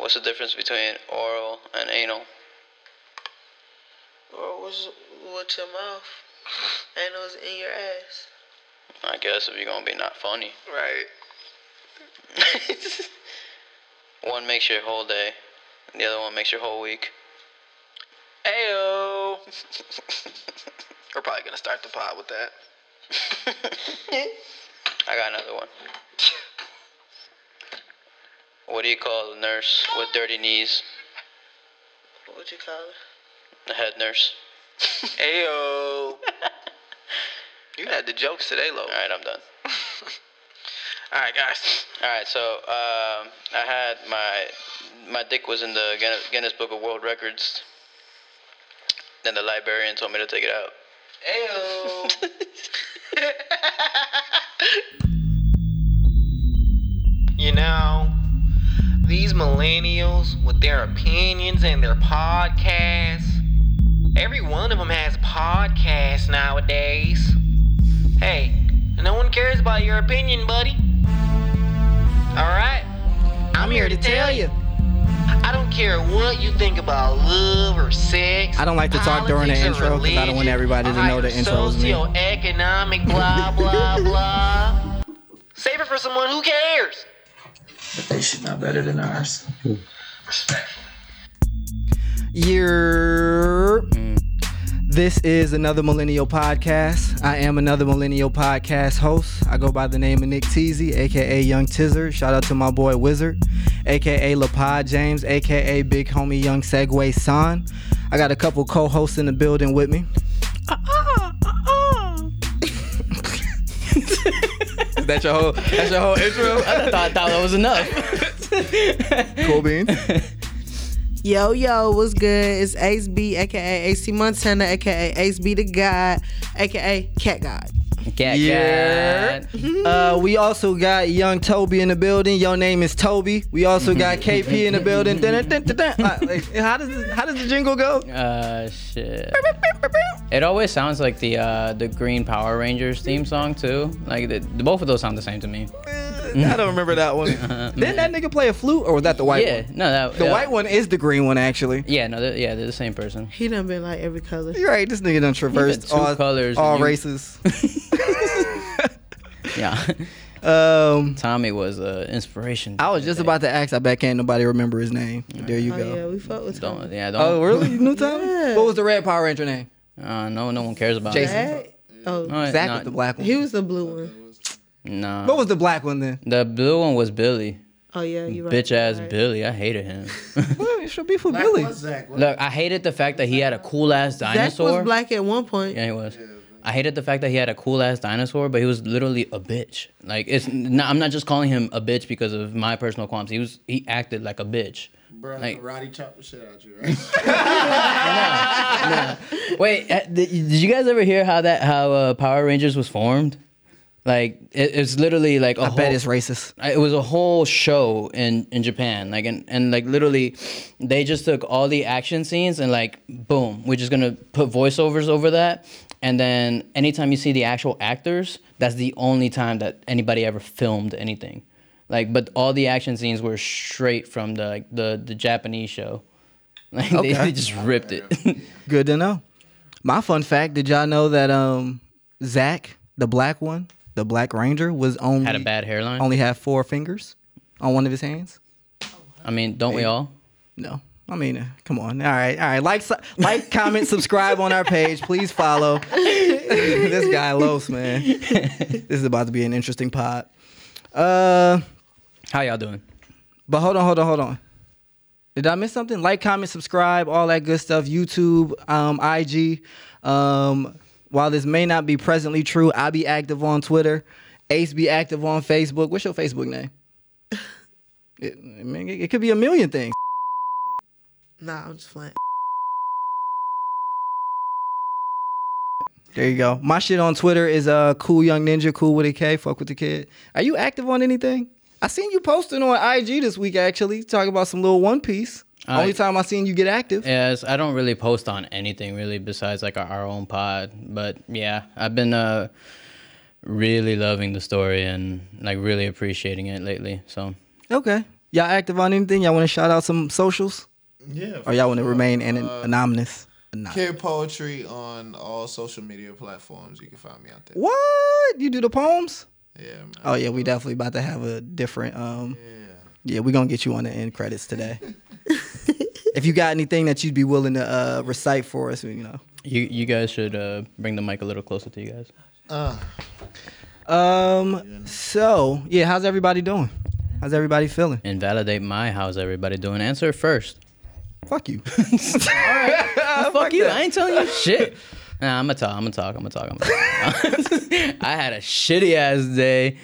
What's the difference between oral and anal? Or what's with your mouth? Anal's in your ass. I guess if you're gonna be not funny. Right. one makes your whole day, and the other one makes your whole week. Ayo. We're probably gonna start the pod with that. I got another one. What do you call a nurse with dirty knees? What would you call it? The head nurse. Ayo. you had the jokes today, Lo. All right, I'm done. All right, guys. All right, so um, I had my my dick was in the Guinness, Guinness Book of World Records. Then the librarian told me to take it out. Ayo. Millennials with their opinions and their podcasts, every one of them has podcasts nowadays. Hey, no one cares about your opinion, buddy. Alright? I'm here to tell you. I don't care what you think about love or sex. I don't like to talk during the intro because I don't want everybody to know the intro is me. Socioeconomic blah blah blah. Save it for someone who cares. But they should know better than ours. Year. This is another Millennial Podcast. I am another Millennial Podcast host. I go by the name of Nick Teasy, aka Young Tizzard. Shout out to my boy Wizard, aka LaPod James, aka Big Homie Young Segway Son. I got a couple co-hosts in the building with me. Is that your whole? That's your whole intro. I thought, thought that was enough. cool beans. Yo, yo, what's good? It's Ace B, aka AC Montana, aka Ace B the God, aka Cat God. Cat, Yeah. cat. Uh, we also got young Toby in the building. Your name is Toby. We also got KP in the building. Dun, dun, dun, dun, dun. Uh, like, how does this, how does the jingle go? Uh, shit. It always sounds like the uh, the Green Power Rangers theme song too. Like the, the- both of those sound the same to me. I don't remember that one. Didn't that nigga play a flute, or was that the white one? yeah, one? no, that The uh, white one is the green one, actually. Yeah, no, they're, yeah, they're the same person. He done been like every color. You're right. This nigga done traversed two all colors all and you- races. Yeah, um, Tommy was uh, inspiration. I was just about to ask. I bet can't nobody remember his name. There you Oh go. yeah, we fuck with Don't, yeah, don't. Oh, really? You knew Tommy? Yeah. What was the red Power Ranger name? Uh, no, no one cares about Jason. it. Oh, No, Zach no, was the black one. he was the blue one. Nah. What was the black one then? the blue one was Billy. Oh yeah, you right. Bitch ass right. Billy. I hated him. Well, it should be for Billy. Look, I hated the fact that he had a cool ass Zach dinosaur. was black at one point. Yeah, he was. I hated the fact that he had a cool ass dinosaur, but he was literally a bitch. Like it's not, I'm not just calling him a bitch because of my personal qualms. He was he acted like a bitch. Bro, Like- karate chop the shit out you, right? Wait, uh, did, did you guys ever hear how that how uh, Power Rangers was formed? Like it, it's literally like a I whole, bet it's racist. it was a whole show in in Japan. Like and and like literally, they just took all the action scenes and like boom, we're just gonna put voiceovers over that. And then anytime you see the actual actors, that's the only time that anybody ever filmed anything. Like, but all the action scenes were straight from the like, the the Japanese show. Like they, Okay. they just ripped it. Good to know. My fun fact: Did y'all know that um Zach, the black one, the Black Ranger, was only Had a bad hairline. only had four fingers on one of his hands? I mean, don't we all? No. I mean, uh, come on. All right, all right. Like, su- like, comment, subscribe on our page. Please follow. this guy Los, man. This is about to be an interesting pod. Uh, How y'all doing? but hold on, hold on, hold on. Did I miss something? Like, comment, subscribe, all that good stuff. YouTube, um, IG. Um, while this may not be presently true, I be active on Twitter. Ace be active on Facebook. What's your Facebook name? It, I mean, it, it could be a million things. Nah, I'm just playing. There you go. My shit on Twitter is uh cool young ninja, cool with a K. Fuck with the kid. Are you active on anything? I seen you posting on IG this week actually, talking about some little One Piece. I- Only time I seen you get active. Yes, I don't really post on anything really besides like our, our own pod. But yeah, I've been uh really loving the story and like really appreciating it lately. So Okay. Y'all active on anything? Y'all want to shout out some socials, Yeah. or y'all want to for remain an- Uh, anonymous? Anonymous. Kid Poetry on all social media platforms. You can find me out there. What? You do the poems? Yeah, man. Oh yeah, we definitely about to have a different. Um, Yeah. yeah, we're gonna get you on the end credits today. if you got anything that you'd be willing to uh, recite for us, you know. You you guys should uh, bring the mic a little closer to you guys. Uh, Um. So yeah, how's everybody doing? How's everybody feeling? Invalidate my how's everybody doing? Answer first. Fuck you. All right. fuck you. I ain't telling you shit. Nah, I'm gonna talk. I'm gonna talk. I'm gonna talk. I'm gonna talk. I had a shitty ass day.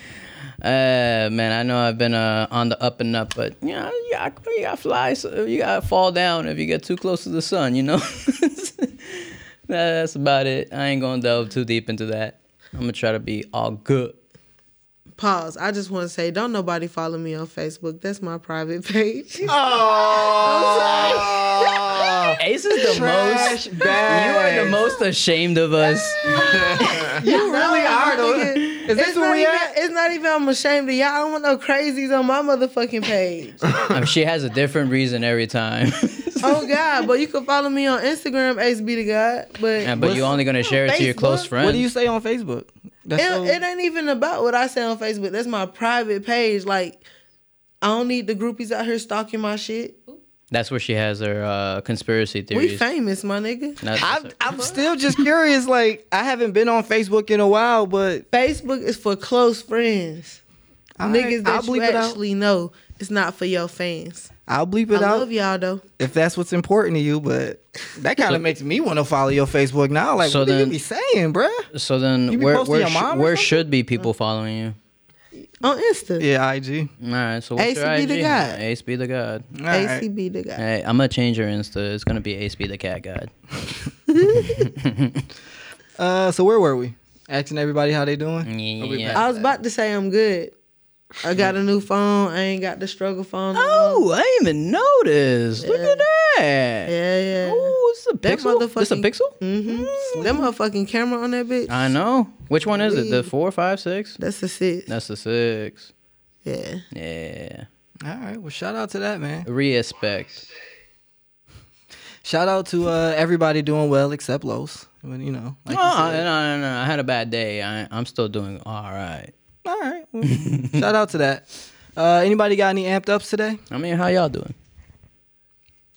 Uh, man, I know I've been uh, on the up and up, but you know, you got you got fly, so you gotta fall down if you get too close to the sun. You know. That's about it. I ain't gonna delve too deep into that. I'm gonna try to be all good. Pause. I just want to say, don't nobody follow me on Facebook. That's my private page. Oh, Ace is the most. You are the most ashamed of us. You really are though. Is this it's, where not we even, at? it's not even I'm ashamed of y'all. I don't want no crazies on my motherfucking page. I mean, she has a different reason every time. oh God, but you can follow me on Instagram, Ace Be the God. But Yeah, but you're only gonna share it to your close Facebook? friends. What do you say on Facebook? That's it, so- it ain't even about what I say on Facebook. That's my private page. Like, I don't need the groupies out here stalking my shit. That's where she has her uh, conspiracy theories. We famous, my nigga. Not- I'm, I'm still just curious. Like, I haven't been on Facebook in a while, but Facebook is for close friends. all right, Niggas I'll that you bleep it actually know. It's not for your fans. I'll bleep it I out love y'all though. if that's what's important to you. But that kind of makes me want to follow your Facebook now. Like, So what do you then- be saying, bruh? so then, where where, sh- where should be people following you? On Insta. Yeah, IG. All right, so what's Ace your be IG? the God. Ace be the God. All right. ACB the guy. Hey, I'm gonna change your Insta. It's gonna be Ace be the Cat God. Uh, so where were we? Asking everybody how they doing. Yeah. I was about to say I'm good. I got a new phone. I ain't got the struggle phone. no more. Oh, I didn't even noticed. Look at that. Yeah, yeah. Oh, it's a That pixel. This a pixel? Mm-hmm. That motherfucking camera on that bitch. I know. Which one is it? The four, five, six? That's the six. That's the six. Yeah. Yeah. All right. Well, shout out to that man. Respect. Shout out to uh, everybody doing well except Los. But, you know, like no, you no, said. no, no. I had a bad day. I, I'm still doing all right. All right. Well, shout out to that. Uh, anybody got any amped ups today? I mean, how y'all doing?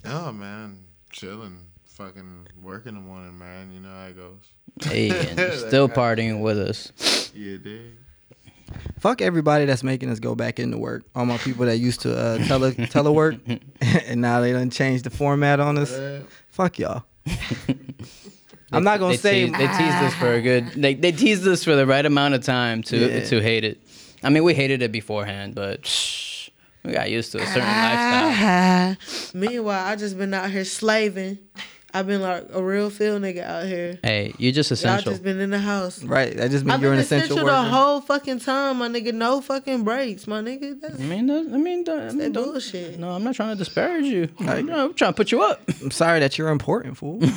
oh man, chilling, fucking work in the morning, man. You know how it goes. Hey, and you're still partying with us. Yeah, dig. Fuck everybody that's making us go back into work. All my people that used to uh, tele telework, and now they done changed the format on us. Fuck y'all. I'm not gonna they say teased, they teased us for a good. They they teased us for the right amount of time to Yeah. to hate it. I mean, we hated it beforehand, but shh, we got used to a certain lifestyle. Meanwhile, I just been out here slaving. I've been like a real field nigga out here. Hey, you just Y'all just been in the house. right. That just means I've you're been an essential, worker. I've been essential worker. the whole fucking time, my nigga. No fucking breaks, my nigga. That's I mean, that- I mean, that- I mean that bullshit. No, I'm not trying to disparage you. I'm, I'm trying to put you up. I'm sorry that you're important, fool.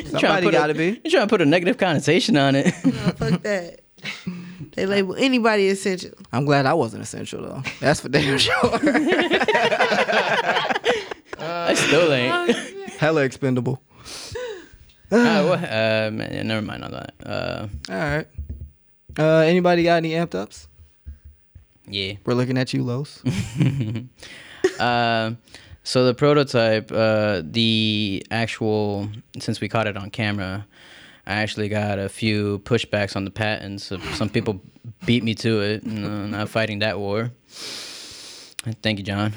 You're trying to Somebody gotta be. You're trying to put a negative connotation on it. No, fuck that. They label anybody essential. I'm glad I wasn't essential though. That's for damn sure. I still ain't. Oh, Hella expendable. uh, what, uh, man, never mind on that. Uh, All right. Uh, anybody got any amped ups? yeah. We're looking at you, Los. Uh, so the prototype, uh, the actual, since we caught it on camera, I actually got a few pushbacks on the patents. So some people beat me to it. And, uh, not fighting that war. Thank you, John.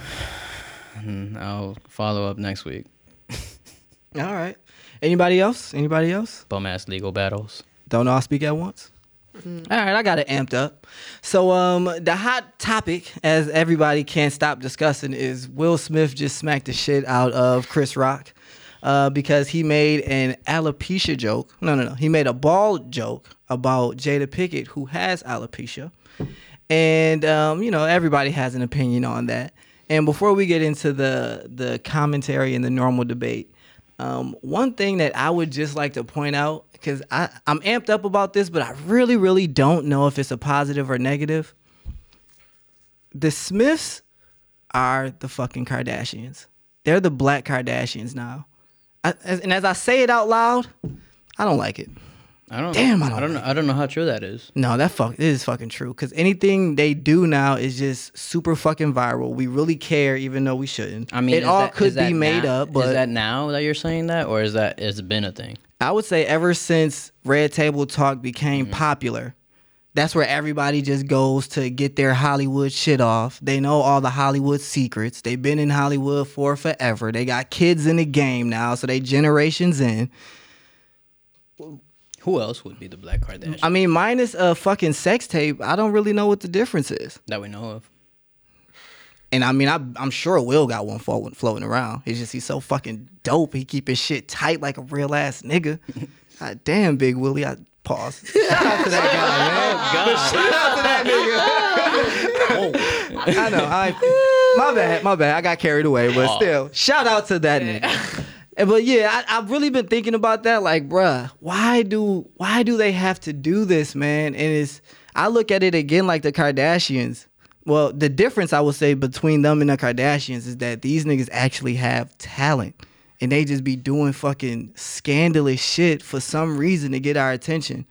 And I'll follow up next week. All right. Anybody else? Anybody else? Bum ass legal battles. Don't all speak at once. All right, I got it amped up. So, um, the hot topic, as everybody can't stop discussing, is Will Smith just smacked the shit out of Chris Rock, uh, because he made an alopecia joke. No, no, no. He made a bald joke about Jada Pinkett, who has alopecia, and um, you know everybody has an opinion on that. And before we get into the the commentary and the normal debate, um, one thing that I would just like to point out, because I'm amped up about this, but I really, really don't know if it's a positive or negative. The Smiths are the fucking Kardashians. They're the black Kardashians now. I, and as I say it out loud, I don't like it. I don't. Damn, I don't I don't know. I don't know how true that is. No, that fuck it is fucking true. Cause anything they do now is just super fucking viral. We really care, even though we shouldn't. I mean, it all that- could be made now- up, but is that now that you're saying that, or is that it's been a thing? I would say ever since Red Table Talk became Mm-hmm. popular, that's where everybody just goes to get their Hollywood shit off. They know all the Hollywood secrets. They've been in Hollywood for forever. They got kids in the game now, so they generations in. Who else would be the Black Kardashian I mean, minus a fucking sex tape, I don't really know what the difference is. that we know of? And I mean, I, I'm sure Will got one floating, floating around. It's just he's so fucking dope. He keep his shit tight like a real ass nigga. God damn, Big Willie. I pause. Shout out to that guy, man. Oh, God, I know. I my bad, my bad. I got carried away, but still, shout out to that nigga. But yeah, I, I've really been thinking about that. Like, bruh, why do why do they have to do this, man? And it's I look at it again like the Kardashians. Well, the difference I would say between them and the Kardashians is that these niggas actually have talent. And they just be doing fucking scandalous shit for some reason to get our attention.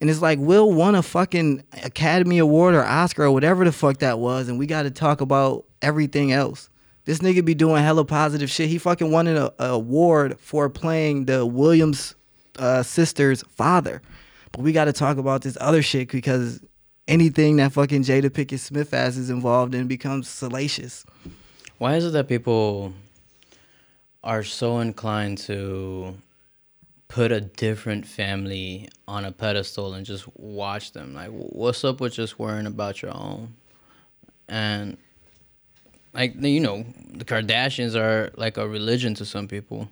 And it's like Will won a fucking Academy Award or Oscar or whatever the fuck that was, and we got to talk about everything else. This nigga be doing hella positive shit. He fucking won an a, a award for playing the Williams uh, sister's father. But we got to talk about this other shit because anything that fucking Jada Pinkett Smith ass is involved in becomes salacious. Why is it that people are so inclined to put a different family on a pedestal and just watch them? Like, what's up with just worrying about your own? And like you know, the Kardashians are like a religion to some people,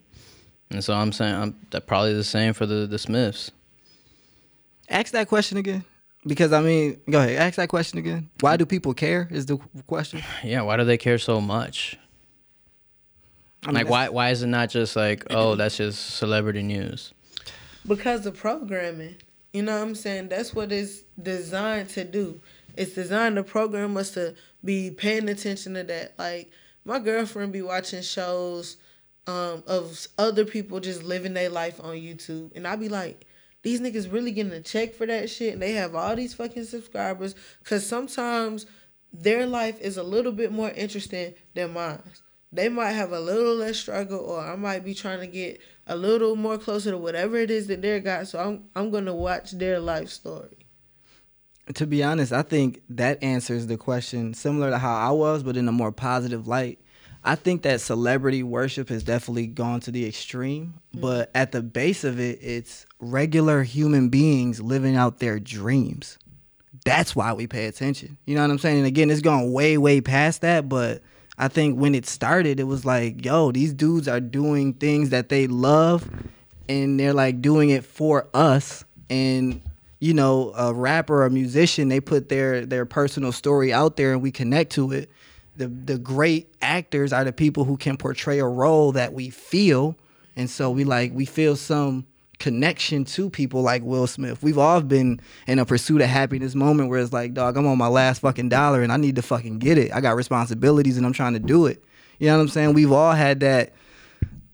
and so I'm saying I'm that probably the same for the the Smiths. Ask that question again. Because I mean, go ahead. Ask that question again. Why do people care? Is the question. Yeah, why do they care so much? I mean, Like, why why is it not just like, oh, that's just celebrity news? because of programming. You know what I'm saying? That's what it's designed to do. It's designed to program us to be paying attention to that. Like my girlfriend be watching shows um, of other people just living their life on YouTube, and I be like, these niggas really getting a check for that shit, and they have all these fucking subscribers. Cause sometimes their life is a little bit more interesting than mine. They might have a little less struggle, or I might be trying to get a little more closer to whatever it is that they got. So I'm I'm gonna watch their life story. To be honest, I think that answers the question similar to how I was, but in a more positive light. I think that celebrity worship has definitely gone to the extreme, mm. but at the base of it, it's regular human beings living out their dreams. That's why we pay attention. You know what I'm saying? And again, it's gone way, way past that, but I think when it started, it was like, yo, these dudes are doing things that they love and they're like doing it for us and you know a rapper or a musician they put their their personal story out there and we connect to it the the great actors are the people who can portray a role that we feel and so we like we feel some connection to people like Will Smith. We've all been in a pursuit of happiness moment where it's like, dog, I'm on my last fucking dollar and I need to fucking get it. I got responsibilities and I'm trying to do it. You know what I'm saying? We've all had that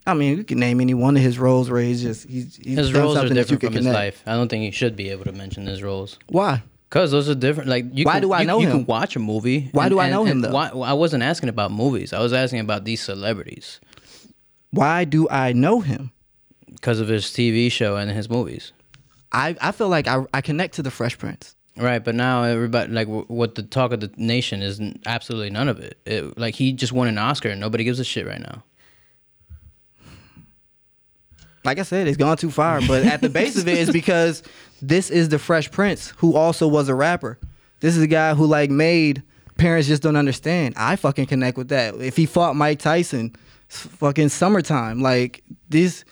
I mean, you can name any one of his roles where he's just he's, he's His roles are you different from his life. I don't think he should be able to mention his roles. Why? Cause those are different. Like, you Why can, do I you, know you him? can watch a movie. Why and- do I and- know him, though? Why, I wasn't asking about movies. I was asking about these celebrities Why do I know him? because of his TV show and his movies. I, I feel like I, I connect to the Fresh Prince. Right, but now everybody like w- what the talk of the nation is absolutely none of it. it. Like he just won an Oscar and nobody gives a shit right now. Like I said, it's gone too far. But at the base of it is because this is the Fresh Prince who also was a rapper. This is a guy who like made parents just don't understand. I fucking connect with that. If he fought Mike Tyson, fucking summertime. Like this,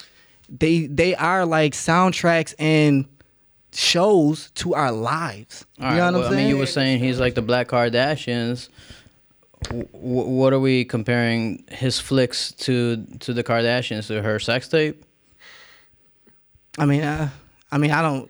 they they are like soundtracks and shows to our lives. All you know right, what well, I'm I saying? mean, you were saying he's like the Black Kardashians. W- what are we comparing his flicks to to the Kardashians to her sex tape? I mean, uh, I mean, I don't.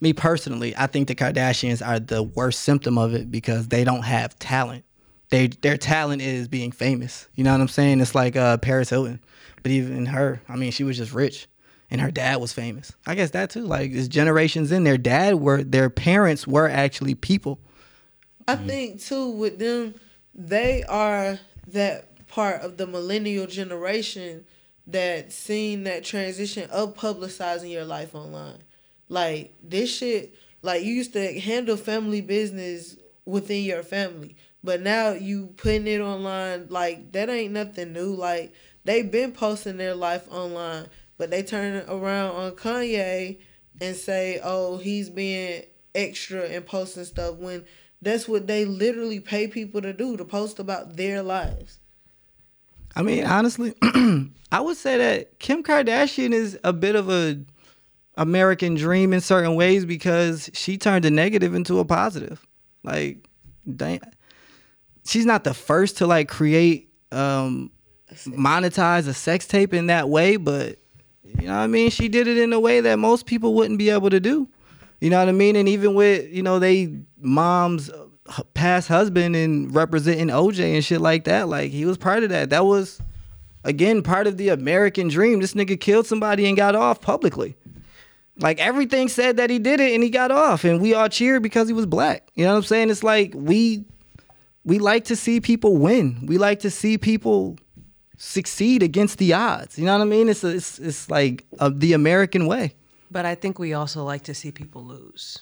Me personally, I think the Kardashians are the worst symptom of it because they don't have talent. they their talent is being famous. You know what I'm saying? It's like uh, Paris Hilton, but even her, I mean, she was just rich, and her dad was famous. I guess that too. Like it's generations in. Their dad were their parents were actually people. I think too with them, they are that part of the millennial generation that seen that transition of publicizing your life online. Like this shit, like you used to handle family business within your family, but now you putting it online. Like that ain't nothing new. Like they've been posting their life online, but they turn around on Kanye and say, "Oh, he's being extra and posting stuff." When that's what they literally pay people to do to post about their lives. I mean, honestly, I would say that Kim Kardashian is a bit of a American dream in certain ways because she turned a negative into a positive. Like, dang, she's not the first to like create, um, monetize a sex tape in that way, but you know what I mean. She did it in a way that most people wouldn't be able to do. You know what I mean? And even with you know they mom's past husband and representing OJ and shit like that, like he was part of that. That was again part of the American dream. This nigga killed somebody and got off publicly. Like everything said that he did it and he got off, and we all cheered because he was black. You know what I'm saying? It's like we we like to see people win. We like to see people succeed against the odds. You know what I mean? It's it's it's like uh, the American way. But I think we also like to see people lose.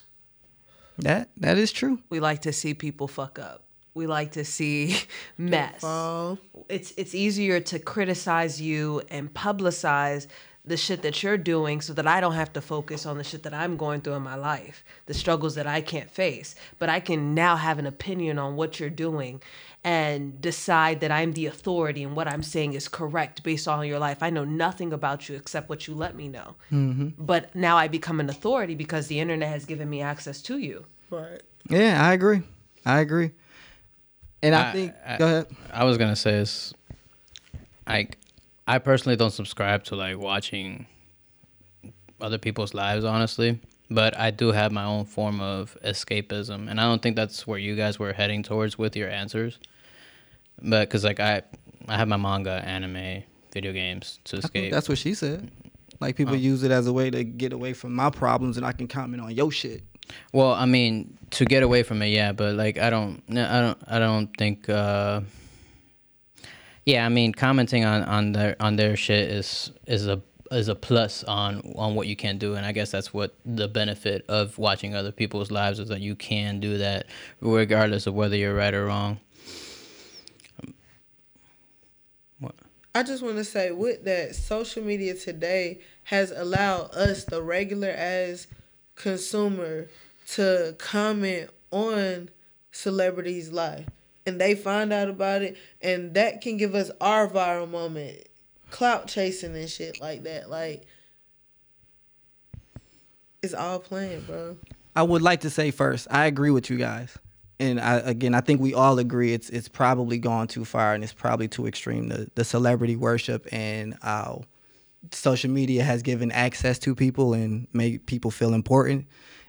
That that is true. We like to see people fuck up. We like to see mess. Fall. It's it's easier to criticize you and publicize the shit that you're doing so that I don't have to focus on the shit that I'm going through in my life, the struggles that I can't face. But I can now have an opinion on what you're doing and decide that I'm the authority and what I'm saying is correct based on your life. I know nothing about you except what you let me know. Mm-hmm. But now I become an authority because the internet has given me access to you. Right. Yeah, I agree. I agree. And I, I- think I- go ahead. I was gonna say is, like, I personally don't subscribe to like watching other people's lives, honestly. But I do have my own form of escapism, and I don't think that's where you guys were heading towards with your answers. But because like I, I have my manga, anime, video games to escape. that's what she said. Like people use it as a way to get away from my problems, and I can comment on your shit. Well, I mean, to get away from it, yeah, but like I don't, I don't, I don't think. uh Yeah, I mean, commenting on on their on their shit is is a is a plus on on what you can do, and I guess that's what the benefit of watching other people's lives is that you can do that regardless of whether you're right or wrong. I just want to say with that, social media today has allowed us, the regular as consumer, to comment on celebrities' life, and they find out about it, and that can give us our viral moment, clout chasing and shit like that. Like, it's all playing, bro. I would like to say first, I agree with you guys. And I, again, I think we all agree it's it's probably gone too far and it's probably too extreme. The the celebrity worship and how social media has given access to people and made people feel important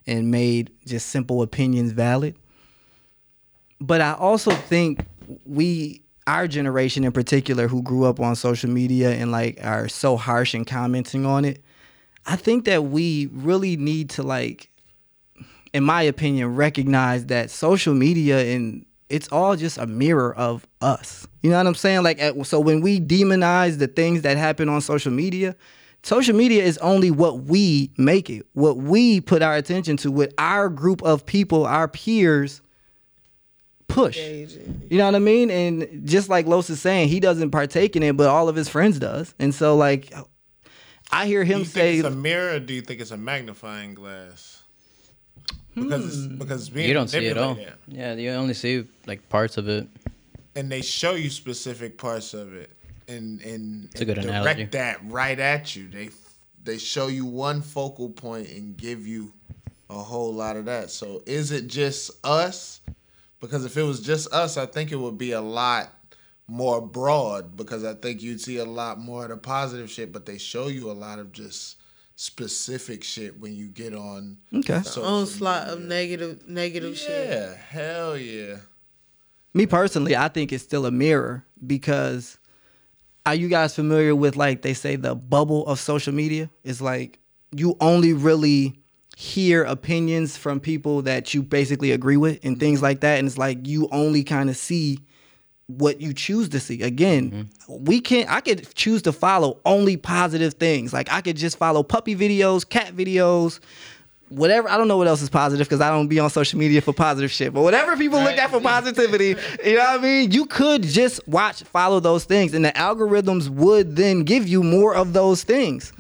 and made just simple opinions valid. But I also think we our generation in particular who grew up on social media and like are so harsh in commenting on it, I think that we really need to like in my opinion, recognize that social media and it's all just a mirror of us. You know what I'm saying? Like, so when we demonize the things that happen on social media, social media is only what we make it, what we put our attention to, what our group of people, our peers push. You know what I mean? And just like Los is saying, he doesn't partake in it, but all of his friends does. And so, like, I hear Do him you say, think it's a mirror or do you think it's a magnifying glass? Because it's hmm. because it's being You don't see it all. Yeah, you only see like parts of it. and they show you specific parts of it and and, It's a good and direct analogy. that right at you they they show you one focal point and give you a whole lot of that so is it just us because if it was just us i think it would be a lot more broad because i think you'd see a lot more of the positive shit but they show you a lot of just specific shit when you get on okay. social Onslaught of media. negative negative shit. Yeah, hell yeah. me personally, I think it's still a mirror because are you guys familiar with like they say the bubble of social media? It's like you only really hear opinions from people that you basically agree with and things like that. And it's like you only kind of see what you choose to see. Again, mm-hmm. we can't I could choose to follow only positive things. Like I could just follow puppy videos, cat videos, whatever. I don't know what else is positive because I don't be on social media for positive shit. But whatever people look at for positivity, you know what I mean? You could just watch, follow those things, and the algorithms would then give you more of those things.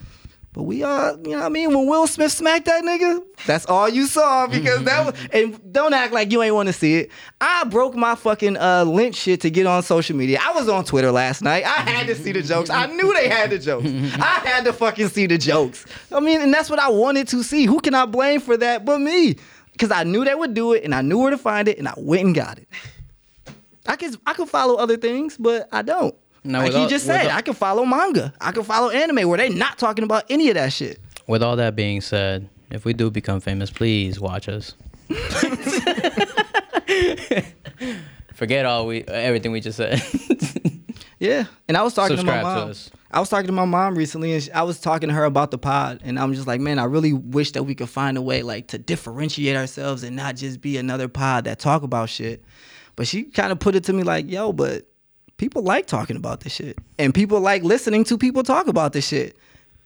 But we are, you know what I mean? When Will Smith smacked that nigga, that's all you saw because that was, and don't act like you ain't want to see it. I broke my fucking uh, lynch shit to get on social media. I was on Twitter last night. I had to see the jokes. I knew they had the jokes. I had to fucking see the jokes. I mean, and that's what I wanted to see. Who can I blame for that but me? Because I knew they would do it and I knew where to find it and I went and got it. I could I could follow other things, but I don't. Now, like all- just said, all- I can follow manga. I can follow anime where they not talking about any of that shit. With all that being said, if we do become famous, please watch us. Forget all we everything we just said. Yeah, and I was talking Subscribe to to my mom. us. I was talking to my mom recently, and I was talking to her about the pod, and I'm just like, man, I really wish that we could find a way like to differentiate ourselves and not just be another pod that talk about shit. But she kind of put it to me like, yo, but people like talking about this shit, and people like listening to people talk about this shit.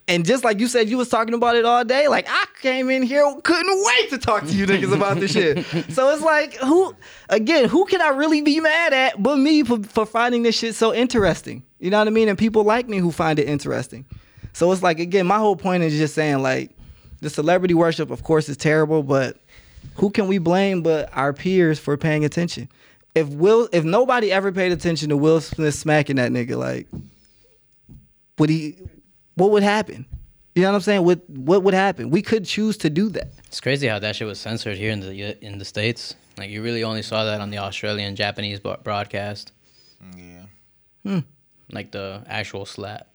And just like you said, you was talking about it all day. Like I came in here, couldn't wait to talk to you niggas about this shit. So it's like, who, again, who can I really be mad at but me for, for finding this shit so interesting? You know what I mean? And people like me who find it interesting. So it's like, again, my whole point is just saying like, the celebrity worship, of course, is terrible, but who can we blame but our peers for paying attention? If Will, if nobody ever paid attention to Will Smith smacking that nigga, like, would he? What would happen? You know what I'm saying? What what would happen? We could choose to do that. it's crazy how that shit was censored here in the in the states. Like you really only saw that on the Australian Japanese broadcast. Yeah. Hmm. Like the actual slap.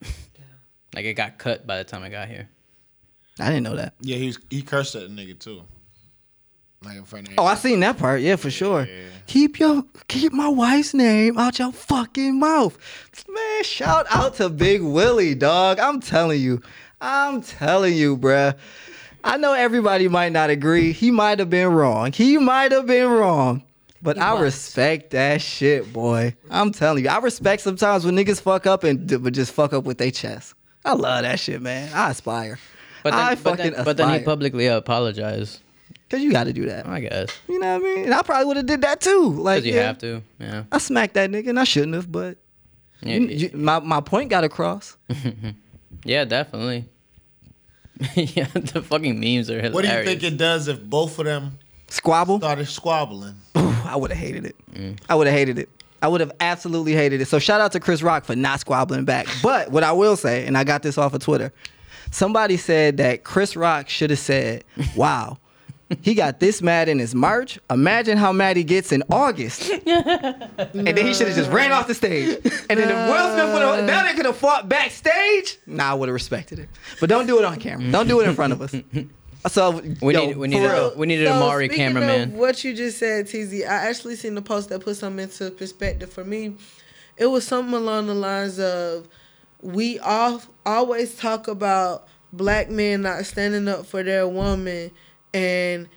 like it got cut by the time I got here. I didn't know that. Yeah, he was, he cursed at the nigga too. Like in front of Oh, I seen that part. Yeah, for sure. Keep your keep my wife's name out your fucking mouth. Man, shout out to Big Willie, dog. I'm telling you. I'm telling you, bruh. I know everybody might not agree. He might have been wrong. He might have been wrong. But I was. respect that shit, boy. I'm telling you. I respect sometimes when niggas fuck up and but just fuck up with their chest. I love that shit, man. I aspire. But then, I but fucking then, but then he publicly apologized. Cause you got to do that. I guess You know what I mean? And I probably would have did that too. Like because you yeah, have to. Yeah. I smacked that nigga and I shouldn't have, but Yeah, you- you- my my point got across. yeah definitely. yeah, the fucking memes are hilarious. What do you think it does if both of them Squabble. started squabbling? I would have mm. hated it. I would have hated it. I would have absolutely hated it. So shout out to Chris Rock for not squabbling back. But what I will say, and I got this off of Twitter, somebody said that Chris Rock should have said, "Wow." He got this mad in his March. Imagine how mad he gets in August. and then he should have just ran off the stage. And then if Will Smith would have, now they could have fought backstage. Nah, I would have respected it. But don't do it on camera. Don't do it in front of us. So We yo, need we need a, we needed a So, Mari speaking cameraman. Of what you just said, TZ, I actually seen the post that put something into perspective for me. It was something along the lines of we all always talk about black men not standing up for their woman and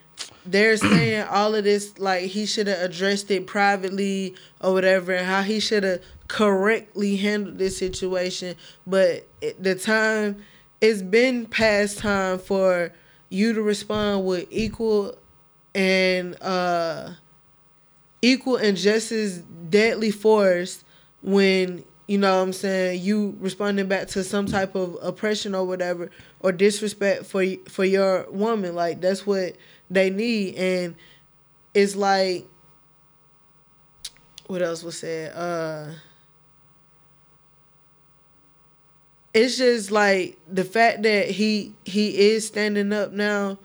they're saying all of this like he should have addressed it privately or whatever and how he should have correctly handled this situation. But it, the time it's been past time for you to respond with equal and uh equal and just as deadly force when you know what I'm saying? You responding back to some type of oppression or whatever or disrespect for for your woman. Like that's what they need. And it's like what else was said? Uh it's just like the fact that he he is standing up now.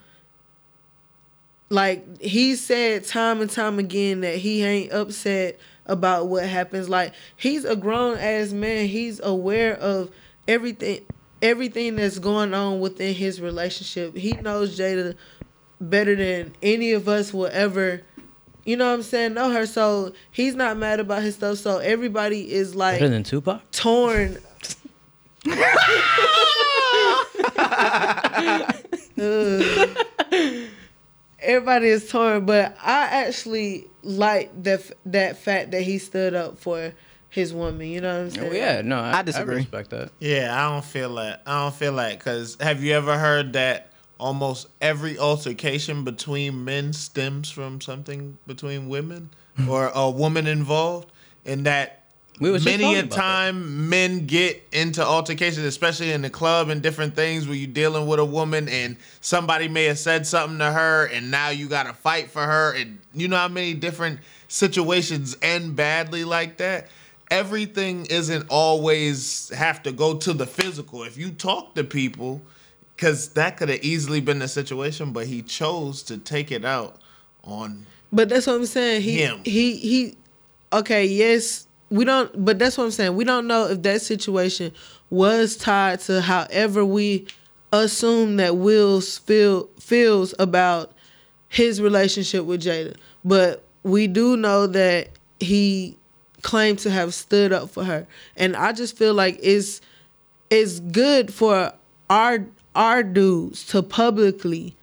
Like he said time and time again that he ain't upset about what happens like he's a grown ass man he's aware of everything everything that's going on within his relationship he knows jada better than any of us will ever you know what I'm saying, know her. So he's not mad about his stuff. So everybody is like Better than Tupac. torn. Ugh. Everybody is torn, but I actually like that that fact that he stood up for his woman. You know what I'm oh, saying? Oh yeah, no, I, I disagree. I respect that. Yeah, I don't feel that. I don't feel that because have you ever heard that almost every altercation between men stems from something between women or a woman involved, and that We was many a about that. time men get into altercations, especially in the club and different things where you're dealing with a woman and somebody may have said something to her, and now you got to fight for her, and you know how many different situations end badly like that everything isn't always have to go to the physical. If you talk to people, because that could have easily been the situation, but he chose to take it out on. But that's what I'm saying. He Him. he he. Okay, yes, we don't. But that's what I'm saying. We don't know if that situation was tied to however we assume that Will's feel feels about his relationship with Jada. But we do know that he claimed to have stood up for her, and I just feel like it's it's good for our our dudes to publicly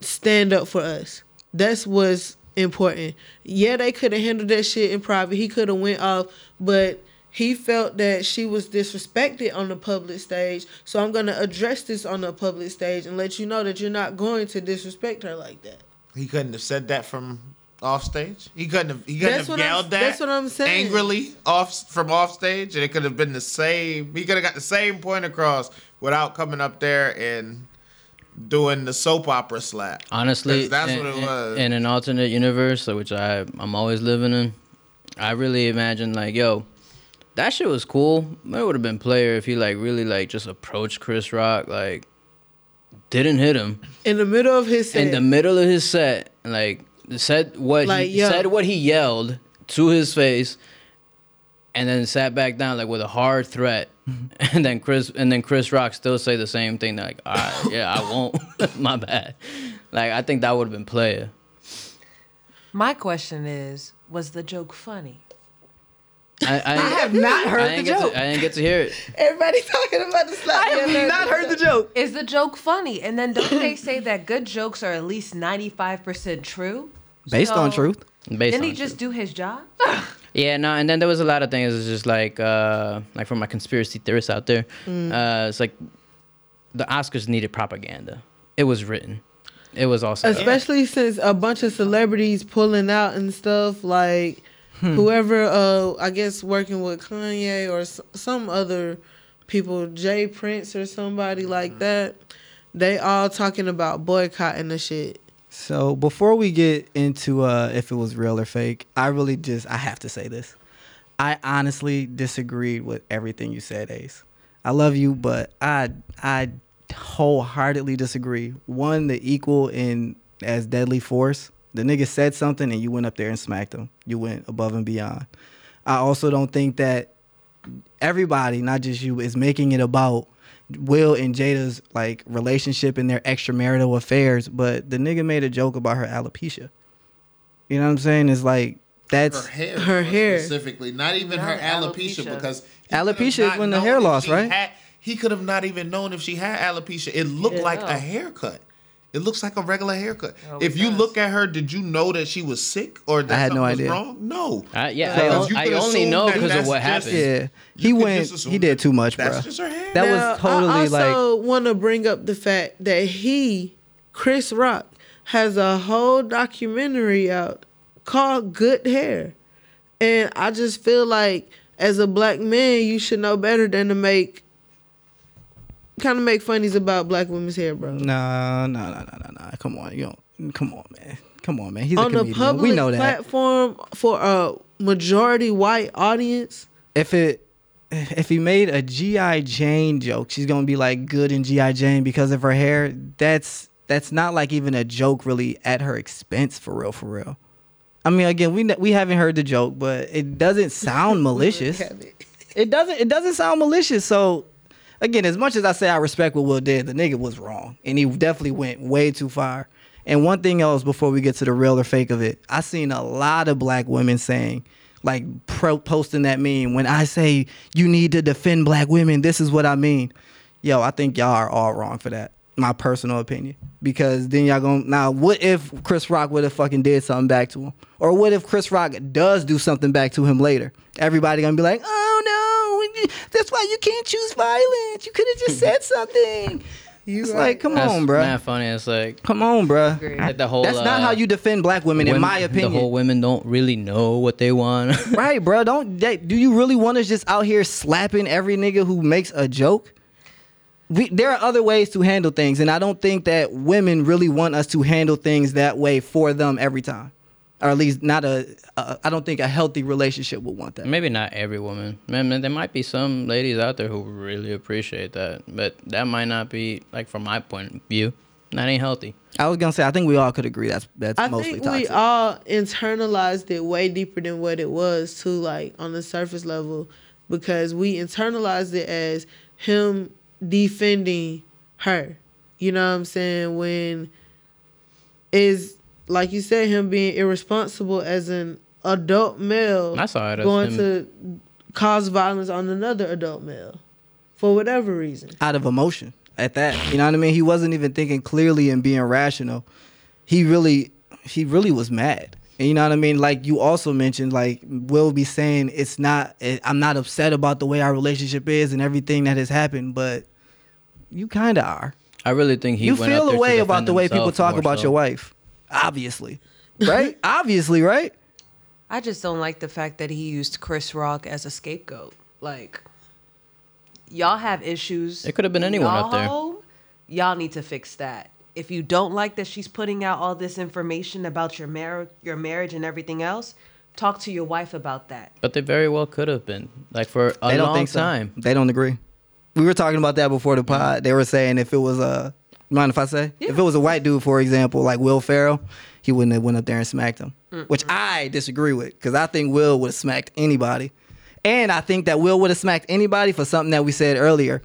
stand up for us. That's what's important. Yeah, they could have handled that shit in private. He could have went off, but he felt that she was disrespected on the public stage. So I'm gonna address this on the public stage and let you know that you're not going to disrespect her like that. He couldn't have said that from off stage. He couldn't have. He couldn't That's have what I'm- yelled that. that's what I'm saying. Angrily off from off stage, and it could have been the same. He could have got the same point across without coming up there and doing the soap opera slap. Honestly, that's in, what it in- was. In, an alternate universe, which I I'm always living in, I really imagine like, yo, that shit was cool. But it would have been player if he like really like just approached Chris Rock, like didn't hit him In the middle of his set, in the middle of his set, like said what Like, he yo. said what he yelled to his face, and then sat back down like with a hard threat. Mm-hmm. And then Chris and then Chris Rock still say the same thing like, all right, yeah, I won't. My bad. Like I think that would have been player. My question is, was the joke funny? I, I, I have not I heard the joke. to, I didn't get to hear it. everybody talking about the slap. I have not heard the joke. Is the joke funny? And then don't they say that good jokes are at least ninety five percent true? Based on truth. Based Didn't on he just do his job? Yeah, no, and then there was a lot of things. It's just like, uh, like for my conspiracy theorists out there, uh, it's like the Oscars needed propaganda. It was written. It was also especially since a bunch of celebrities pulling out and stuff like whoever uh i guess working with kanye or s- some other people jay prince or somebody like that they all talking about boycotting the shit So before we get into uh, if it was real or fake, I really just I have to say this. I honestly disagreed with everything you said, Ace. I love you, but I I wholeheartedly disagree. One, the equal in as deadly force. The nigga said something and you went up there and smacked him. You went above and beyond. I also don't think that everybody, not just you, is making it about Will and Jada's like relationship and their extramarital affairs. But the nigga made a joke about her alopecia. You know what I'm saying? It's like that's her hair, Her hair. specifically, not even her alopecia, alopecia. because Alopecia is when the hair loss, right? had- he could have not even known if she had alopecia. It looked Yeah, like no. a haircut. It looks like a regular haircut. Oh, if you does. look at her, did you know that she was sick or that I had something no was idea. wrong? No. I, yeah, uh, Because I, I only know because of that's what just- happened. yeah. He went. He did too much, That's bro. just her hair. That Now, was totally like. I like. also want to bring up the fact that he, Chris Rock, has a whole documentary out called "Good Hair," and I just feel like as a black man, you should know better than to make kind of make funnies about black women's hair, bro. No, no, no, no, no, no. Come on, you don't. Come on, man. Come on, man. He's a On the comedian. public we know that. platform for a majority white audience, If it, if he made a GI Jane joke, she's gonna be like good in GI Jane because of her hair. That's that's not like even a joke really at her expense for real, for real. I mean, again, we we haven't heard the joke, but it doesn't sound malicious. It doesn't. It doesn't sound malicious. So, again, as much as I say I respect what Will did, the nigga was wrong, and he definitely went way too far. And one thing else before we get to the real or fake of it, I seen a lot of black women saying, like pro- posting that meme. When I say you need to defend black women, this is what I mean. Yo, I think y'all are all wrong for that. My personal opinion, because then y'all gonna now. What if Chris Rock would have fucking did something back to him, or what if Chris Rock does do something back to him later? Everybody gonna be like, oh no, that's why you can't choose violence. You could have just said something. You It's right. like, come That's on, bro. mad funny. It's like Come on, bro. Like the whole. That's not uh, how you defend black women, in my opinion. The whole women don't really know what they want. right, bro. Don't they, do you really want us just out here slapping every nigga who makes a joke? We, there are other ways to handle things, and I don't think that women really want us to handle things that way for them every time, or at least not a. a I don't think a healthy relationship would want that. Maybe not every woman. Man, man, there might be some ladies out there who really appreciate that, but that might not be like from my point of view. That ain't healthy. I was gonna say I think we all could agree that's that's I mostly think toxic. we all internalized it way deeper than what it was too, like on the surface level, because we internalized it as him defending her. You know what I'm saying? When is like you said, him being irresponsible as an adult male I saw it as going him- to cause violence on another adult male for whatever reason. out of emotion at that. You know what I mean? He wasn't even thinking clearly and being rational. He really he really was mad. And you know what I mean? Like you also mentioned, like Will be saying it's not eh, I'm not upset about the way our relationship is and everything that has happened, but you kinda are. I really think he you went out feel there a way about the way people talk about so. your wife. Obviously. Right? Obviously, right? I just don't like the fact that he used Chris Rock as a scapegoat. Like, y'all have issues. It could have been anyone y'all out there. home, Y'all need to fix that. If you don't like that she's putting out all this information about your marriage, your marriage, and everything else, talk to your wife about that. But they very well could have been like for a they don't long think so. time. They don't agree. We were talking about that before the mm-hmm. pod. They were saying if it was a mind if I say if it was a white dude, for example, like Will Ferrell, he wouldn't have went up there and smacked him, which I disagree with because I think Will would have smacked anybody, and I think that Will would have smacked anybody for something that we said earlier.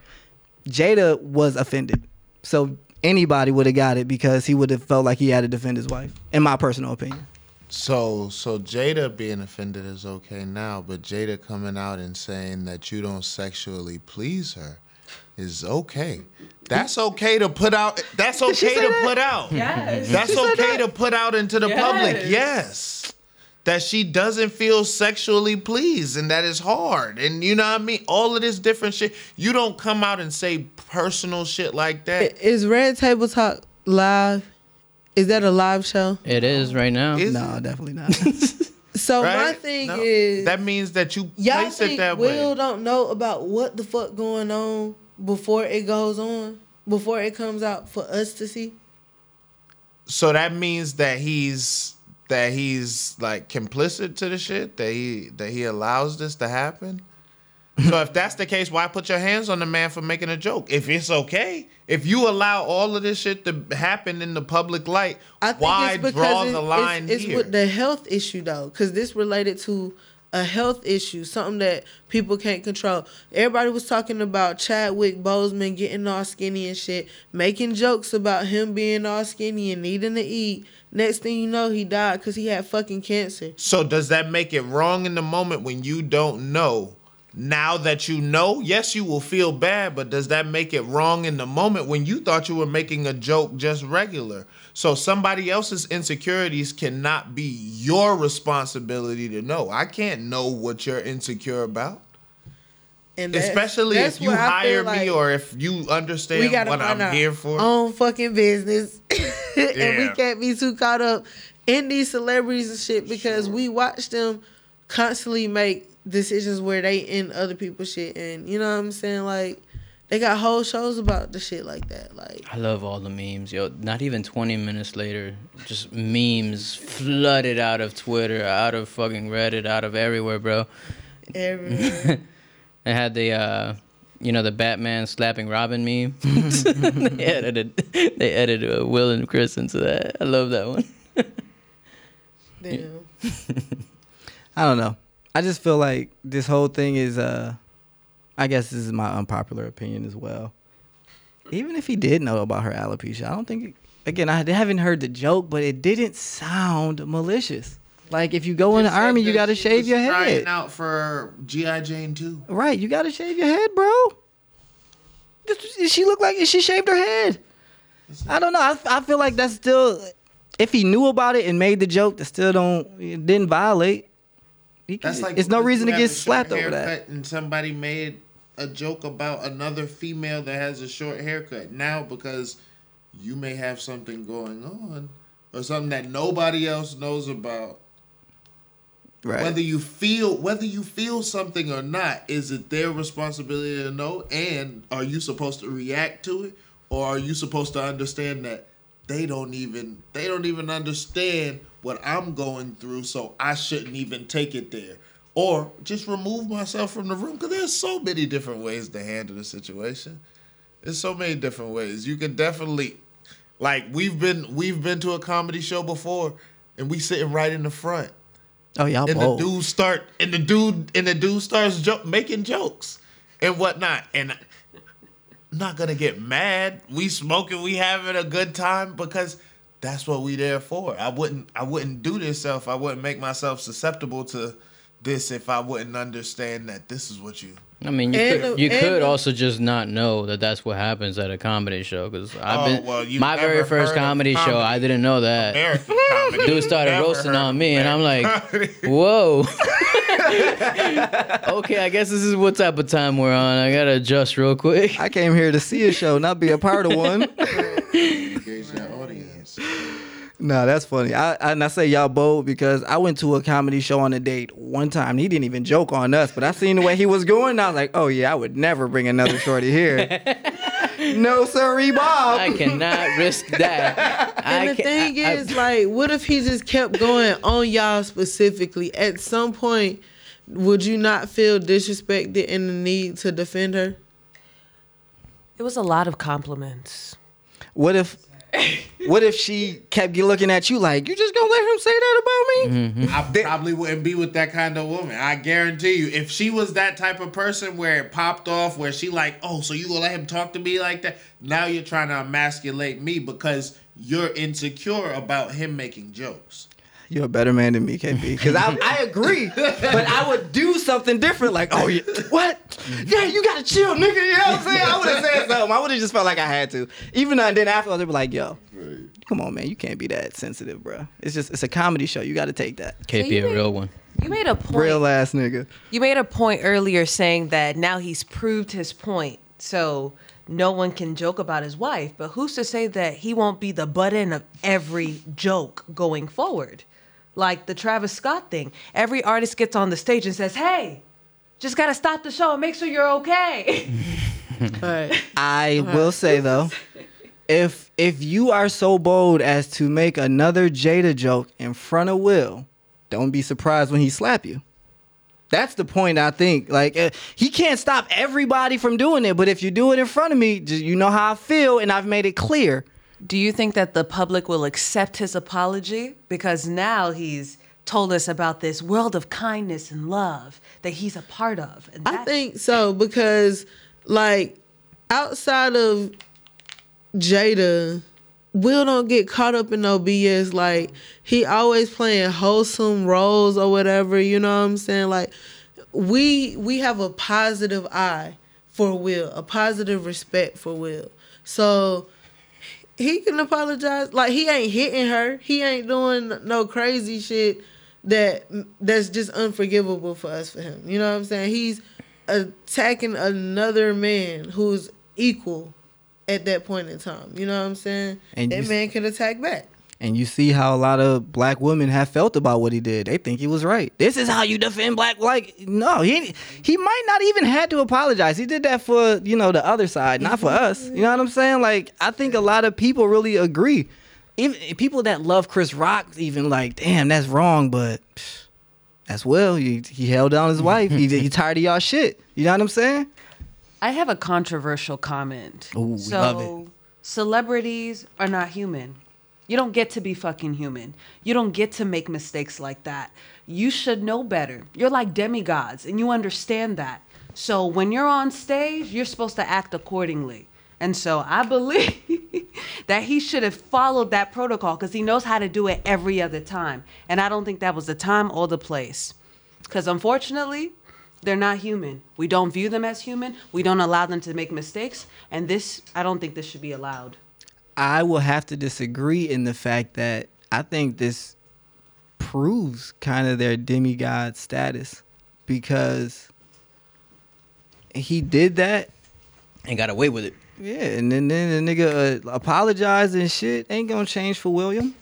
Jada was offended, so anybody would have got it because he would have felt like he had to defend his wife. In my personal opinion. So so Jada being offended is okay now, but Jada coming out and saying that you don't sexually please her is okay. That's okay to put out. That's okay to put out. Yes. That's okay to put out into the public. Yes. Yes. That she doesn't feel sexually pleased and that is hard. And you know what I mean? All of this different shit. You don't come out and say personal shit like that. Is Red Table Talk live? Is that a live show? It is right now. Is No, it? definitely not. So my thing No. is that means that you y'all place it think that Will way. don't know about what the fuck going on before it goes on, before it comes out for us to see. So that means that he's that he's like complicit to the shit that he that he allows this to happen. so if that's the case, why put your hands on the man for making a joke? If it's okay, if you allow all of this shit to happen in the public light, I think why it's because draw it- the line it's, it's here? with the health issue though, because this related to a health issue, something that people can't control. Everybody was talking about Chadwick Boseman getting all skinny and shit, making jokes about him being all skinny and needing to eat. Next thing you know, he died because he had fucking cancer. So does that make it wrong in the moment when you don't know? Now that you know, yes, you will feel bad, but does that make it wrong in the moment when you thought you were making a joke just regular? So somebody else's insecurities cannot be your responsibility to know. I can't know what you're insecure about. And that's- Especially that's if you hire like me or if you understand what I'm here for. own fucking business, and we can't be too caught up in these celebrities and shit because we watch them constantly make decisions where they in other people's shit, and you know what I'm saying? Like they got whole shows about the shit like that. Like I love all the memes, yo. Not even 20 minutes later, just memes flooded out of Twitter, out of fucking Reddit, out of everywhere, bro. every They had the, uh, you know, the Batman slapping Robin meme. they edited, they edited uh, Will and Chris into that. I love that one. damn. I don't know. I just feel like this whole thing is uh I guess this is my unpopular opinion as well. Even if he did know about her alopecia, I don't think again, I haven't heard the joke, but it didn't sound malicious. Like if you go in the army, you got to shave your trying head. out for GI Jane too. Right, you got to shave your head, bro. This- She look like she shaved her head. I don't know. I, I feel like that's still. If he knew about it and made the joke, that still don't it didn't violate. He That's like it's no reason to get slapped over that. And somebody made a joke about another female that has a short haircut. Now because you may have something going on or something that nobody else knows about. Right. Whether you feel whether you feel something or not, is it their responsibility to know? And are you supposed to react to it, or are you supposed to understand that they don't even they don't even understand what I'm going through, so I shouldn't even take it there, or just remove myself from the room? Because there's so many different ways to handle the situation. There's so many different ways. You can definitely, like we've been we've been to a comedy show before, and we sitting right in the front oh y'all and bold. the dude start and the dude and the dude starts jo- making jokes and whatnot and I'm not gonna get mad we smoking we having a good time because that's what we there for i wouldn't i wouldn't do this if i wouldn't make myself susceptible to this if i wouldn't understand that this is what you I mean, you And could, the- you and could the- also just not know that that's what happens at a comedy show. Because I've Oh, been well, you've my very first heard of comedy, show. I didn't know that. Dude started Never roasting on me, and I'm like, American whoa. okay, I guess this is what type of time we're on. I gotta adjust real quick. I came here to see a show, not be a part of one. Engage that audience. No, that's funny. I and I say y'all bold because I went to a comedy show on a date one time. He didn't even joke on us, but I seen the way he was going. And I was like, oh yeah, I would never bring another shorty here. no, sorry, Bob. I cannot risk that. And I the ca- thing I- I- is, like, what if he just kept going on y'all specifically? At some point, would you not feel disrespected and the need to defend her? It was a lot of compliments. What if, what if she kept looking at you like, you just gonna let him say that about me? Mm-hmm. I probably wouldn't be with that kind of woman. I guarantee you. If she was that type of person where it popped off, where she like, oh, so you gonna let him talk to me like that? Now you're trying to emasculate me because you're insecure about him making jokes. You're a better man than me, KP. Because I, I agree, but I would do something different. Like, oh, yeah, what? Yeah, you gotta chill, nigga. You know what I'm saying? I would have said something. I would have just felt like I had to. Even though, and then afterwards, they'd be like, yo, come on, man, you can't be that sensitive, bro. It's just, it's a comedy show. You gotta take that. KP, a real one. You made a point. Real ass nigga. You made a point earlier saying that now he's proved his point. So no one can joke about his wife, but who's to say that he won't be the butt end of every joke going forward? Like the Travis Scott thing. Every artist gets on the stage and says, "Hey, just got to stop the show and make sure you're okay." Right. I will say though, if if you are so bold as to make another Jada joke in front of Will, don't be surprised when he slap you. That's the point I think. Like uh, he can't stop everybody from doing it, but if you do it in front of me, just, you know how I feel, and I've made it clear. Do you think that the public will accept his apology because now he's told us about this world of kindness and love that he's a part of? I think so because, like, outside of Jada, Will don't get caught up in no BS. Like, he always playing wholesome roles or whatever. You know what I'm saying? Like, we we have a positive eye for Will, a positive respect for Will. So he can apologize. Like he ain't hitting her. He ain't doing no crazy shit that that's just unforgivable for us for him. You know what I'm saying? He's attacking another man who's equal at that point in time. You know what I'm saying? And that man can attack back. And you see how a lot of black women have felt about what he did. They think he was right. This is how you defend black. Like, no, he he might not even had to apologize. He did that for you know the other side, not for us. You know what I'm saying? Like, I think a lot of people really agree. Even people that love Chris Rock, even like, damn, that's wrong. But as well, he, he held down his wife. He he tired of y'all shit. You know what I'm saying? I have a controversial comment. Ooh, so, celebrities are not human. You don't get to be fucking human. You don't get to make mistakes like that. You should know better. You're like demigods and you understand that. So when you're on stage, you're supposed to act accordingly. And so I believe that he should have followed that protocol because he knows how to do it every other time. And I don't think that was the time or the place. Because unfortunately, they're not human. We don't view them as human. We don't allow them to make mistakes. And this, I don't think this should be allowed. I will have to disagree in the fact that I think this proves kind of their demigod status because he did that. And got away with it. Yeah, and then, then the nigga uh, apologized and shit ain't gonna change for William.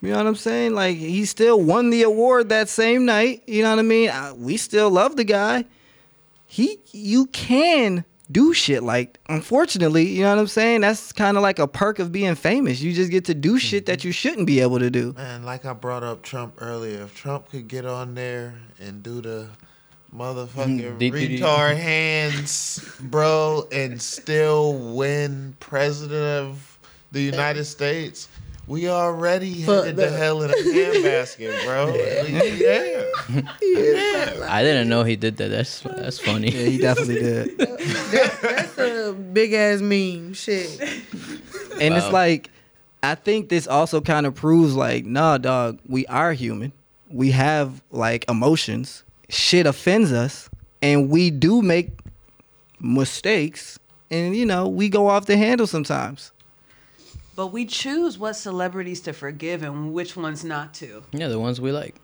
You know what I'm saying? Like he still won the award that same night. You know what I mean? I, we still love the guy. He, you can do shit like. Unfortunately, you know what I'm saying? That's kind of like a perk of being famous. You just get to do shit that mm-hmm. you shouldn't be able to do. Man, like I brought up Trump earlier, if Trump could get on there and do the motherfucking Did- did retard hands, bro, and still win president of the United States, we already Fuck headed to hell in a handbasket, bro. yeah. yeah. I didn't know he did that. That's that's funny. Yeah, he definitely did. That's a big ass meme. Shit. And it's like, I think this also kind of proves like, nah, dog, we are human. We have like emotions. Shit offends us, and we do make mistakes, and you know we go off the handle sometimes. But we choose what celebrities to forgive and which ones not to. Yeah, the ones we like.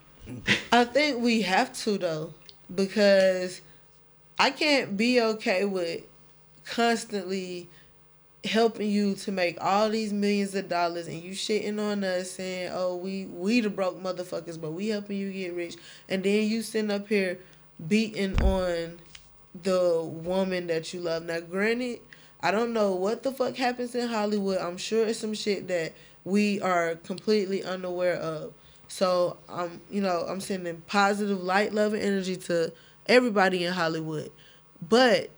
I think we have to though, because I can't be okay with constantly helping you to make all these millions of dollars and you shitting on us saying, Oh, we we the broke motherfuckers, but we helping you get rich and then you sitting up here beating on the woman that you love. Now granted, I don't know what the fuck happens in Hollywood. I'm sure it's some shit that we are completely unaware of. So I'm, you know, I'm sending positive light, love, and energy to everybody in Hollywood. But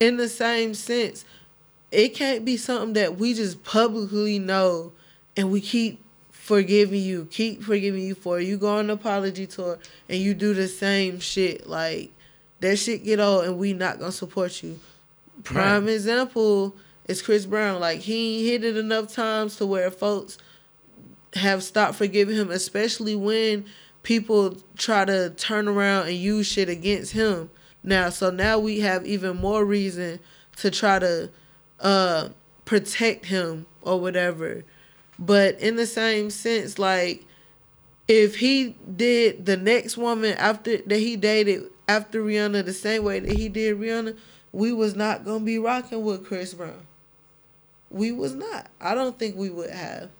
in the same sense, it can't be something that we just publicly know and we keep forgiving you, keep forgiving you for. You go on apology tour and you do the same shit. Like that shit get old and we not gonna support you. Prime example is Chris Brown. Like he hit it enough times to where folks have stopped forgiving him, especially when people try to turn around and use shit against him. Now, so now we have even more reason to try to uh protect him or whatever. But in the same sense, like if he did the next woman after that he dated after Rihanna the same way that he did Rihanna, we was not gonna be rocking with Chris Brown. We was not. I don't think we would have.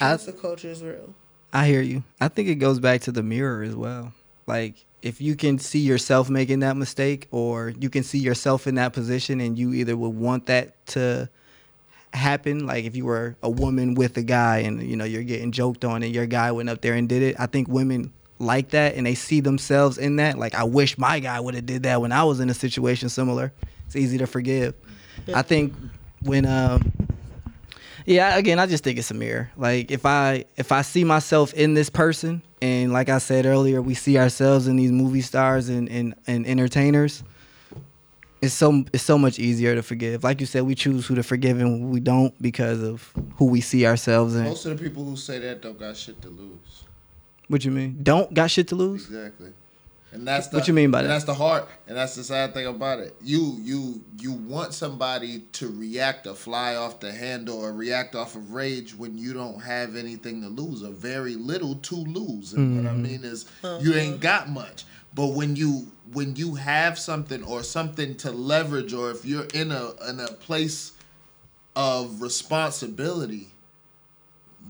I- Cancel culture is real. I hear you. I think it goes back to the mirror as well. Like if you can see yourself making that mistake or you can see yourself in that position and you either would want that to happen like if you were a woman with a guy and you know you're getting joked on and your guy went up there and did it. I think women like that and they see themselves in that like I wish my guy would have did that when I was in a situation similar. It's easy to forgive. I think when um yeah, again, I just think it's a mirror. Like if I if I see myself in this person, and like I said earlier, we see ourselves in these movie stars and and, and entertainers. It's so it's so much easier to forgive. Like you said, we choose who to forgive and who we don't because of who we see ourselves in. Most of the people who say that don't got shit to lose. What you mean? Don't got shit to lose? Exactly. And that's the, What you mean by and that? That's the heart, and that's the sad thing about it. You you you want somebody to react or fly off the handle or react off of rage when you don't have anything to lose or very little to lose. And what I Mm-hmm. mean is you ain't got much. But when you when you have something or something to leverage, or if you're in a in a place of responsibility,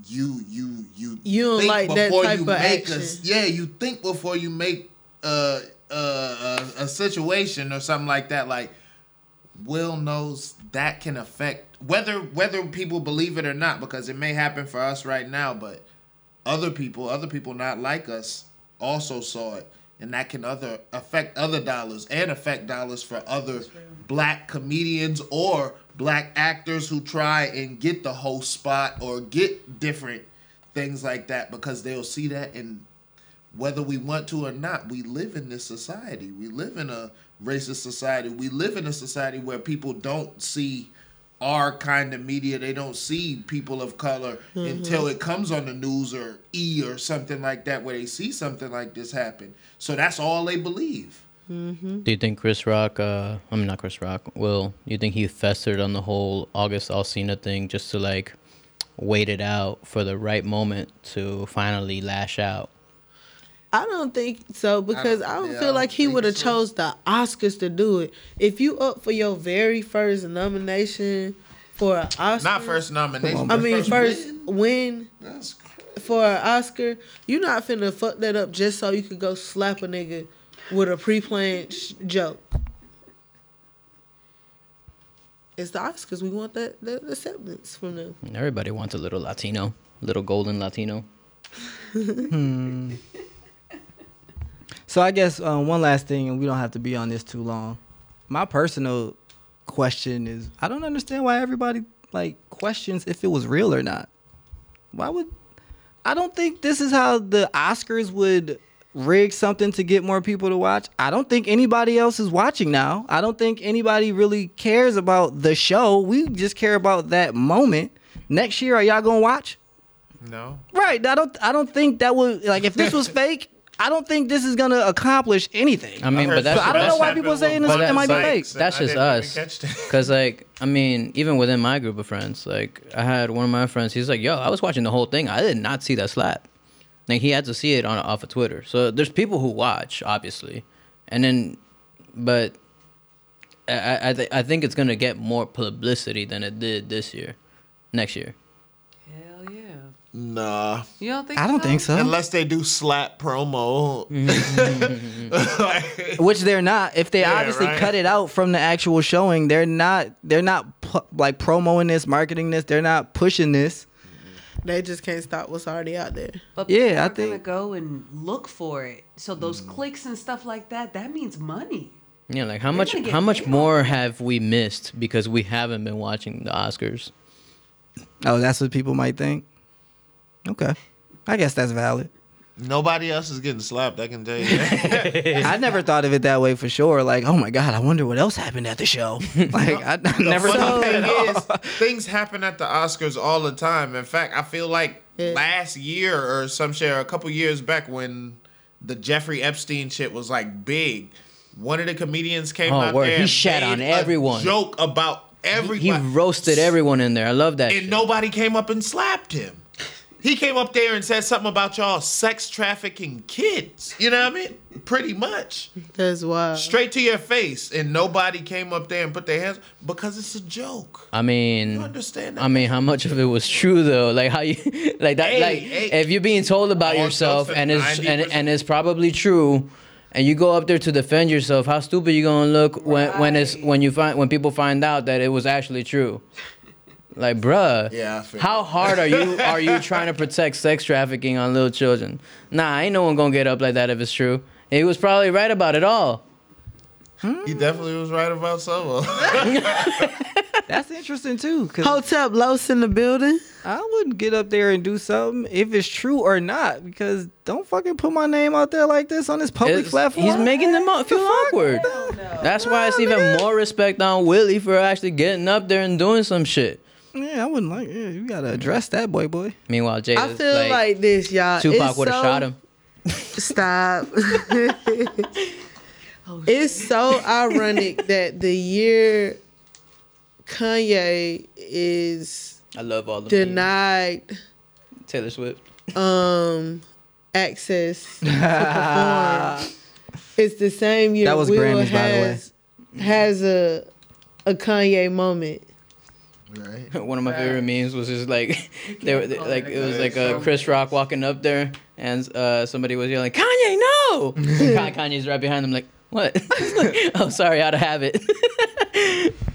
you you you You don't think like that before type you of make a- yeah, you think before you make uh, uh, a, a situation or something like that. Like Will knows that can affect whether whether people believe it or not, because it may happen for us right now, but other people, other people not like us, also saw it, and that can other affect other dollars and affect dollars for other black comedians or black actors who try and get the host spot or get different things like that because they'll see that and whether we want to or not, we live in this society. We live in a racist society. We live in a society where people don't see our kind of media. They don't see people of color mm-hmm. until it comes on the news or E or something like that, where they see something like this happen. So that's all they believe. Do you think Chris Rock? Uh, I mean, not Chris Rock. Will you think he festered on the whole August Alsina thing just to like wait it out for the right moment to finally lash out? I don't think so because I don't yeah, feel like don't he would have so. chose the Oscars to do it. If you up for your very first nomination for an Oscar, Not first nomination. I mean first win. win That's crazy. for an Oscar, you're not finna fuck that up just so you could go slap a nigga with a pre-planned sh- joke. It's the Oscars. We want that, that acceptance from them. Everybody wants a little Latino, little golden Latino. So I guess um, one last thing, and we don't have to be on this too long. My personal question is, I don't understand why everybody like questions if it was real or not. Why would I don't think this is how the Oscars would rig something to get more people to watch. I don't think anybody else is watching now. I don't think anybody really cares about the show. We just care about that moment. Next year, are y'all gonna watch? No. Right. I don't. I don't think that would like if this was fake. I don't think this is gonna accomplish anything. I mean, but that's So I don't know why people saying this it might be fake. That's just us. Cause like I mean, even within my group of friends, like I had one of my friends. He's like, "Yo, I was watching the whole thing. I did not see that slap." Like he had to see it on off of Twitter. So there's people who watch, obviously, and then, but I I, th- I think it's gonna get more publicity than it did this year, next year. Hell yeah. Nah. You don't think I don't think so. Unless they do slap promo. Mm-hmm. Like- Which they're not. If they Yeah, obviously right. cut it out from the actual showing, they're not. They're not pu- like promoting this, marketing this. They're not pushing this. They just can't stop what's already out there. But Yeah, people I are gonna think- go and look for it. So those Mm. clicks and stuff like that, that means money. Yeah, like how much gonna get how much paid on more have we missed because we haven't been watching the Oscars? Oh, that's what people might think. Okay, I guess that's valid. Nobody else is getting slapped. I can tell you that. I never thought of it that way for sure. Like, oh my god, I wonder what else happened at the show. like, I, I never Funny thought thing that. at all. things happen at the Oscars all the time. In fact, I feel like Yeah. last year or some shit, or a couple years back when the Jeffrey Epstein shit was like big, one of the comedians came Oh, out word. there He and shat made on a everyone. joke about He everybody. roasted everyone in there. I love that. and shit. nobody came up and slapped him. He came up there and said something about y'all sex trafficking kids. You know what I mean? Pretty much. That's wild. Straight to your face. And nobody came up there and put their hands because it's a joke. I mean, You understand that? I mean, how much of it was true though? Like how you like that? Hey, like hey. if you're being told about yourself and it's and, and it's probably true, and you go up there to defend yourself, how stupid you gonna look when when it's when you find when people find out that it was actually true? Like, bruh, Yeah, I how it. hard are you are you trying to protect sex trafficking on little children? Nah, ain't no one gonna get up like that if it's true. He was probably right about it all. He definitely was right about some of them. That's interesting too. Cause Hotep Los in the building. I wouldn't get up there and do something if it's true or not. Because don't fucking put my name out there like this on this public It's- platform. He's making them up feel awkward. That's why it's even more respect on Willie for actually getting up there and doing some shit. Yeah, I wouldn't like. Yeah, you gotta address that, boy, boy. Meanwhile, Jay, I feel like, this, y'all. Tupac It's would have so- shot him. Stop. it's so ironic that the year Kanye is I love all the denied Taylor Swift. um access to perform. It's the same year That was Will Grammys, by the way. has has a a Kanye moment. Right? One of my favorite memes was just like they were they- like it was like uh, Chris Rock walking up there and uh, somebody was yelling Kanye no. Kanye's right behind them like what? oh sorry, out of habit.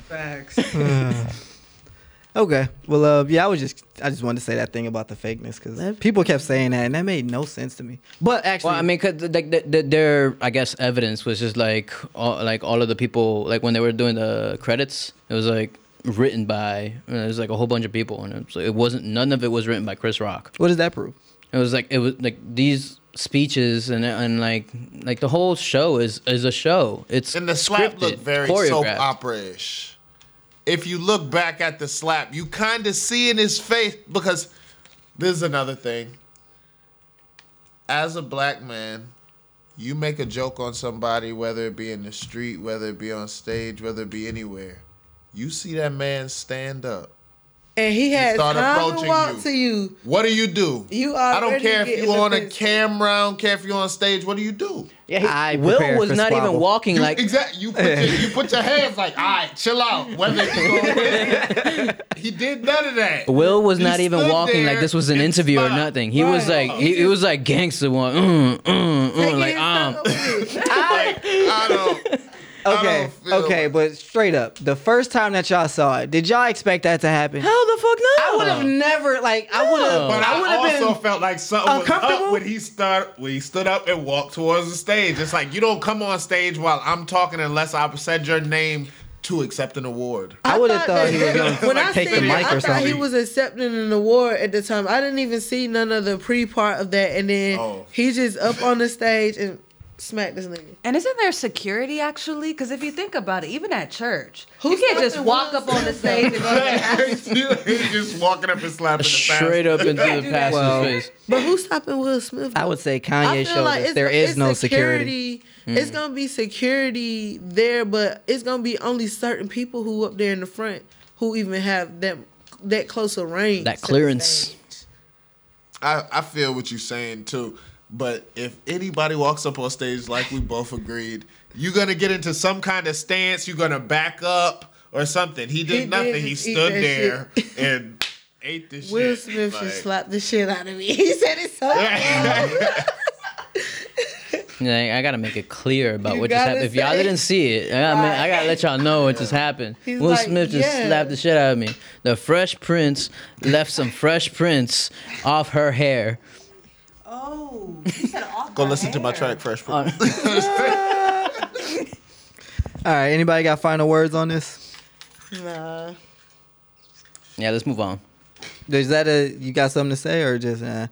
Facts. okay. Well, uh, yeah, I was just, I just wanted to say that thing about the fakeness because people kept saying that, and that made no sense to me. But actually, Well, I mean, cause like the, the, their, I guess, evidence was just like, all, like all of the people, like when they were doing the credits, it was like written by, it was like a whole bunch of people, and it, was, it wasn't, none of it was written by Chris Rock. what does that prove? It was like it was like these speeches and and like like the whole show is is a show. It's And the slap scripted, looked very soap opera ish. if you look back at the slap, you kind of see in his face because this is another thing. As a black man, you make a joke on somebody, whether it be in the street, whether it be on stage, whether it be anywhere. You see that man stand up. And he had start time approaching walk you. to you. What do you do? You I don't care if getting you on a defensive. camera, I don't care if you're on stage. What do you do? Yeah, he, I Will was for not even walking You, like exactly. You put your, you put your hands like, all right, chill out. Whether you go he did none of that. Will was He not even walking like this was an and interview or nothing. He was Right. like he, he was like gangster one, mm, mm, mm, like um. time with it. Like, I don't. I Okay, don't feel- okay, but straight up, the first time that y'all saw it, did y'all expect that to happen? Hell the fuck no. I would have never like I would have But I, I would have also been felt like something was uncomfortable? up when he start when he stood up and walked towards the stage. It's like you don't come on stage while I'm talking unless I said your name to accept an award. I would have thought that- he was gonna when I take the seen it, mic I or thought he was accepting an award at the time. I didn't even see none of the pre part of that, and then Oh. he just up on the stage and smacked this nigga. And isn't there security actually? Because if you think about it, even at church, Who's you can't just walk up on the stage and go. He's just walking up and slapping the straight up into the pastor's Well, face. But who's stopping Will Smith? I would say I Kanye feel showed like us there is no security. Hmm. It's gonna be security there, but it's gonna be only certain people who up there in the front who even have that that close a range. That clearance. I, I feel what you're saying too. But if anybody walks up on stage like we both agreed, you're gonna get into some kind of stance, you're gonna back up or something. He did He did nothing. he stood that there and ate the shit. Will Smith Like- just slapped the shit out of me. He said it so. Yeah, I gotta make it clear about You what just happened. If y'all didn't see it, I, gotta, I gotta let y'all know what just happened. He's Will like, Smith just yeah. slapped the shit out of me. The Fresh Prince left some Fresh Prince off her hair. Oh, you said off Go my listen to my track, Fresh Prince. All right, anybody got final words on this? Nah. Yeah, let's move on. Is that a you got something to say or just uh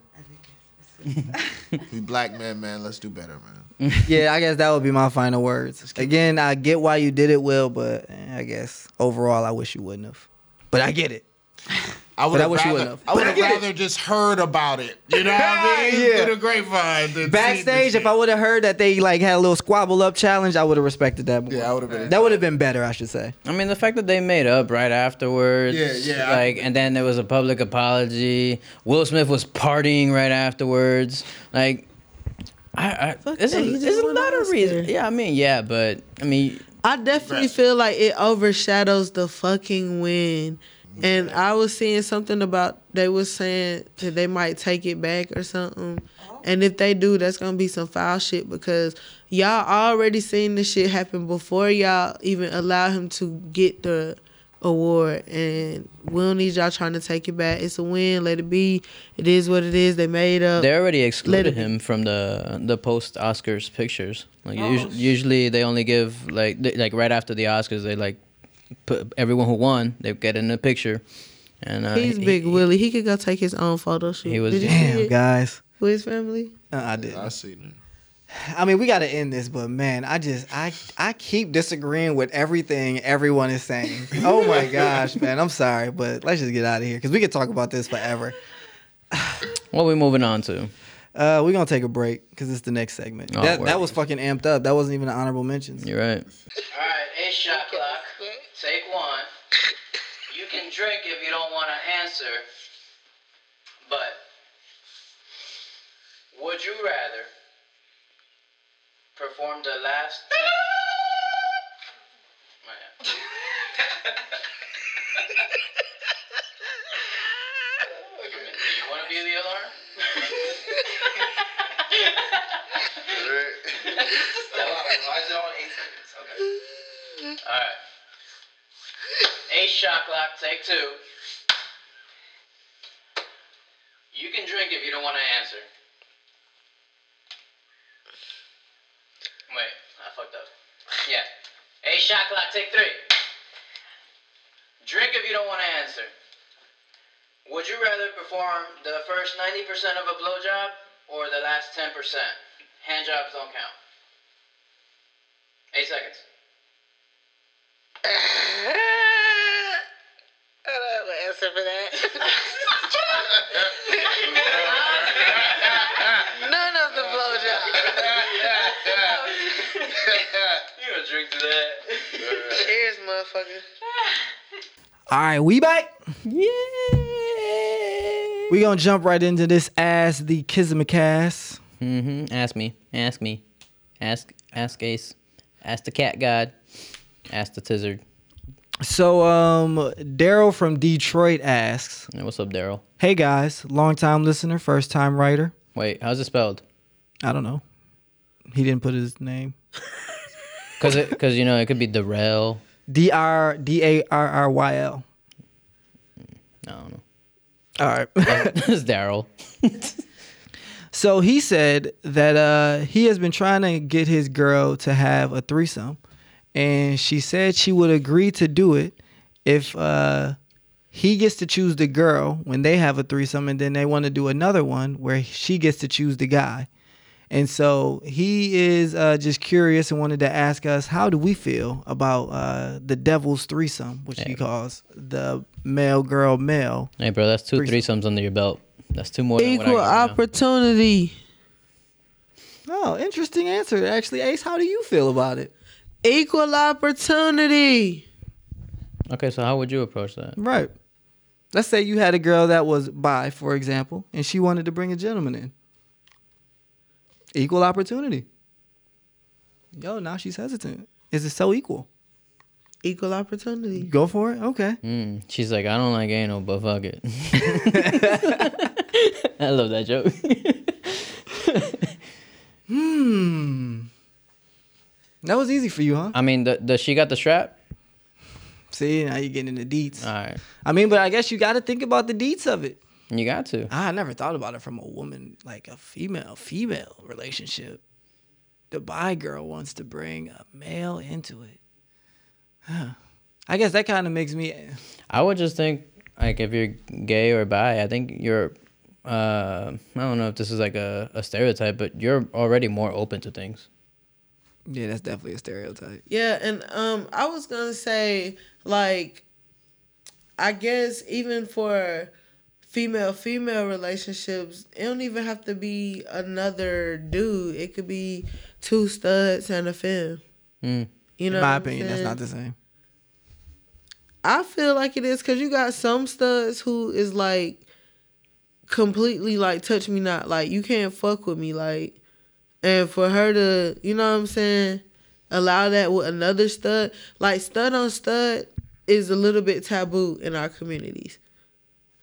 we black men, man. Let's do better, man. Yeah, I guess that would be my final words. Again, I get why you did it, Will, but eh, I guess overall I wish you wouldn't have. But I get it. I would I have wish you rather, wouldn't have. I would have get it. rather just heard about it. You know what I mean? Yeah. Through the grapevine. than seen the Backstage, if. I would have heard that they like had a little squabble up challenge, I would have respected that more. Yeah, I would have been. That would have been better, I should say. I mean, the fact that they made up right afterwards. Yeah, yeah, I- Like, and then there was a public apology. Will Smith was partying right afterwards. Like, I, I there's, that, a, he just there's a lot of reasons. Yeah, I mean, yeah, but I mean, I definitely Right. feel like it overshadows the fucking win. And I was seeing something about they was saying that they might take it back or something. Oh. And if they do, that's gonna be some foul shit because y'all already seen this shit happen before y'all even allow him to get the award. And we don't need y'all trying to take it back. It's a win. Let it be. It is what it is. They made up. they already excluded it be. him from the the post Oscars pictures. Like, oh, usu- usually they only give like they, like right after the Oscars, they like put everyone who won. They get in the picture, and uh, He's he- Big he- Willie. He could go take his own photo shoot. He was- Did you see Damn, it? guys. With his family? Uh, I did. I seen it. I mean, we got to end this, but man, I just I I keep disagreeing with everything everyone is saying. Oh my gosh, man, I'm sorry, but let's just get out of here because we could talk about this forever. What are we moving on to? Uh, we're gonna take a break because it's the next segment. Oh, that that was fucking amped up. That wasn't even an honorable mentions. You're right. All right, a shot clock. Take one. You can drink if you don't want to answer, but would you rather perform the last? Man. Do you want to be the alarm? Why is it on eight seconds? Okay. All right. Eight shot clock. Take two. You can drink if you don't want to answer. Wait, I fucked up. Yeah. Eight shot clock. Take three. Drink if you don't want to answer. Would you rather perform the first 90% of a blowjob or the last 10%? Hand jobs don't count. Eight seconds. answer for that. None of the blowjobs. You gonna drink to that? Cheers, motherfucker. All right, we back. Yeah. We gonna jump right into this as the Kismacast. Mm-hmm. Ask me. Ask me. Ask ask Ace. Ask the cat god. Ask the tizard. So, um, Daryl from Detroit asks, Hey, what's up, Daryl? "Hey guys, long time listener, first time writer. Wait, how's it spelled? I don't know. He didn't put his name. Cause it, cause you know it could be Darrell. D R D A R R Y L. I don't know. All right. it's Daryl. So he said that uh, he has been trying to get his girl to have a threesome, and she said she would agree to do it if uh, he gets to choose the girl when they have a threesome, and then they want to do another one where she gets to choose the guy. And so he is uh, just curious and wanted to ask us, how do we feel about uh, the devil's threesome, which he calls the male girl male? Hey, bro, that's two Threesome. threesomes under your belt. That's two more. Than what I Equal got now. opportunity. Oh, interesting answer. Actually, Ace, how do you feel about it? Equal opportunity. Okay, so how would you approach that? Right. Let's say you had a girl that was bi, for example, and she wanted to bring a gentleman in. Equal opportunity. Yo, now she's hesitant. Is it so equal? Equal opportunity. Go for it. Okay. Mm, she's like, I don't like anal, but fuck it. I love that joke. Hmm. That was easy for you, huh? I mean, th- does she got the strap? See, now you're getting the deets. All right, I mean, but I guess you got to think about the deets of it. you got to. I never thought about it from a woman, like a female female relationship. The bi girl wants to bring a male into it. Huh. I guess that kind of makes me. I would just think like if you're gay or bi, I think you're. Uh, I don't know if this is like a, a stereotype, but you're already more open to things. Yeah, that's definitely a stereotype. Yeah, and um, I was gonna say like, I guess even for female female relationships, it don't even have to be another dude. It could be two studs and a femme. Mm. You know, In my opinion, that's not the same. I feel like it is because you got some studs who is like completely like touch me not like you can't fuck with me like and for her to you know what I'm saying allow that with another stud like stud on stud is a little bit taboo in our communities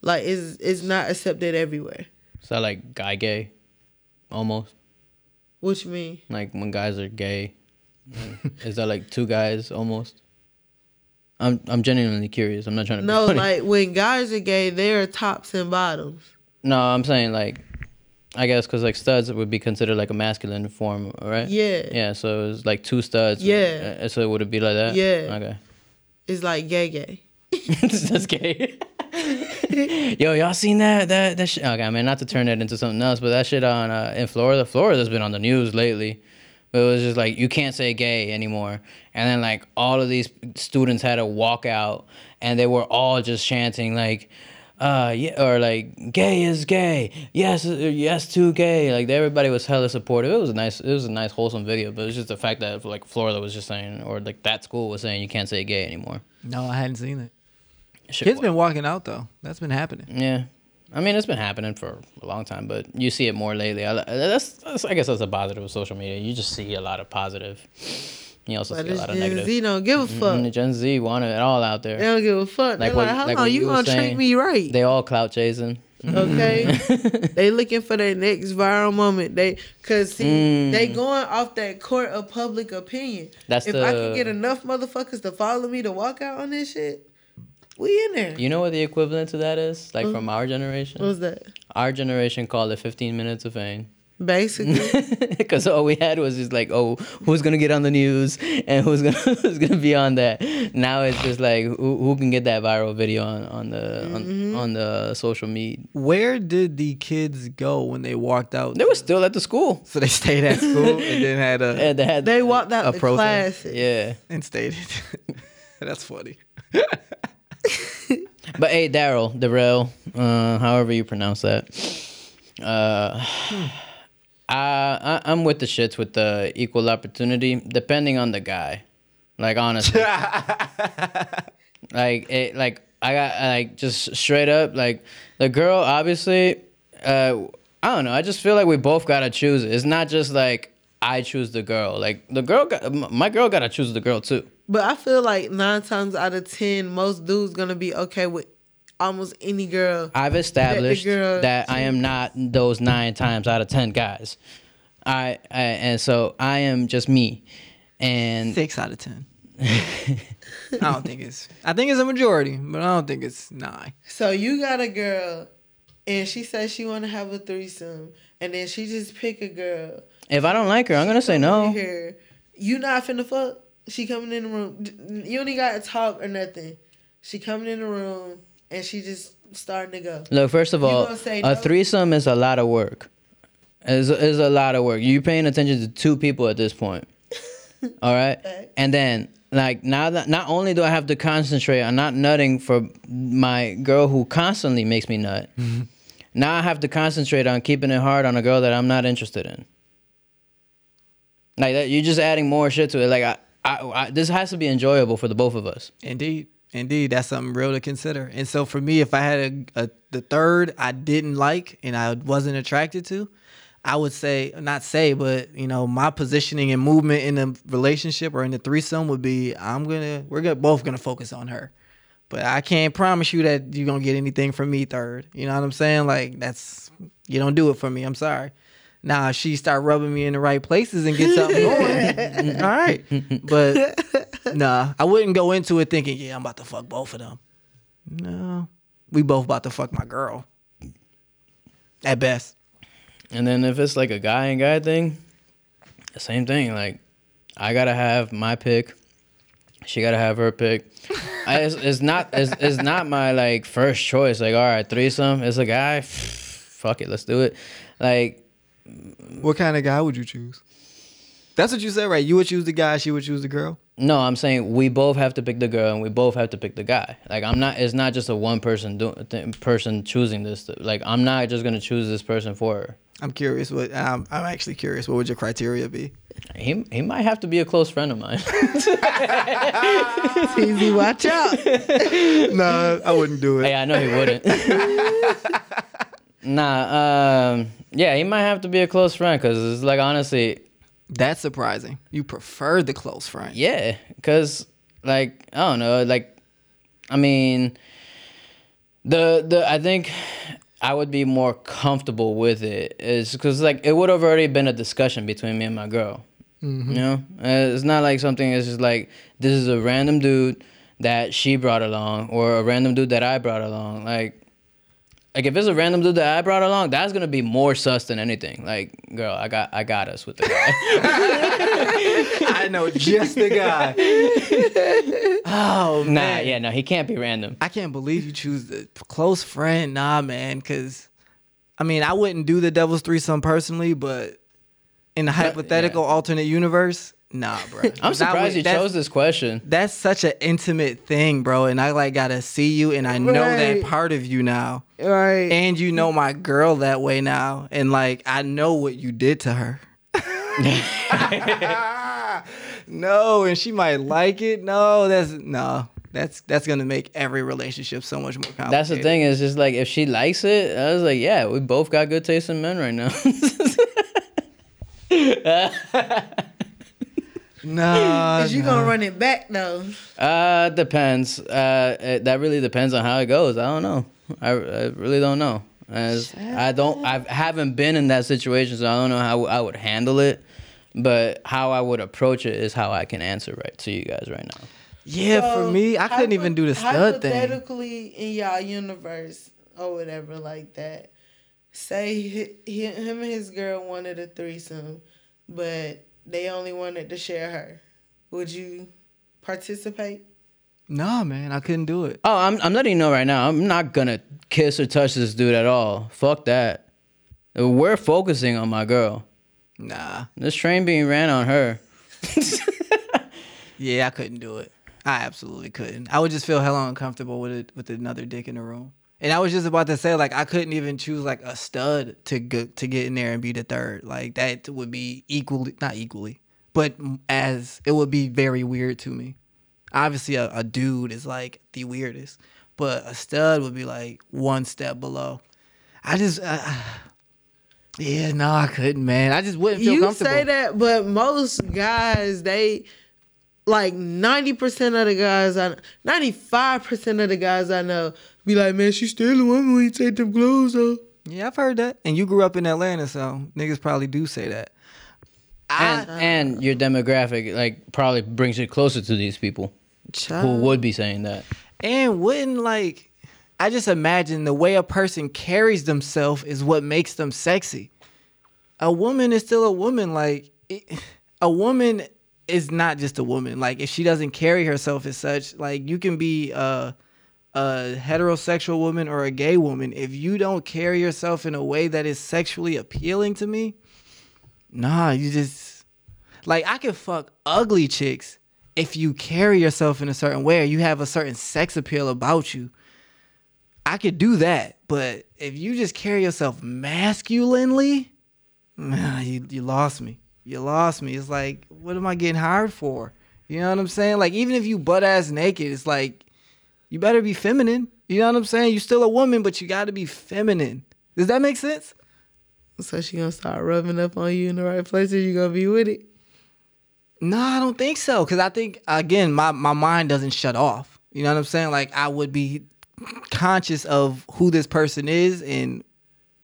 like it's it's not accepted everywhere Is that like guy gay? Almost what you mean like when guys are gay. is that like two guys almost? I'm I'm genuinely curious. I'm not trying to. be no like when guys are gay they're tops and bottoms No, I'm saying like, I guess because like studs would be considered like a masculine form, right? Yeah. Yeah. So it's like two studs. Yeah. Uh, So would it be like that? Yeah. Okay. it's like gay gay That's gay. Yo, y'all seen that that that shit? Okay, I mean not to turn that into something else, but that shit on uh, in Florida. Florida's been on the news lately. But it was just like you can't say gay anymore, and then like all of these students had to walk out, and they were all just chanting like, uh, yeah, or like gay is gay, yes, uh, yes to gay. Like everybody was hella supportive. It was a nice, it was a nice wholesome video, but it was just the fact that like Florida was just saying, or like that school was saying you can't say gay anymore. No, I hadn't seen it. Shit Kids been walking out though. That's been happening. Yeah, I mean it's been happening for a long time, but you see it more lately. I, that's, that's I guess that's a positive of social media. You just see a lot of positive. You also but see a lot of Gen negative. Z don't give a fuck Mm, the Gen Z want it all out there. They don't give a fuck. They're what- like, how like long what you you gonna was treat me right? They all clout chasing. okay, they looking for their next viral moment. They cause see they going off that court of public opinion. Mm. That's if I the- can get enough motherfuckers to follow me to walk out on this shit, we in there. You know what the equivalent to that is? Like from our generation. What's that? Our generation called it 15 minutes of fame. Basically, Because all we had was just like, oh, who's gonna get on the news and who's gonna who's gonna be on that. Now it's just like who, who can get that viral video on on the Mm-hmm. on, on the social media. Where did the kids go when they walked out? They were still at the school. so they stayed at school and then had a And they had they walked out A the protest. class. yeah. and stayed. That's funny. but hey, Daryl, Darrell, uh, however you pronounce that. Uh, I, I I'm with the shits with the equal opportunity, depending on the guy. Like honestly, like it, like I got like just straight up like the girl. Obviously, uh, I don't know. I just feel like we both gotta choose it. It's not just like I choose the girl. Like the girl, got, my girl gotta choose the girl too. But I feel like nine times out of ten, most dudes gonna be okay with almost any girl. I've established girl that I am not those nine times out of ten guys. I, I and so I am just me, and Six out of ten. I don't think it's. I think it's a majority, but I don't think it's nine. So you got a girl, and she says she want to have a threesome, and then she just pick a girl. if I don't like her, I'm gonna say no. Here, you not finna fuck. She coming in the room. You only got to talk or nothing. She coming in the room, and she just starting to go. Look, first of all, gonna a no? threesome is a lot of work. Is is a lot of work. You're paying attention to two people at this point. All right, and then like now that not only do I have to concentrate on not nutting for my girl who constantly makes me nut, mm-hmm. now I have to concentrate on keeping it hard on a girl that I'm not interested in. Like that, you're just adding more shit to it. Like I, I, I this has to be enjoyable for the both of us. Indeed, indeed, that's something real to consider. And so for me, if I had a, a the third I didn't like and I wasn't attracted to, I would say not say, but you know, my positioning and movement in the relationship or in the threesome would be I'm gonna we're gonna both gonna focus on her. But I can't promise you that you're gonna get anything from me third. You know what I'm saying? Like that's you don't do it for me. I'm sorry. Now she start rubbing me in the right places and get something going, all right. But nah, I wouldn't go into it thinking, yeah, I'm about to fuck both of them. No, we both about to fuck my girl. At best. And then if it's like a guy and guy thing, the same thing. Like I gotta have my pick. She gotta have her pick. I, it's, it's not it's, it's not my like first choice. Like all right, threesome. It's a guy. Fuck it, let's do it. Like What kind of guy would you choose? That's what you said, right? You would choose the guy, she would choose the girl. no, I'm saying we both have to pick the girl and we both have to pick the guy. Like I'm not. It's not just a one person do, th- person choosing this. Like I'm not just gonna choose this person for her. I'm curious what I'm, I'm actually curious. What would your criteria be? He he might have to be a close friend of mine. Easy, watch out. no, I wouldn't do it. Hey, I know he wouldn't. nah, um, yeah, he might have to be a close friend because it's like honestly, That's surprising. You prefer the close friend. yeah, because like I don't know, like I mean, the the I think I would be more comfortable with it is because like it would have already been a discussion between me and my girl. You know, Uh, it's not like something It's just like this is a random dude that she brought along or a random dude that I brought along. Like, like if it's a random dude that I brought along, that's gonna be more sus than anything. Like, girl, I got I got us with the guy. I know just the guy. oh nah, man. yeah, no, he can't be random. I can't believe you choose the close friend. Nah, man, because I mean, I wouldn't do the devil's threesome personally, but in the hypothetical alternate universe, nah, bro. I'm surprised you chose this question. That's such an intimate thing, bro. And I like gotta see you, and I know that part of you now, Right. and you know my girl that way now, and like I know what you did to her. no, and she might like it. No, that's no. That's that's gonna make every relationship so much more complicated. That's the thing is just like if she likes it, I was like, yeah, we both got good taste in men right now. Nah, Is you nah. gonna run it back though? uh, depends. Uh, it, that really depends on how it goes. I don't know. I, I really don't know. As I don't, I haven't been in that situation, so I don't know how I would handle it. But how I would approach it is how I can answer right to you guys right now. Yeah, for me, I couldn't even do the stud thing. Hypothetically, in y'all universe or whatever like that, say he, he, him and his girl wanted a threesome, but they only wanted to share her. Would you participate? No, man, I couldn't do it. Oh, I'm I'm letting you know right now. I'm not gonna kiss or touch this dude at all. Fuck that. We're focusing on my girl. Nah, This train being ran on her. yeah, I couldn't do it. I absolutely couldn't. I would just feel hella uncomfortable with it with another dick in the room. And I was just about to say, like, I couldn't even choose like a stud to go, to get in there and be the third. Like that would be equally, not equally, but as it would be very weird to me. Obviously, a, a dude is like the weirdest, but a stud would be like one step below. I just, uh, yeah, no, I couldn't, man. I just wouldn't feel You comfortable. say that, but most guys they like ninety percent of the guys I ninety five percent of the guys I know be like, man, she still a woman when you take them clothes off. Yeah, I've heard that. And you grew up in Atlanta, so niggas probably do say that. And and your demographic like probably brings you closer to these people who would be saying that. And wouldn't like I just imagine the way a person carries themselves is what makes them sexy. A woman is still a woman. Like it, a woman is not just a woman. Like if she doesn't carry herself as such, like you can be a, a heterosexual woman or a gay woman. If you don't carry yourself in a way that is sexually appealing to me, nah, you just like I can fuck ugly chicks if you carry yourself in a certain way or you have a certain sex appeal about you. I could do that, but if you just carry yourself masculinely, nah, you you lost me. You lost me. It's like, what am I getting hired for? You know what I'm saying? Like even if you butt ass naked, it's like you better be feminine. You know what I'm saying? You're still a woman, but you got to be feminine. Does that make sense? So she gonna start rubbing up on you in the right places. You gonna be with it. No, I don't think so. Cause I think again, my my mind doesn't shut off. You know what I'm saying? Like I would be conscious of who this person is and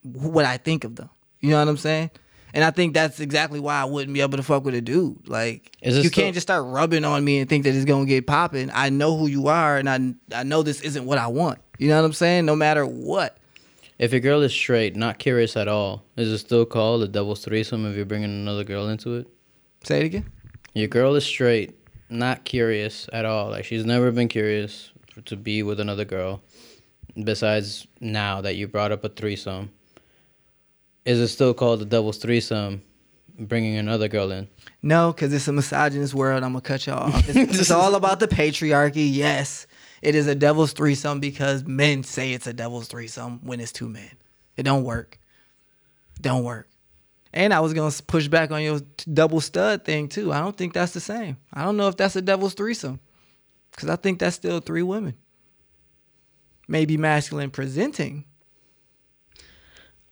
what I think of them. You know what I'm saying? And I think that's exactly why I wouldn't be able to fuck with a dude. Like you still- can't just start rubbing on me and think that it's gonna get popping. I know who you are, and I I know this isn't what I want. You know what I'm saying? No matter what. If your girl is straight, not curious at all, is it still called a devil's threesome if you're bringing another girl into it? Say it again. Your girl is straight, not curious at all. Like she's never been curious to be with another girl. Besides now that you brought up a threesome, is it still called the devil's threesome, bringing another girl in? No, because it's a misogynist world. I'm gonna cut y'all off. It's, it's all about the patriarchy. Yes, it is a devil's threesome because men say it's a devil's threesome when it's two men. It don't work. Don't work. And I was gonna push back on your double stud thing too. I don't think that's the same. I don't know if that's a devil's threesome because I think that's still three women. Maybe masculine presenting.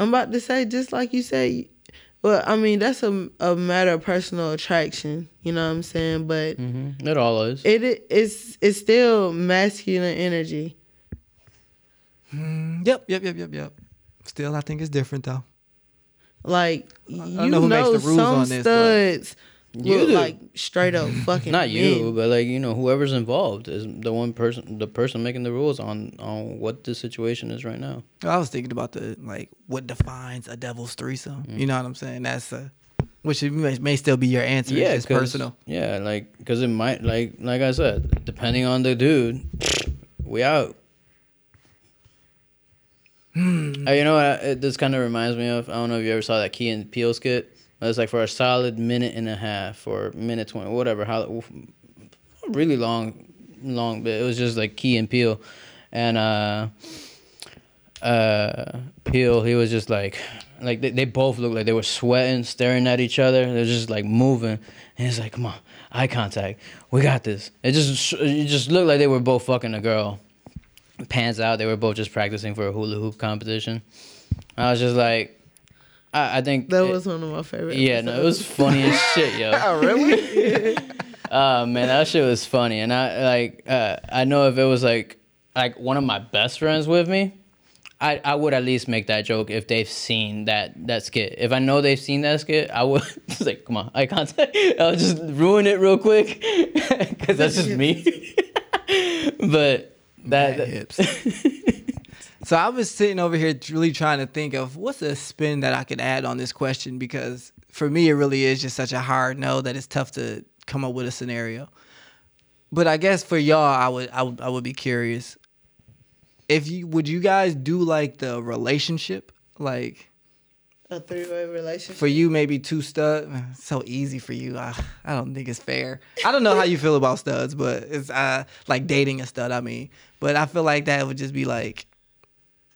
I'm about to say just like you say. Well, I mean that's a a matter of personal attraction. You know what I'm saying? But Mm-hmm. It all is. it i- it's it's still masculine energy. Yep, yep, yep, yep, yep. Still, I think it's different though. Like you know know, who makes the rules some on this, but- studs You look like straight up fucking Not you, men. but like you know, whoever's involved is the one person, the person making the rules on on what the situation is right now. I was thinking about the like what defines a devil's threesome. You know what I'm saying? That's a which it may, may still be your answer. Yeah, it's personal. Yeah, like because it might like like I said, depending on the dude, we out. Uh, you know what? It, this kind of reminds me of. I don't know if you ever saw that Key and Peele skit. It's like for a solid minute and a half or minute twenty, whatever. How really long, long bit. It was just like Key and Peele, and uh, uh, Peele. He was just like, like they, they both looked like they were sweating, staring at each other. They're just like moving, and he's like, "Come on, eye contact. We got this." It just it just looked like they were both fucking a girl. Pans out, they were both just practicing for a hula hoop competition. I was just like, I, I think That it- was one of my favorite. yeah, no, it was funny as shit, yo. Oh really? Oh man, that shit was funny, and I like uh, I know if it was like like one of my best friends with me, I I would at least make that joke if they've seen that that skit. If I know they've seen that skit, I would just like come on I can't. I'll just ruin it real quick because that's just me. but that, Mad hips. So I was sitting over here really trying to think of what's a spin that I could add on this question because for me it really is just such a hard no that it's tough to come up with a scenario. But I guess for y'all, I would I would I would be curious if you would you guys do like the relationship like A three way relationship. For you, maybe two stud. So easy for you. I, I don't think it's fair. I don't know how you feel about studs, but it's uh like dating a stud. I mean, but I feel like that would just be like,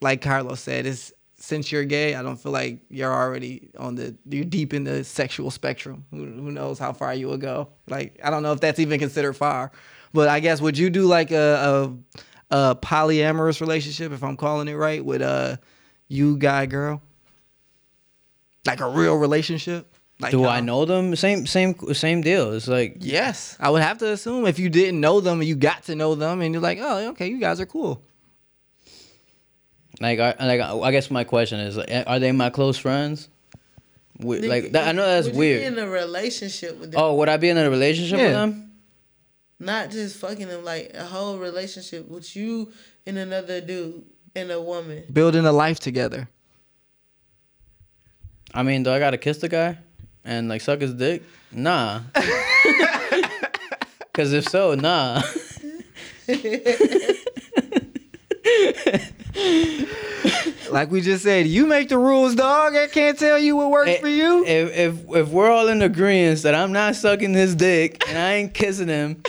like Carlos said, it's since you're gay, I don't feel like you're already on the you're deep in the sexual spectrum. Who, who knows how far you will go? Like I don't know if that's even considered far, but I guess would you do like a a, a polyamorous relationship if I'm calling it right with uh you guy girl? Like a real relationship? Like Do I know them? Same same same deal. It's like Yes, I would have to assume if you didn't know them you got to know them and you're like, oh, okay, you guys are cool. Like I like I guess my question is like, are they my close friends? We, like that, I know that's Would you be weird. in a relationship with them, Oh, would I be in a relationship with them? not just fucking them, like a whole relationship with you and another dude and a woman. Building a life together. I mean, do I gotta kiss the guy and like suck his dick? Nah. Cause if so, nah. Like we just said, you make the rules, dog. I can't tell you what works for you. If if if we're all in agreement that I'm not sucking his dick and I ain't kissing him,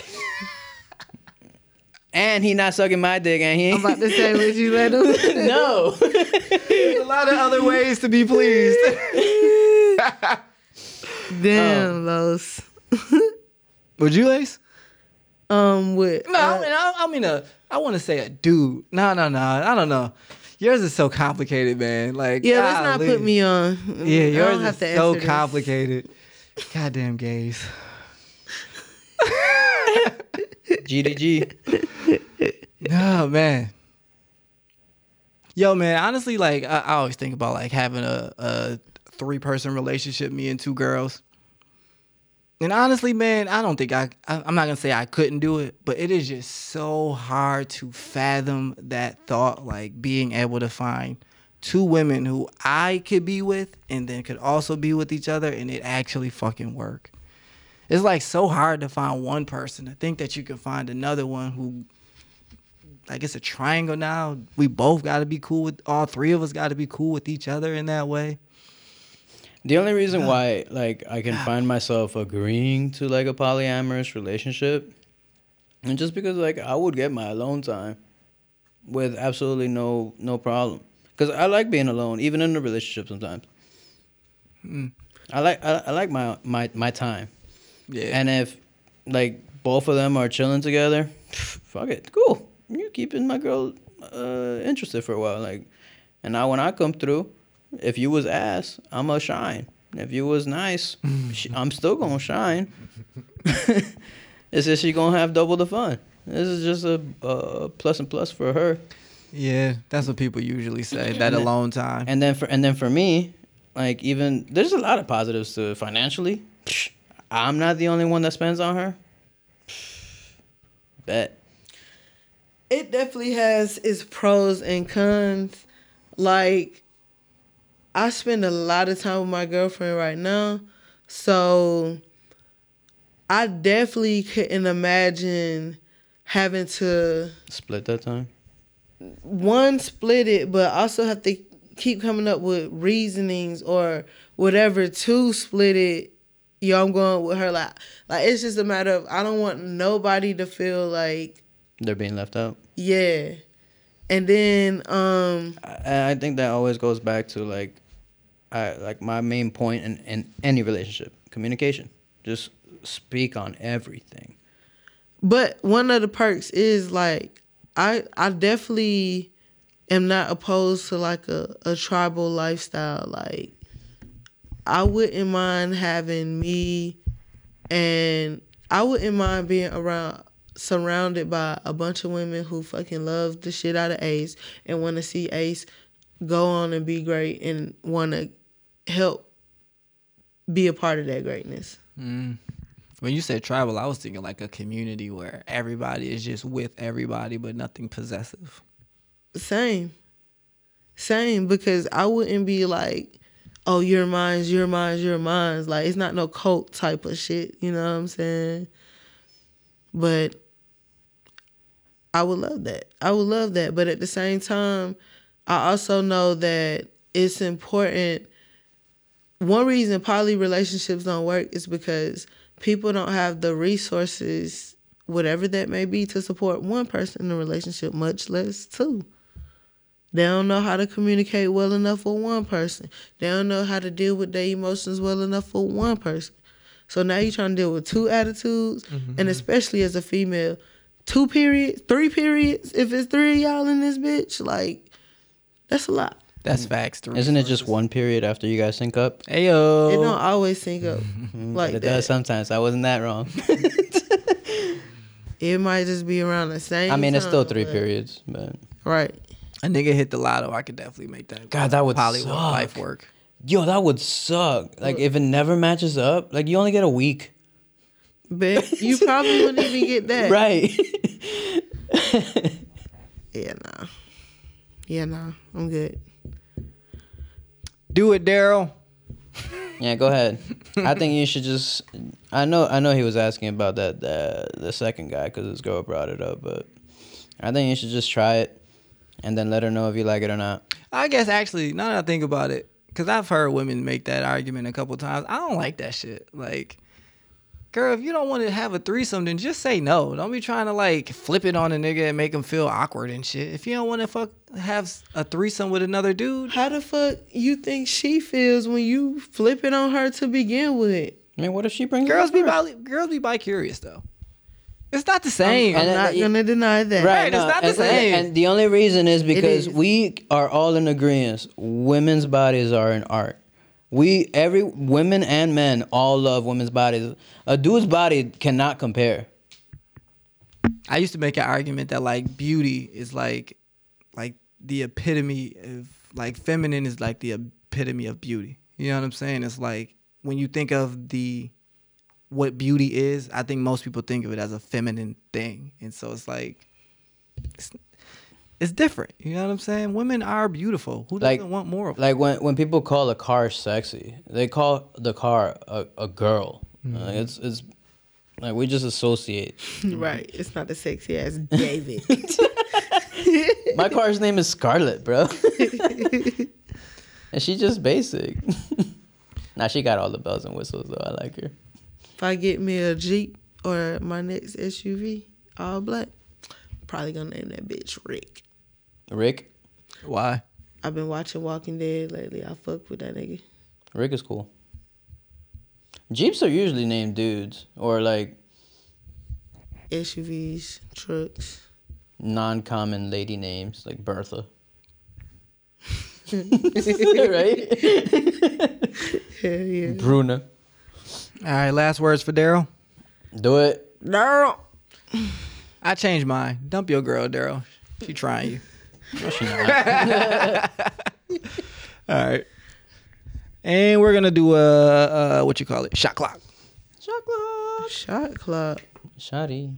and he not sucking my dick and he I'm ain't about to say, would you let him? no. There's a lot of other ways to be pleased. Um, Damn, Los. Would you, Ace? Um, with No, uh, I mean, I, I mean, a, I want to say a dude. No, no, no. I don't know. Yours is so complicated, man. Like, yeah, let's not golly. put me on. Yeah, yours is so answer this. complicated. Goddamn gays. GDG. Oh man. Yo, man, honestly, like I, I always think about like having a, a three person relationship, me and two girls. And honestly, man, I don't think I, I I'm not gonna say I couldn't do it, but it is just so hard to fathom that thought, like being able to find two women who I could be with and then could also be with each other and it actually fucking work. It's like so hard to find one person. To think that you can find another one who like it's a triangle now. We both got to be cool with all three of us. Got to be cool with each other in that way. The only reason why like I can find myself agreeing to like a polyamorous relationship, and just because like I would get my alone time, with absolutely no no problem, because I like being alone even in a relationship sometimes. I like I, I like my my my time, Yeah. and if like both of them are chilling together, fuck it, cool. You keeping my girl uh, interested for a while, like, and now when I come through, if you was ass, I'ma shine. If you was nice, I'm still gonna shine. it's just she gonna have double the fun. This is just a uh, plus and plus for her. yeah, that's what people usually say. That alone time. And then for and then for me, like even there's a lot of positives to financially. I'm not the only one that spends on her. Bet. it definitely has its pros and cons. Like, I spend a lot of time with my girlfriend right now, so I definitely couldn't imagine having to Split that time. one split it, but also have to keep coming up with reasonings or whatever to split it. Yo, I'm going with her. Like, like it's just a matter of I don't want nobody to feel like They're being left out. yeah. And then um I, I think that always goes back to like, I like my main point in, in any relationship: communication. Just speak on everything. but one of the perks is like I I definitely am not opposed to like a, a tribal lifestyle. Like I wouldn't mind having me and I wouldn't mind being around surrounded by a bunch of women who fucking love the shit out of Ace and want to see Ace go on and be great and want to help be a part of that greatness. Mm. When you said tribal, I was thinking like a community where everybody is just with everybody, but nothing possessive. Same. Same, because I wouldn't be like, oh, you're mine, you're mine, you're mine. Like, it's not no cult type of shit, you know what I'm saying? But I would love that. I would love that. But at the same time, I also know that it's important one reason poly relationships don't work is because people don't have the resources, whatever that may be, to support one person in a relationship, much less two. They don't know how to communicate well enough for one person. They don't know how to deal with their emotions well enough for one person. So now you're trying to deal with two attitudes, mm-hmm. and especially as a female, two periods, three periods. If it's three of y'all in this bitch, like that's a lot. That's mm. facts. three Isn't it just one period after you guys sync up? Hey yo. It don't always sync up mm-hmm. like But it that. does sometimes. I wasn't that wrong. It might just be around the same. I mean, it's still time, three but- periods, but Right. a nigga hit the lotto, I could definitely make that. God, that would poly suck. life work. yo, that would suck. Like if it never matches up, like you only get a week, But you probably wouldn't even get that. right? Yeah, nah. Yeah, nah. I'm good. Do it, Daryl. yeah, go ahead. I think you should just. I know, I know he was asking about that the the second guy because his girl brought it up, but I think you should just try it and then let her know if you like it or not. I guess actually, now that I think about it, because I've heard women make that argument a couple times. I don't like that shit. Like, girl, if you don't want to have a threesome, then just say no. Don't be trying to like flip it on a nigga and make him feel awkward and shit. If you don't want to fuck have a threesome with another dude, How the fuck you think she feels when you flip it on her to begin with? I mean, what if she brings girls be up bi- girls be bi curious though. It's not the same. I'm And uh, not then- gonna deny that. Right, it's not the and, same. And the only reason is because is. we are all in agreement. Women's bodies are an art. We every women and men all love women's bodies. A dude's body cannot compare. I used to make an argument that like beauty is like like the epitome of like feminine is like the epitome of beauty. You know what I'm saying? It's like when you think of the what beauty is, I think most people think of it as a feminine thing. And so it's like it's, it's different. You know what I'm saying? Women are beautiful. Who doesn't Like- want more of Like when when people call a car sexy, they call the car a, a girl. Mm-hmm. Uh, it's it's like we just associate. Right. It's not the sexy ass David. My car's name is Scarlet, bro. and she just basic. now she got all the bells and whistles though. I like her. if I get me a Jeep or my next SUV, all black, probably gonna name that bitch Rick. Rick, Why? I've been watching Walking Dead lately. I fuck with that nigga. Rick is cool. Jeeps are usually named dudes or like SUVs, trucks. non-common lady names like Bertha. right? Hell yeah. Bruna. All right, last words for Daryl. Do it. Daryl. I changed mine. Dump your girl, Daryl. She trying you. No, she not. All right. And we're gonna do a, uh what you call it? Shot clock. Shot clock. Shot clock. Shotty.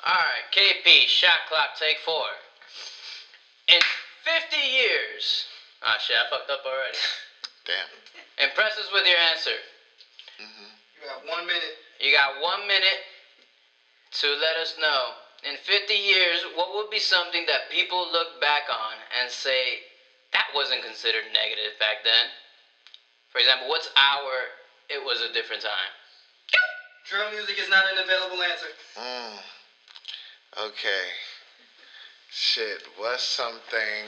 Alright, KP, shot clock, take four. In 50 years. Ah, shit, I fucked up already. Damn. Impress us with your answer. Mhm. You got one minute. You got one minute to let us know. In 50 years, what would be something that people look back on and say, that wasn't considered negative back then? For example, what's our, it was a different time? Drill music is not an available answer. Mm. Okay. Shit, what's something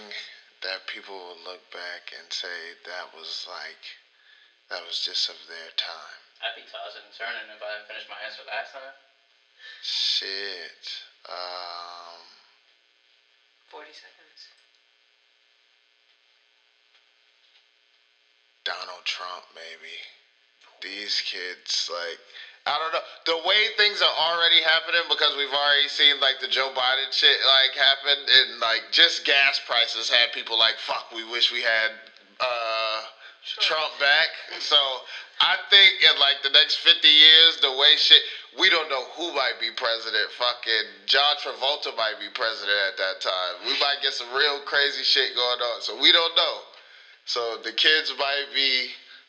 that people will look back and say that was like, that was just of their time? I'd be tossing and turning if I didn't finish my answer last time. Shit. Um, 40 seconds. Donald Trump, maybe. These kids, like, I don't know. The way things are already happening because we've already seen, like, the Joe Biden shit, like, happen. And, like, just gas prices had people like, fuck, we wish we had uh, Trump back. So I think in, like, the next 50 years, the way shit, we don't know who might be president. Fucking John Travolta might be president at that time. We might get some real crazy shit going on. So we don't know. So the kids might be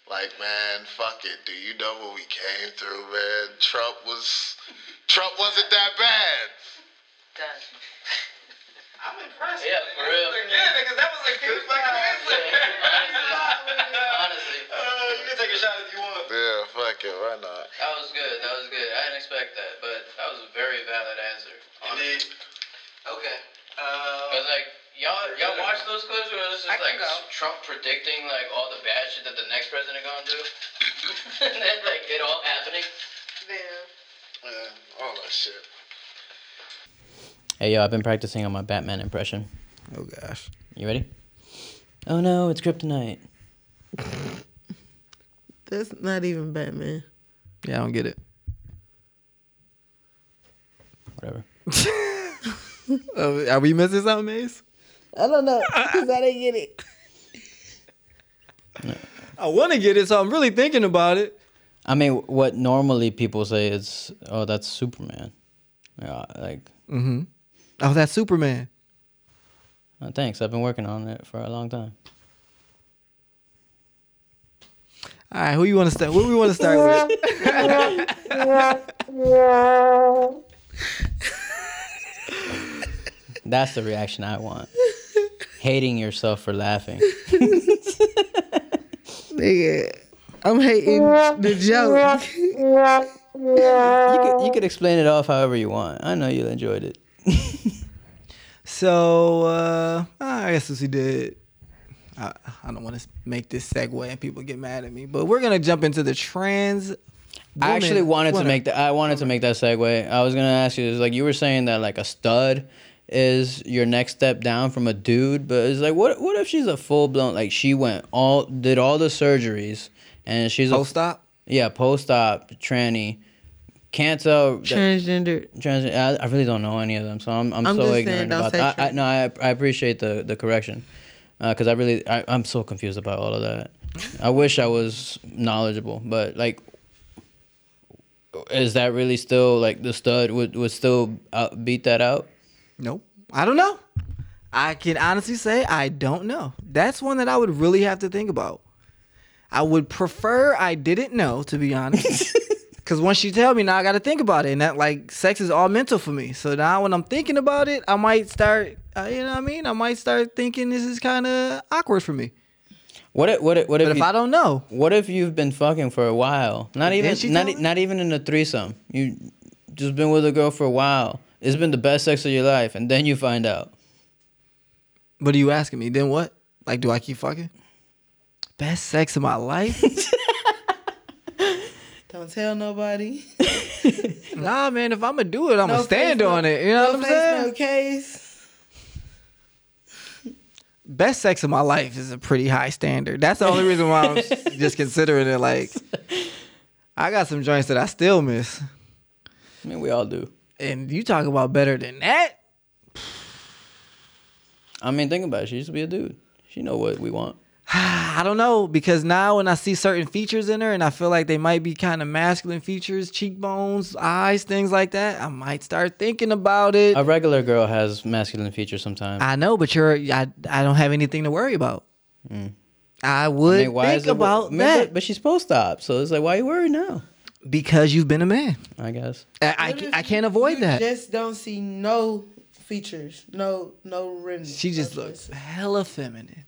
like, man, fuck it. Do you know what we came through, man? Trump was Trump wasn't that bad. Done. I'm impressed. Yeah, for real. Again, because that was a good fucking answer. Honestly. shot if you want. Yeah, fuck it. Why not? That was good. That was good. I didn't expect that, but that was a very valid answer. Indeed. Okay. Uh, Cause like y'all y'all watch those clips where it's just I like go. Trump predicting like all the bad shit that the next president gonna do, and then like it all happening. yeah, all that shit. Hey, yo, I've been practicing on my Batman impression. Oh gosh. You ready? Oh no, it's kryptonite. That's not even Batman. Yeah, I don't get it. Whatever. Uh, are we missing something, Mace? I don't know because I didn't get it. I want to get it, so I'm really thinking about it. I mean, what normally people say is, "Oh, that's Superman." Yeah, like, Mm-hmm. Oh, that's Superman. oh, thanks. I've been working on it for a long time. All right, who you want to start? What we want to start with? That's the reaction I want. Hating yourself for laughing. Nigga, I'm hating the joke. You could, you could explain it off however you want. I know you enjoyed it. So uh, I guess as he did. I, I don't want to make this segue and people get mad at me, but we're gonna jump into the trans. I actually woman- wanted to make that. I wanted to make that segue. I was gonna ask you, is like you were saying that like a stud is your next step down from a dude, but it's like what what if she's a full blown like she went all did all the surgeries and she's a post op. yeah post op tranny. Can't tell. that- Transgender. I, I really don't know any of them, so I'm I'm, I'm so just ignorant saying, don't about say that. I, I, no, I I appreciate the the correction, Uh, because I really I, I'm so confused about all of that. I wish I was knowledgeable, but like, is that really still like the stud would would still out, beat that out? Nope. I don't know. I can honestly say I don't know. That's one that I would really have to think about. I would prefer I didn't know, to be honest. Cause once you tell me now, I got to think about it, and that like sex is all mental for me. So now when I'm thinking about it, I might start, uh, you know what I mean? I might start thinking this is kind of awkward for me. What if what if, what if, But if you- I don't know, what if you've been fucking for a while? Not even not e- not even in a threesome. You just been with a girl for a while. It's been the best sex of your life, and then you find out. what are you asking me? Then what? Like, do I keep fucking? Best sex of my life? Don't tell nobody. nah, man. If I'm gonna do it, I'm No gonna stand face, no- on it. You know no what I'm face, saying? No case. best sex of my life is a pretty high standard. That's the only reason why I'm just considering it. Like, I got some joints that I still miss, I mean, we all do. and you talk about better than that. I mean, think about it. She used to be a dude. She know what we want. I don't know because now when I see certain features in her, and I feel like they might be kind of masculine features, cheekbones, eyes, things like that, I might start thinking about it. A regular girl has masculine features sometimes. I know, but you're I, I don't have anything to worry about. Mm. I would I mean, why think is it- about I mean, that But, but she's post op, so it's like, why are you worried now? because you've been a man. I guess. I, I, I can't avoid you that. Just don't see no features, no no rim. She just looks hella feminine.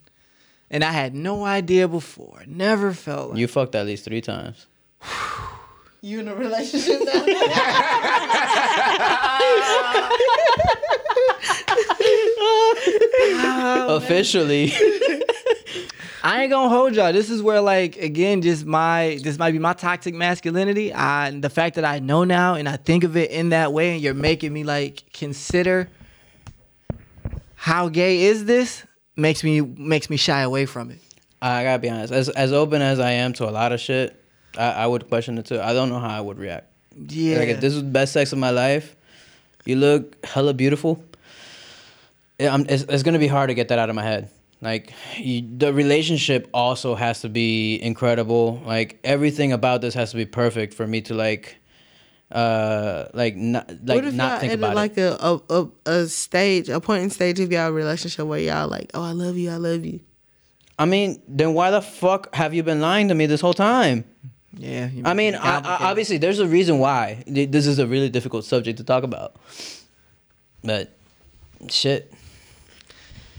And I had no idea before. Never felt like You fucked at least three times. You in a relationship now? Oh, Officially. I ain't gonna hold y'all. This is where like again, just my this might be my toxic masculinity. I the fact that I know now and I think of it in that way, and you're making me like consider how gay is this makes me makes me shy away from it. I gotta be honest. As as open as I am to a lot of shit, I, I would question it too. I don't know how I would react. Yeah. Like if this was the best sex of my life, you look hella beautiful. I'm, it's, it's gonna be hard to get that out of my head. Like you, the relationship also has to be incredible. Like everything about this has to be perfect for me to like, uh, like not like not think about like it. a, a a a stage, a point in stage of y'all relationship where y'all like, oh, I love you, I love you. I mean, then why the fuck have you been lying to me this whole time? Yeah. I mean, I, I, obviously, there's a reason why this is a really difficult subject to talk about. But shit,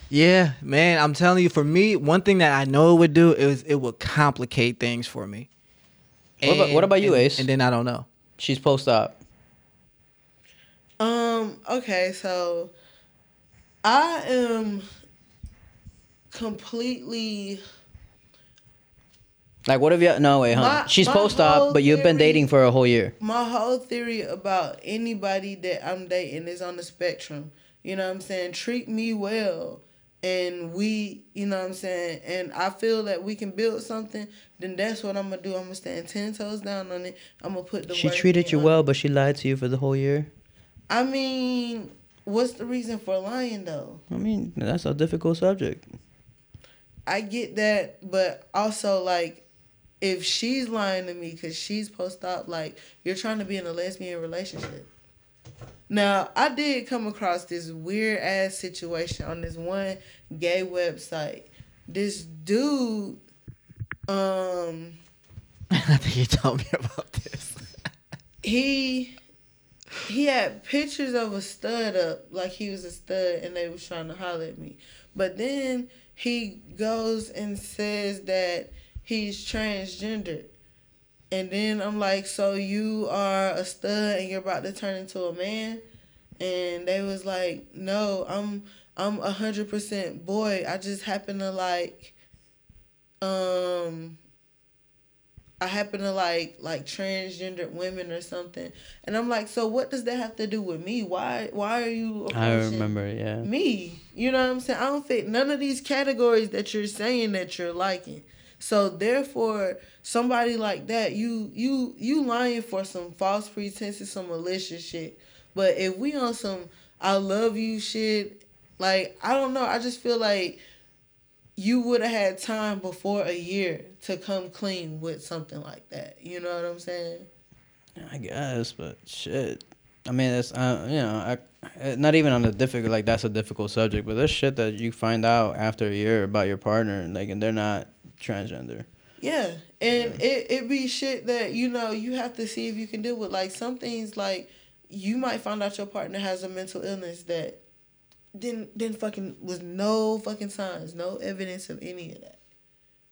Yeah, man, I'm telling you, for me, one thing that I know it would do is it would complicate things for me. What about- what about you, and- Ace? And then I don't know. She's post op. Um. Okay. So, I am completely. Like, what have you? No way, huh? My- She's my post op, but you've been theory- dating for a whole year. My whole theory about anybody that I'm dating is on the spectrum. You know what I'm saying? Treat me well. And we, you know what I'm saying? And I feel that we can build something, then that's what I'm to do. I'm to stand 10 toes down on it. I'm to put the She treated you well, it. but she lied to you for the whole year. I mean, what's the reason for lying, though? I mean, that's a difficult subject. I get that, but also like if she's lying to me because she's post op, like you're trying to be in a lesbian relationship. Now I did come across this weird ass situation on this one gay website. This dude, um, I think you told me about this. he he had pictures of a stud up like he was a stud and they was trying to holler at me but then he goes and says that he's transgender and then i'm like so you are a stud and you're about to turn into a man and they was like no i'm i'm a hundred percent boy i just happen to like um I happen to like like transgendered women or something, and I'm like, so what does that have to do with me? Why why are you? I remember, yeah. me. You know what I'm saying? I don't fit none of these categories that you're saying that you're liking. So therefore, somebody like that, you you you lying for some false pretenses, some malicious shit. But if we on some I love you shit, like I don't know, I just feel like you would have had time before a year to come clean with something like that. You know what I'm saying? I guess, but shit. I mean, it's uh, you know, I, uh, not even on the difficult like that's a difficult subject, but there's shit that you find out after a year about your partner, like, and they're not transgender. Yeah, and it it be shit that you know you have to see if you can deal with. Like some things, like you might find out your partner has a mental illness that didn't didn't fucking was no fucking signs, no evidence of any of that.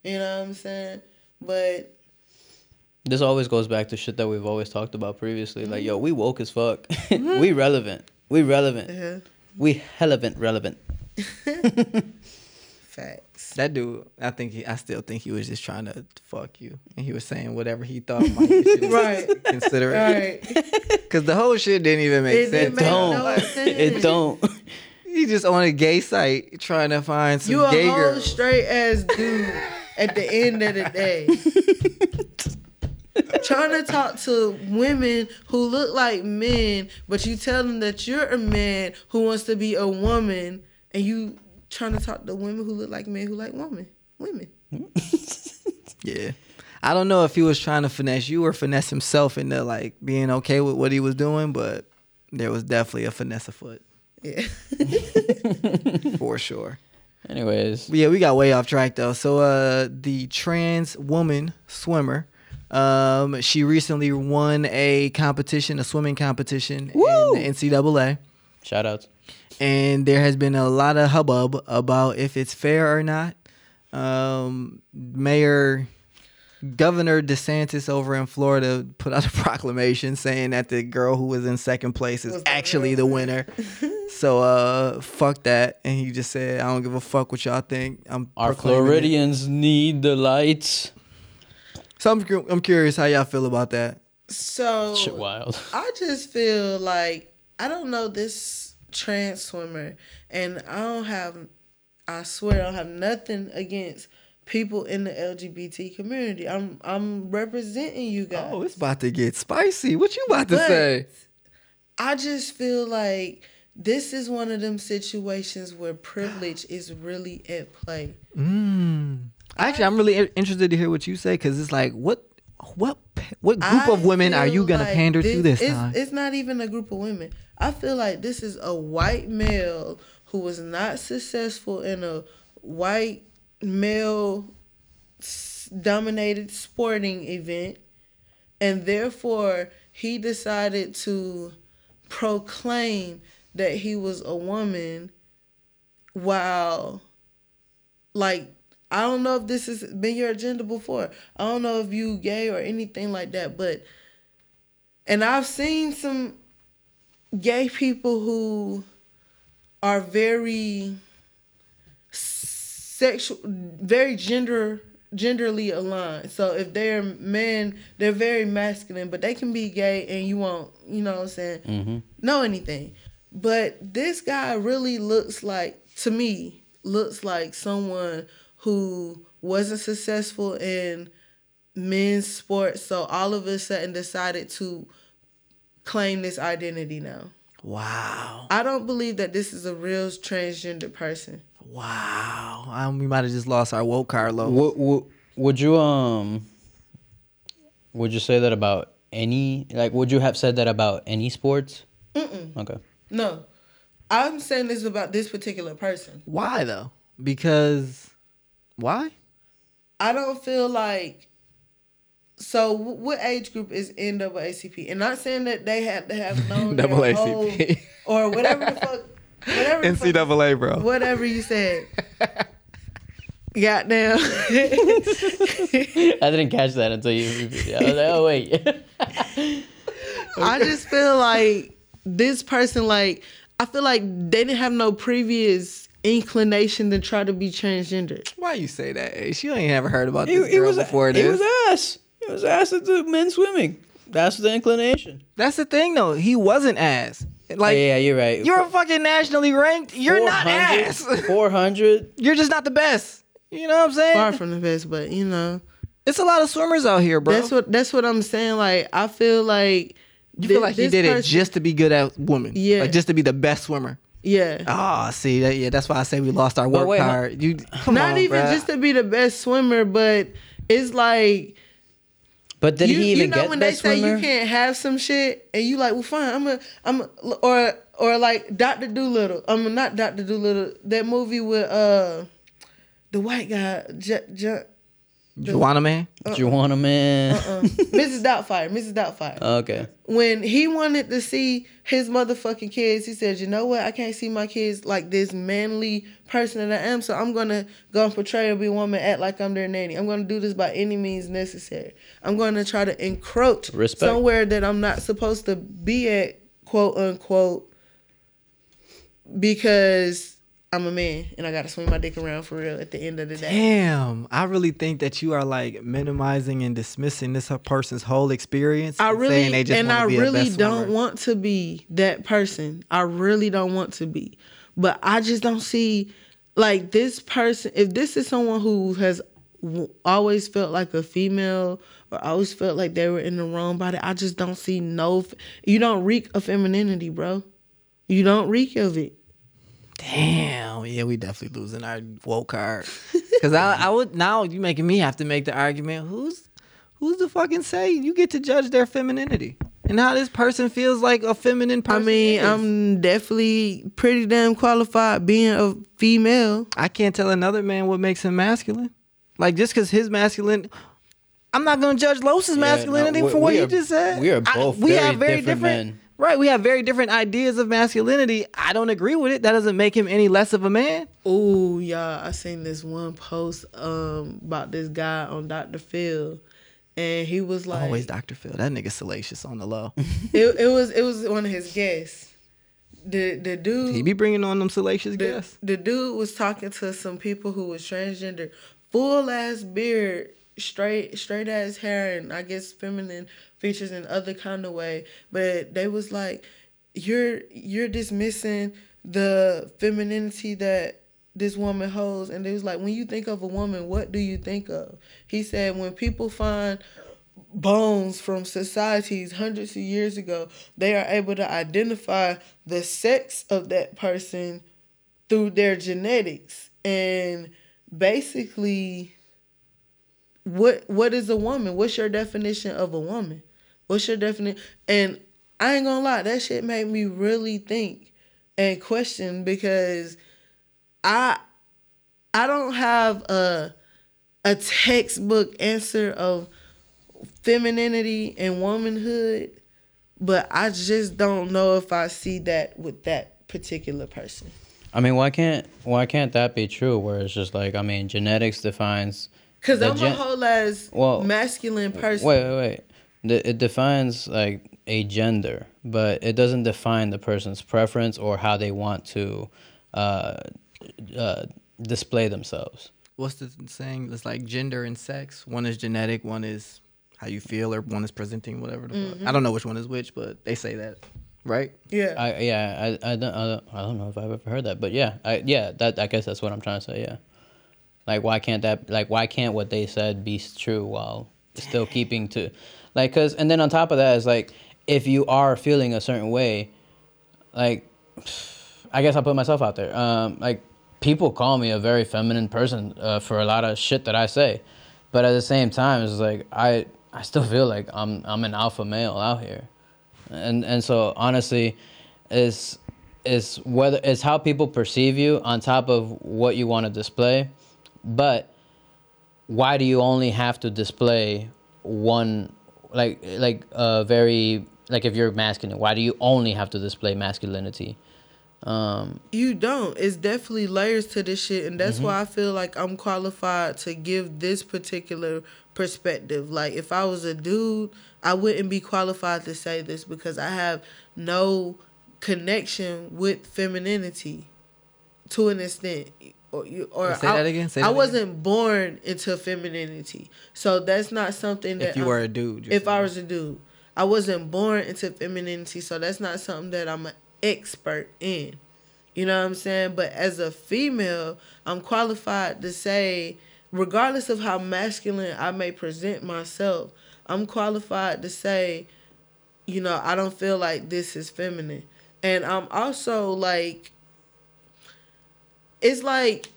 You know what I'm saying? But This always goes back to shit that we've always talked about previously. Like, yo, we woke as fuck. we relevant. We relevant. uh, We relevant, relevant. facts. That dude, I think he, I still think he was just trying to fuck you, and he was saying whatever he thought might get you Right. consider it. Right. Cause the whole shit didn't even make It sense. didn't make Don't. no sense. It don't. He just on a gay site trying to find some You a gay whole girl. straight ass dude at the end of the day. Trying to talk to women who look like men, but you tell them that you're a man who wants to be a woman, and you trying to talk to women who look like men who like women. Women. Yeah. I don't know if he was trying to finesse you or finesse himself into like being okay with what he was doing, but there was definitely a finesse afoot Yeah. for sure. Anyways, But yeah, we got way off track though. So uh the trans woman swimmer, um, she recently won a competition, a swimming competition Woo! in the NCAA. shout outs. And there has been a lot of hubbub about if it's fair or not. Um, Mayor Governor DeSantis over in Florida put out a proclamation saying that the girl who was in second place is actually the winner. so uh fuck that. And he just said, I don't give a fuck what y'all think. I'm Our proclaiming it." Floridians need the lights. So I'm, I'm curious how y'all feel about that. So Shit wild. I just feel like I don't know this trans swimmer, and I don't have, I swear, I don't have nothing against people in the LGBT community. I'm I'm representing you guys. Oh, it's about to get spicy. What you about to But say? I just feel like this is one of them situations where privilege is really at play. Mm. Actually, I'm really interested to hear what you say because it's like, what, what, what group I of women are you gonna like pander to this it's, time? It's not even a group of women. I feel like this is a white male who was not successful in a white male dominated sporting event and therefore he decided to proclaim that he was a woman while like I don't know if this has been your agenda before. I don't know if you gay or anything like that, but and I've seen some gay people who are very sexual very gender genderly aligned. So if they're men, they're very masculine, but they can be gay and you won't, you know what I'm saying, mm-hmm. know anything. But this guy really looks like to me, looks like someone who wasn't successful in men's sports, so all of a sudden decided to claim this identity now. Wow. I don't believe that this is a real transgender person. Wow. Um, we might have just lost our woke Carlo. Would, would, would you um would you say that about any like would you have said that about any sports? Mm-mm. Okay. No. I'm saying this about this particular person. Why though? Because why? I don't feel like. So, what age group is NAACP? And not saying that they have to have known their whole, NAACP. or whatever the fuck, whatever the fuck, NCAA, bro. whatever you said. Goddamn. I didn't catch that until you repeated. I was like, oh wait. I just feel like this person, like, I feel like they didn't have no previous inclination to try to be transgender. Why you say that? She ain't ever heard about He, this he girl was before he this. was ass. He was ass at the men's swimming. That's the inclination. That's the thing, though. He wasn't ass. Like, yeah, you're right. you're a fucking nationally ranked. You're not ass. 400. You're just not the best. You know what I'm saying? Far from the best, but you know. It's a lot of swimmers out here, bro. That's what that's what I'm saying. Like I feel like you feel like he did it just to be good at women. Yeah. Like just to be the best swimmer. Yeah. Oh, see, that, yeah, that's why I say we lost our work wait, huh? card. You come Not on, even bruh. just to be the best swimmer, but it's like But did you, he even you know get when they say swimmer? you can't have some shit and you like, well fine, I'm a I'm a, or or like Doctor Dolittle. I'm not Doctor Dolittle. That movie with uh the white guy, J- J- Juwanna Mann. Juwanna Mann. uh, Mrs. Doubtfire, Mrs. Doubtfire. Okay. when he wanted to see his motherfucking kids, he said, "You know what? I can't see my kids like this manly person that I am. So I'm gonna go and portray and be a woman, act like I'm their nanny. I'm gonna do this by any means necessary. I'm gonna try to encroach Respect. somewhere that I'm not supposed to be at, quote unquote, because I'm a man and I gotta swing my dick around for real at the end of the day. Damn, I really think that you are like minimizing and dismissing this person's whole experience. I and really saying they just and I really don't swimmer. want to be that person. I really don't want to be. But I just don't see like this person if this is someone who has always felt like a female or always felt like they were in the wrong body, I just don't see no you don't reek of femininity, bro. You don't reek of it. Damn, yeah, we definitely losing our woke card. Cause I, I would now you making me have to make the argument. Who's who's the fucking say you get to judge their femininity and how this person feels like a feminine person? I mean, is. I'm definitely pretty damn qualified being a female. I can't tell another man what makes him masculine. Like just because his masculine, I'm not gonna judge Los's no, masculinity we- for what we he just said. we are I- both we very have very different different, men. Right? We have very different ideas of masculinity. I don't agree with it. That doesn't make him any less of a man. Ooh, y'all, I seen this one post um about this guy on Dr. Phil. And he was like Always Dr. Phil. That nigga salacious on the low. it, it was it was one of his guests. The the dude he be bringing on them salacious the, guests. the dude was talking to some people who was transgender, full ass beard, straight straight ass hair, and I guess feminine features in other kind of way. But they was like, you're you're dismissing the femininity that this woman holds, and they was like, when you think of a woman, what do you think of? He said, when people find bones from societies hundreds of years ago, they are able to identify the sex of that person through their genetics and basically what what is a woman what's your definition of a woman what's your definition and i ain't gonna lie that shit made me really think and question because i i don't have a a textbook answer of femininity and womanhood but i just don't know if i see that with that particular person I mean, why can't why can't that be true? Where it's just like, I mean, genetics defines. Cause the I'm gen- a whole ass Well, masculine person. Wait, wait, wait. The, it defines like a gender, but it doesn't define the person's preference or how they want to uh, uh, display themselves. What's the saying? It's like gender and sex. One is genetic, one is how you feel, or one is presenting, whatever the fuck. I don't know which one is which, but they say that, right? Yeah. I yeah, I, I don't I don't I don't know if I've ever heard that, but yeah, I yeah, that I guess that's what I'm trying to say. Yeah, like why can't that like why can't what they said be true while still keeping to, like, cause and then on top of that is like if you are feeling a certain way, like, I guess I'll put myself out there. Um, like people call me a very feminine person uh, for a lot of shit that I say, but at the same time, it's like I I still feel like I'm I'm an alpha male out here. And and so honestly is is whether it's how people perceive you on top of what you want to display but why do you only have to display one like like a very like if you're masculine why do you only have to display masculinity um You don't. It's definitely layers to this shit, and that's why I feel like I'm qualified to give this particular perspective. Like, if I was a dude, I wouldn't be qualified to say this because I have no connection with femininity to an extent. Or, you, or Say I, that again, say I that again. wasn't born into femininity, so that's not something that If you I'm- were a dude, If I was a dude, I wasn't born into femininity, so that's not something that I'm an expert in. You know what I'm saying? But as a female, I'm qualified to say, regardless of how masculine I may present myself, I'm qualified to say, you know, I don't feel like this is feminine. And I'm also like, it's like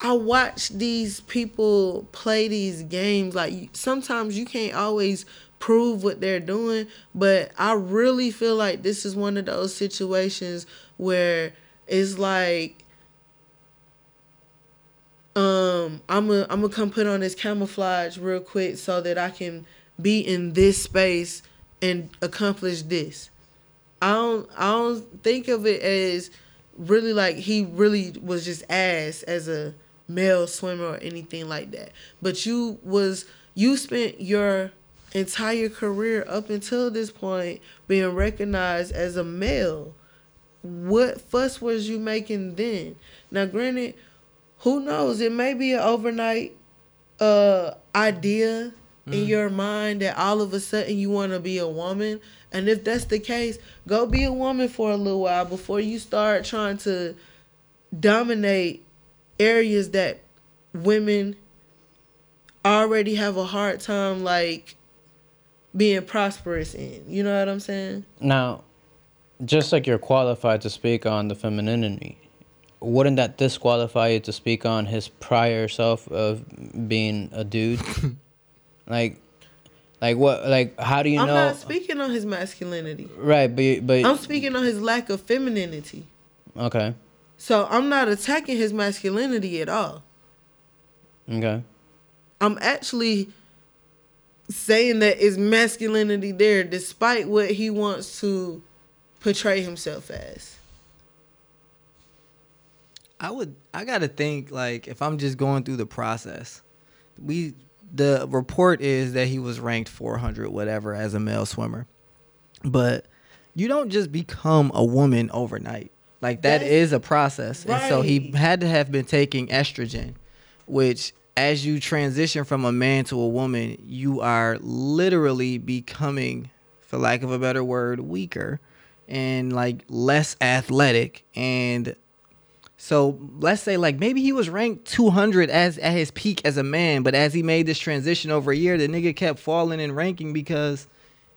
I watch these people play these games. Like sometimes you can't always prove what they're doing, but I really feel like this is one of those situations where it's like um I'm a I'm gonna come put on this camouflage real quick so that I can be in this space and accomplish this. I don't I don't think of it as really like he really was just ass as a male swimmer or anything like that. But you was you spent your entire career up until this point being recognized as a male. What fuss was you making then? Now granted, who knows? It may be an overnight uh idea in mm-hmm. your mind that all of a sudden you want to be a woman? And if that's the case go be a woman for a little while before you start trying to dominate areas that women already have a hard time like being prosperous in. You know what i'm saying? Now just like you're qualified to speak on the femininity wouldn't that disqualify you to speak on his prior self of being a dude like like what like how do you know? i'm not speaking on his masculinity. Right but but i'm speaking on his lack of femininity. Okay. So i'm not attacking his masculinity at all. Okay. I'm actually saying that it's masculinity there despite what he wants to portray himself as. I would I gotta think like if I'm just going through the process, we the report is that he was ranked 400 whatever as a male swimmer, but you don't just become a woman overnight. Like that That's- is a process, and so he had to have been taking estrogen, which as you transition from a man to a woman, you are literally becoming, for lack of a better word, weaker and like less athletic and so let's say like maybe he was ranked 200 as at his peak as a man, but as he made this transition over a year, the nigga kept falling in ranking because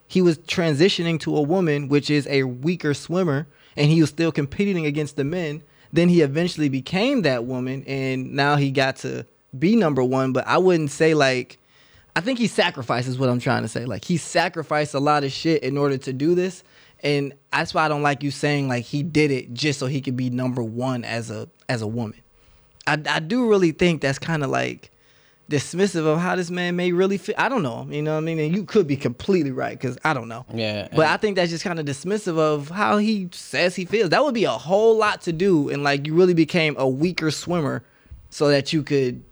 he was transitioning to a woman, which is a weaker swimmer, and he was still competing against the men. Then he eventually became that woman, and now he got to be number one. But I wouldn't say like I think he sacrifices what I'm trying to say. Like he sacrificed a lot of shit in order to do this. And that's why I don't like you saying like he did it just so he could be number one as a as a woman. I, I do really think that's kind of like dismissive of how this man may really feel. I don't know. You know what I mean? And you could be completely right because I don't know. Yeah, But I think that's just kind of dismissive of how he says he feels. That would be a whole lot to do, and like you really became a weaker swimmer, so that you could,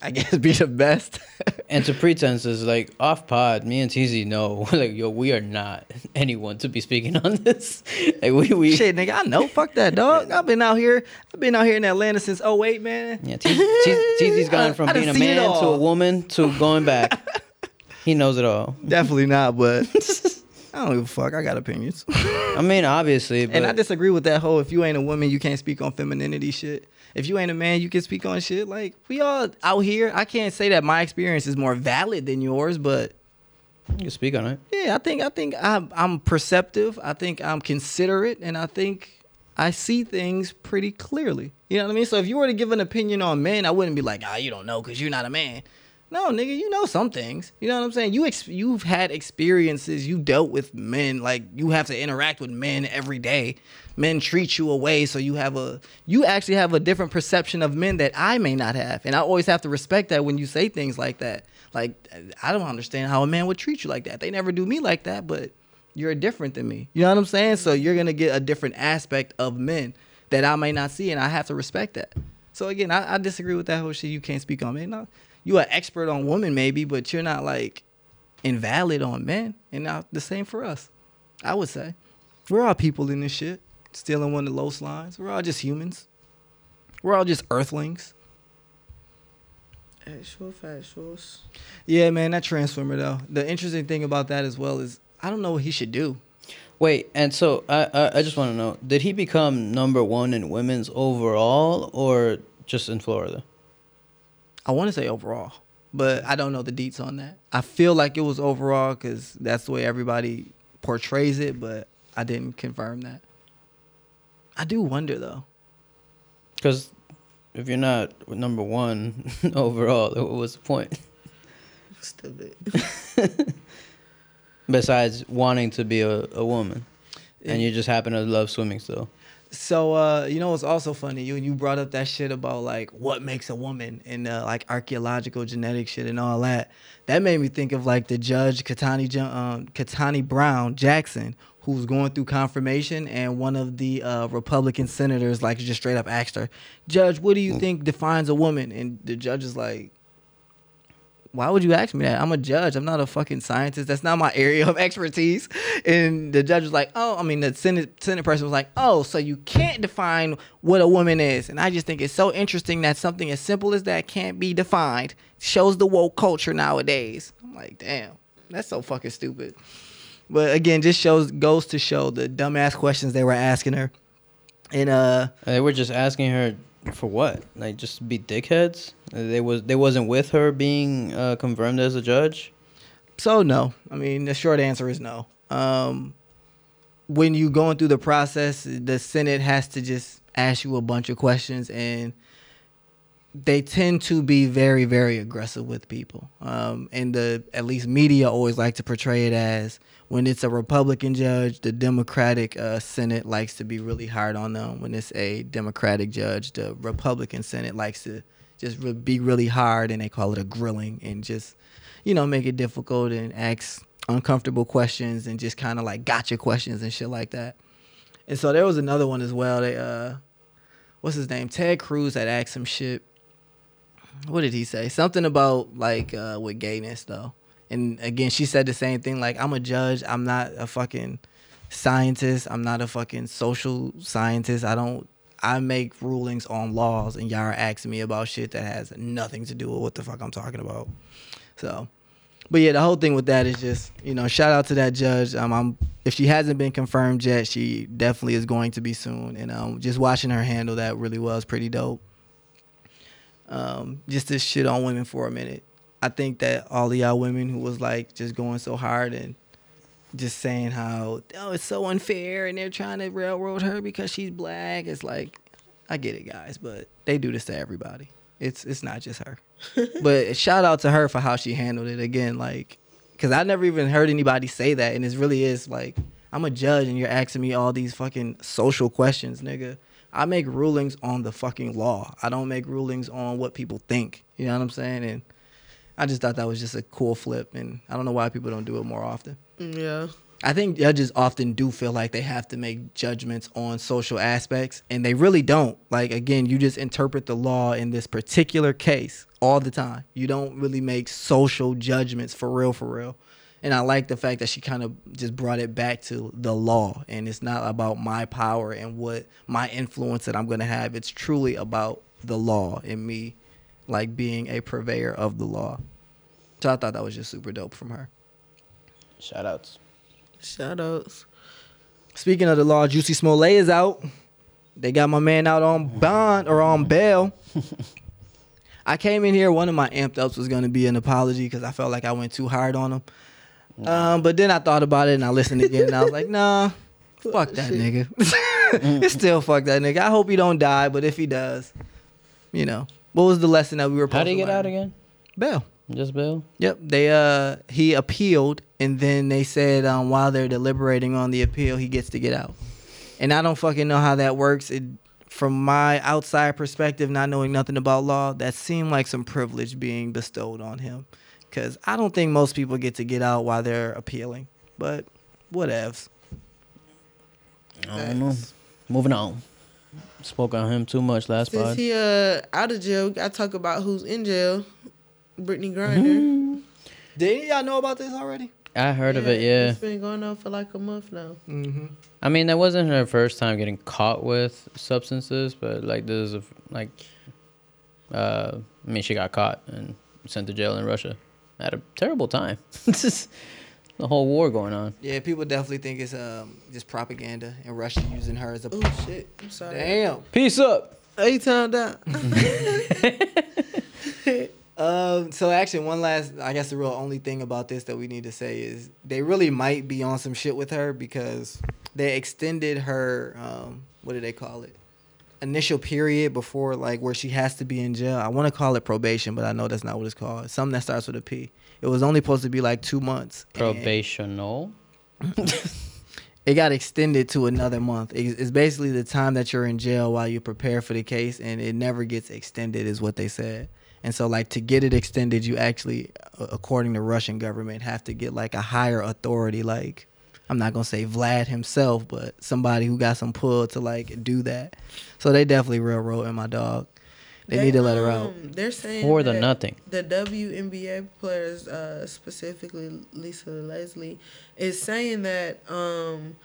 I guess, be the best. And to pretenses, like off pod, me and TZ know, like yo, we are not anyone to be speaking on this. Like we we Shit, nigga, I know. Fuck that, dog. I've been out here. I've been out here in Atlanta since 08, man. Yeah, T- T- TZ's gone from I done being a man to a woman to going back. he knows it all. Definitely not, but I don't give a fuck. I got opinions. I mean, obviously, but and I disagree with that whole if you ain't a woman, you can't speak on femininity shit. If you ain't a man, you can speak on shit. Like we all out here. I can't say that my experience is more valid than yours, but you can speak on it. yeah, I think I think I'm, I'm perceptive. I think I'm considerate, and I think I see things pretty clearly. You know what I mean? So if you were to give an opinion on men, I wouldn't be like, ah, you don't know because you're not a man. No, nigga, you know some things. You know what I'm saying? You ex- you've had experiences. You dealt with men. Like you have to interact with men every day. Men treat you away, so you have a you actually have a different perception of men that I may not have, and I always have to respect that when you say things like that. Like I don't understand how a man would treat you like that. They never do me like that, but you're different than me. You know what I'm saying? So you're gonna get a different aspect of men that I may not see, and I have to respect that. So again, I, I disagree with that whole shit. You can't speak on men. No, you an expert on women maybe, but you're not like invalid on men. And now the same for us. I would say we're all people in this shit. Still in one of the lowest lines. We're all just humans. We're all just earthlings. Actual factuals. Yeah, man, that transformer though. The interesting thing about that as well is I don't know what he should do. Wait, and so I I, I just want to know: Did he become number one in women's overall, or just in Florida? I want to say overall, but I don't know the deets on that. I feel like it was overall because that's the way everybody portrays it, but I didn't confirm that. I do wonder though. Because if you're not number one overall, then was the point? Stupid. Besides wanting to be a, a woman, and you just happen to love swimming still. So uh, you know it's also funny? You you brought up that shit about like what makes a woman and uh, like archaeological genetic shit and all that. That made me think of like the judge Ketanji um, Ketanji Brown Jackson, who was going through confirmation, and one of the uh, Republican senators like just straight up asked her, "Judge, what do you think defines a woman?" And the judge is like, why would you ask me that? I'm a judge. I'm not a fucking scientist. That's not my area of expertise. And the judge was like, oh, I mean, the Senate, Senate person was like, oh, so you can't define what a woman is. And I just think it's so interesting that something as simple as that can't be defined. Shows the woke culture nowadays. I'm like, damn, that's so fucking stupid. But again, just shows goes to show the dumbass questions they were asking her. And uh, They were just asking her for what? Like just be dickheads? They was they wasn't with her being uh, confirmed as a judge. So no. I mean, the short answer is no. Um, when you going through the process, the Senate has to just ask you a bunch of questions, and they tend to be very, very aggressive with people. Um, and the at least media always like to portray it as when it's a Republican judge, the Democratic uh, Senate likes to be really hard on them. When it's a Democratic judge, the Republican Senate likes to just re- be really hard, and they call it a grilling, and just you know make it difficult and ask uncomfortable questions and just kind of like gotcha questions and shit like that. And so there was another one as well. They uh, what's his name? Ted Cruz had asked some shit. What did he say? Something about like uh, with gayness though. And again, she said the same thing. Like I'm a judge. I'm not a fucking scientist. I'm not a fucking social scientist. I don't. I make rulings on laws, and y'all are asking me about shit that has nothing to do with what the fuck I'm talking about. So, but yeah, the whole thing with that is just you know, shout out to that judge. Um, I'm if she hasn't been confirmed yet, she definitely is going to be soon. And um, just watching her handle that really was pretty dope. Um, just to shit on women for a minute. I think that all of y'all women who was like just going so hard and just saying how oh it's so unfair and they're trying to railroad her because she's black. It's like I get it, guys, but they do this to everybody. It's it's not just her. but shout out to her for how she handled it again, like because I never even heard anybody say that, and it really is like I'm a judge and you're asking me all these fucking social questions, nigga. I make rulings on the fucking law. I don't make rulings on what people think. You know what I'm saying? And I just thought that was just a cool flip, and I don't know why people don't do it more often. Mm, yeah. I think judges often do feel like they have to make judgments on social aspects, and they really don't. Like, again, you just interpret the law in this particular case all the time. You don't really make social judgments for real, for real. And I like the fact that she kind of just brought it back to the law, and it's not about my power and what my influence that I'm going to have. It's truly about the law and me, like being a purveyor of the law. So I thought that was just super dope from her. Shout outs. Shout outs. Speaking of the law, Jussie Smollett is out. They got my man out on bond or on bail. I came in here. One of my amped ups was going to be an apology because I felt like I went too hard on him. Um, but then I thought about it and I listened again and I was like, nah, fuck that nigga. it's still fuck that nigga. I hope he don't die, but if he does, you know, what was the lesson that we were? How did he get out again? Bail. Just Bill. Yep. They uh he appealed and then they said um while they're deliberating on the appeal he gets to get out. And I don't fucking know how that works. It from my outside perspective, not knowing nothing about law, that seemed like some privilege being bestowed on him. Cause I don't think most people get to get out while they're appealing. But whatevs. I don't know. Moving on. Spoke on him too much last Since pod. he uh out of jail, we gotta talk about who's in jail. Brittney Griner. Did any of y'all know about this already? I heard of it, yeah. It's been going on for like a month now. Mm-hmm. I mean, that wasn't her first time getting caught with substances, but like this is a, like, uh, I mean, she got caught and sent to jail in Russia at a terrible time. This is the whole war going on. Yeah, people definitely think it's um just propaganda and Russia using her as a Oh shit! I'm sorry. damn. Peace up. A time down. Um, so actually, one last, I guess the real only thing about this that we need to say is they really might be on some shit with her because they extended her, um, what do they call it? Initial period before like where she has to be in jail. I want to call it probation, but I know that's not what it's called. Something that starts with a P. It was only supposed to be like two months. Probational. It got extended to another month. It's basically the time that you're in jail while you prepare for the case, and it never gets extended, is what they said. And so, like, to get it extended, you actually, according to Russian government, have to get like a higher authority. Like, I'm not gonna say Vlad himself, but somebody who got some pull to like do that. So they definitely railroading my dog. They, need to let her out. um, They're saying For the nothing. The WNBA players, uh, specifically Lisa Leslie, is saying that um,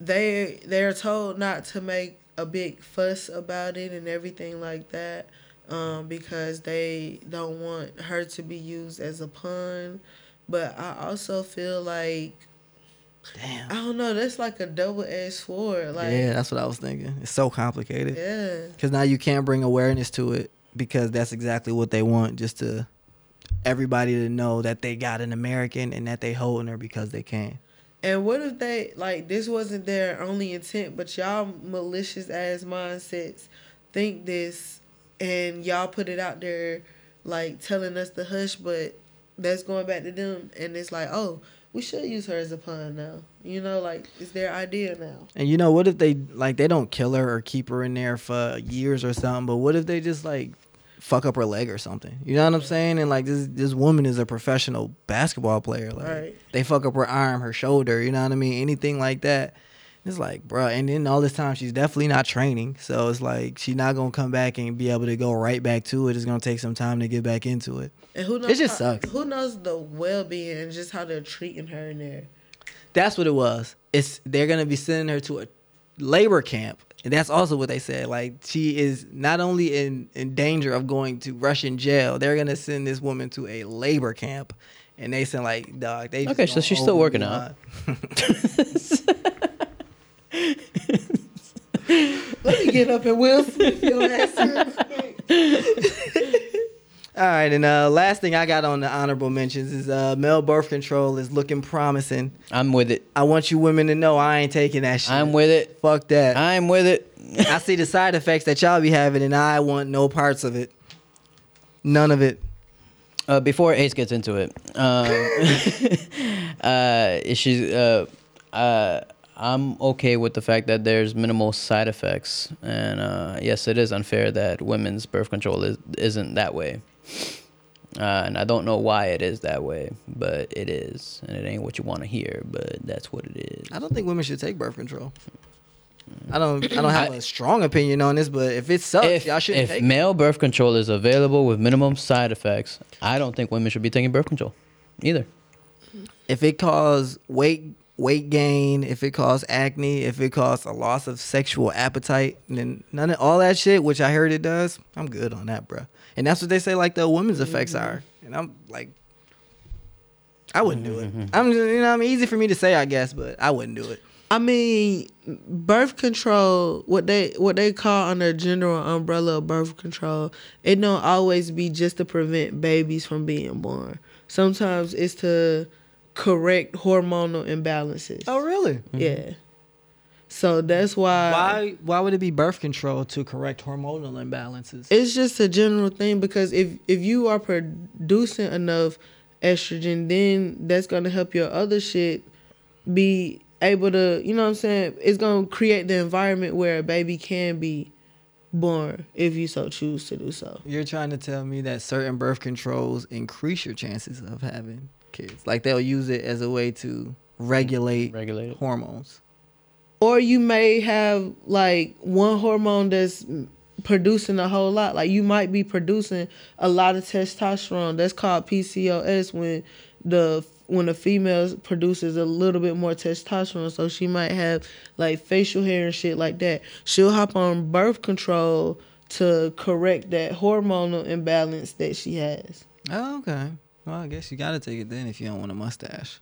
they they're told not to make a big fuss about it and everything like that um, because they don't want her to be used as a pun. But I also feel like Damn. I don't know. That's like a double edged sword. Like yeah, that's what I was thinking. It's so complicated. yeah. Because now you can't bring awareness to it because that's exactly what they want, just to everybody to know that they got an American and that they holding her because they can. And what if they like this wasn't their only intent, but y'all malicious ass mindsets think this and y'all put it out there like telling us to hush, but that's going back to them and it's like, oh, we should use her as a pun now. You know, like it's their idea now. And you know what if they like they don't kill her or keep her in there for years or something, but what if they just like fuck up her leg or something? You know what I'm saying? And like this this woman is a professional basketball player. Like Right. they fuck up her arm, her shoulder. You know what I mean? Anything like that. It's like, bro, and then all this time she's definitely not training, so it's like she's not gonna come back and be able to go right back to it. It's gonna take some time to get back into it. And who knows? just how- sucks. Who knows the well being and just how they're treating her in there. That's what it was. It's they're gonna be sending her to a labor camp, and that's also what they said. Like she is not only in in danger of going to Russian jail, they're gonna send this woman to a labor camp, and they said like, dog, they just Okay, so she's still working lie. Let me get up and Will Smith your ass. All right, and uh, last thing I got on the honorable mentions is uh, male birth control is looking promising. I'm with it. I want you women to know I ain't taking that shit. I'm with it. Fuck that. I'm with it. I see the side effects that y'all be having, and I want no parts of it. None of it. Uh, before Ace gets into it, um, uh, she's uh, uh, I'm okay with the fact that there's minimal side effects, and uh, yes, it is unfair that women's birth control is isn't that way. Uh, and I don't know why it is that way, but it is, and it ain't what you want to hear, but that's what it is. I don't think women should take birth control. I don't. I don't have a strong opinion on this, but if it sucks, If, y'all shouldn't if take. it. male birth control is available with minimum side effects, I don't think women should be taking birth control either. if it causes weight weight gain, if it causes acne, if it causes a loss of sexual appetite, then none of all that shit, which I heard it does, I'm good on that, bro. And that's what they say like the women's effects mm-hmm. are. And I'm like I wouldn't do it. Mm-hmm. I'm just, you know, I mean easy for me to say I guess, but I wouldn't do it. I mean, birth control, what they what they call under general umbrella of birth control, it don't always be just to prevent babies from being born. Sometimes it's to correct hormonal imbalances. Oh really? Yeah. Mm-hmm. So that's why Why why would it be birth control to correct hormonal imbalances? it's just a general thing because if if you are producing enough estrogen, then that's gonna help your other shit be able to, you know what I'm saying? It's gonna create the environment where a baby can be born if you so choose to do so. You're trying to tell me that certain birth controls increase your chances of having kids. Like they'll use it as a way to regulate, Regulate it. hormones. Or you may have like one hormone that's producing a whole lot. Like you might be producing a lot of testosterone. That's called PCOS when the when a female produces a little bit more testosterone. So she might have like facial hair and shit like that. She'll hop on birth control to correct that hormonal imbalance that she has. Oh, okay. Well, I guess you gotta take it then if you don't want a mustache.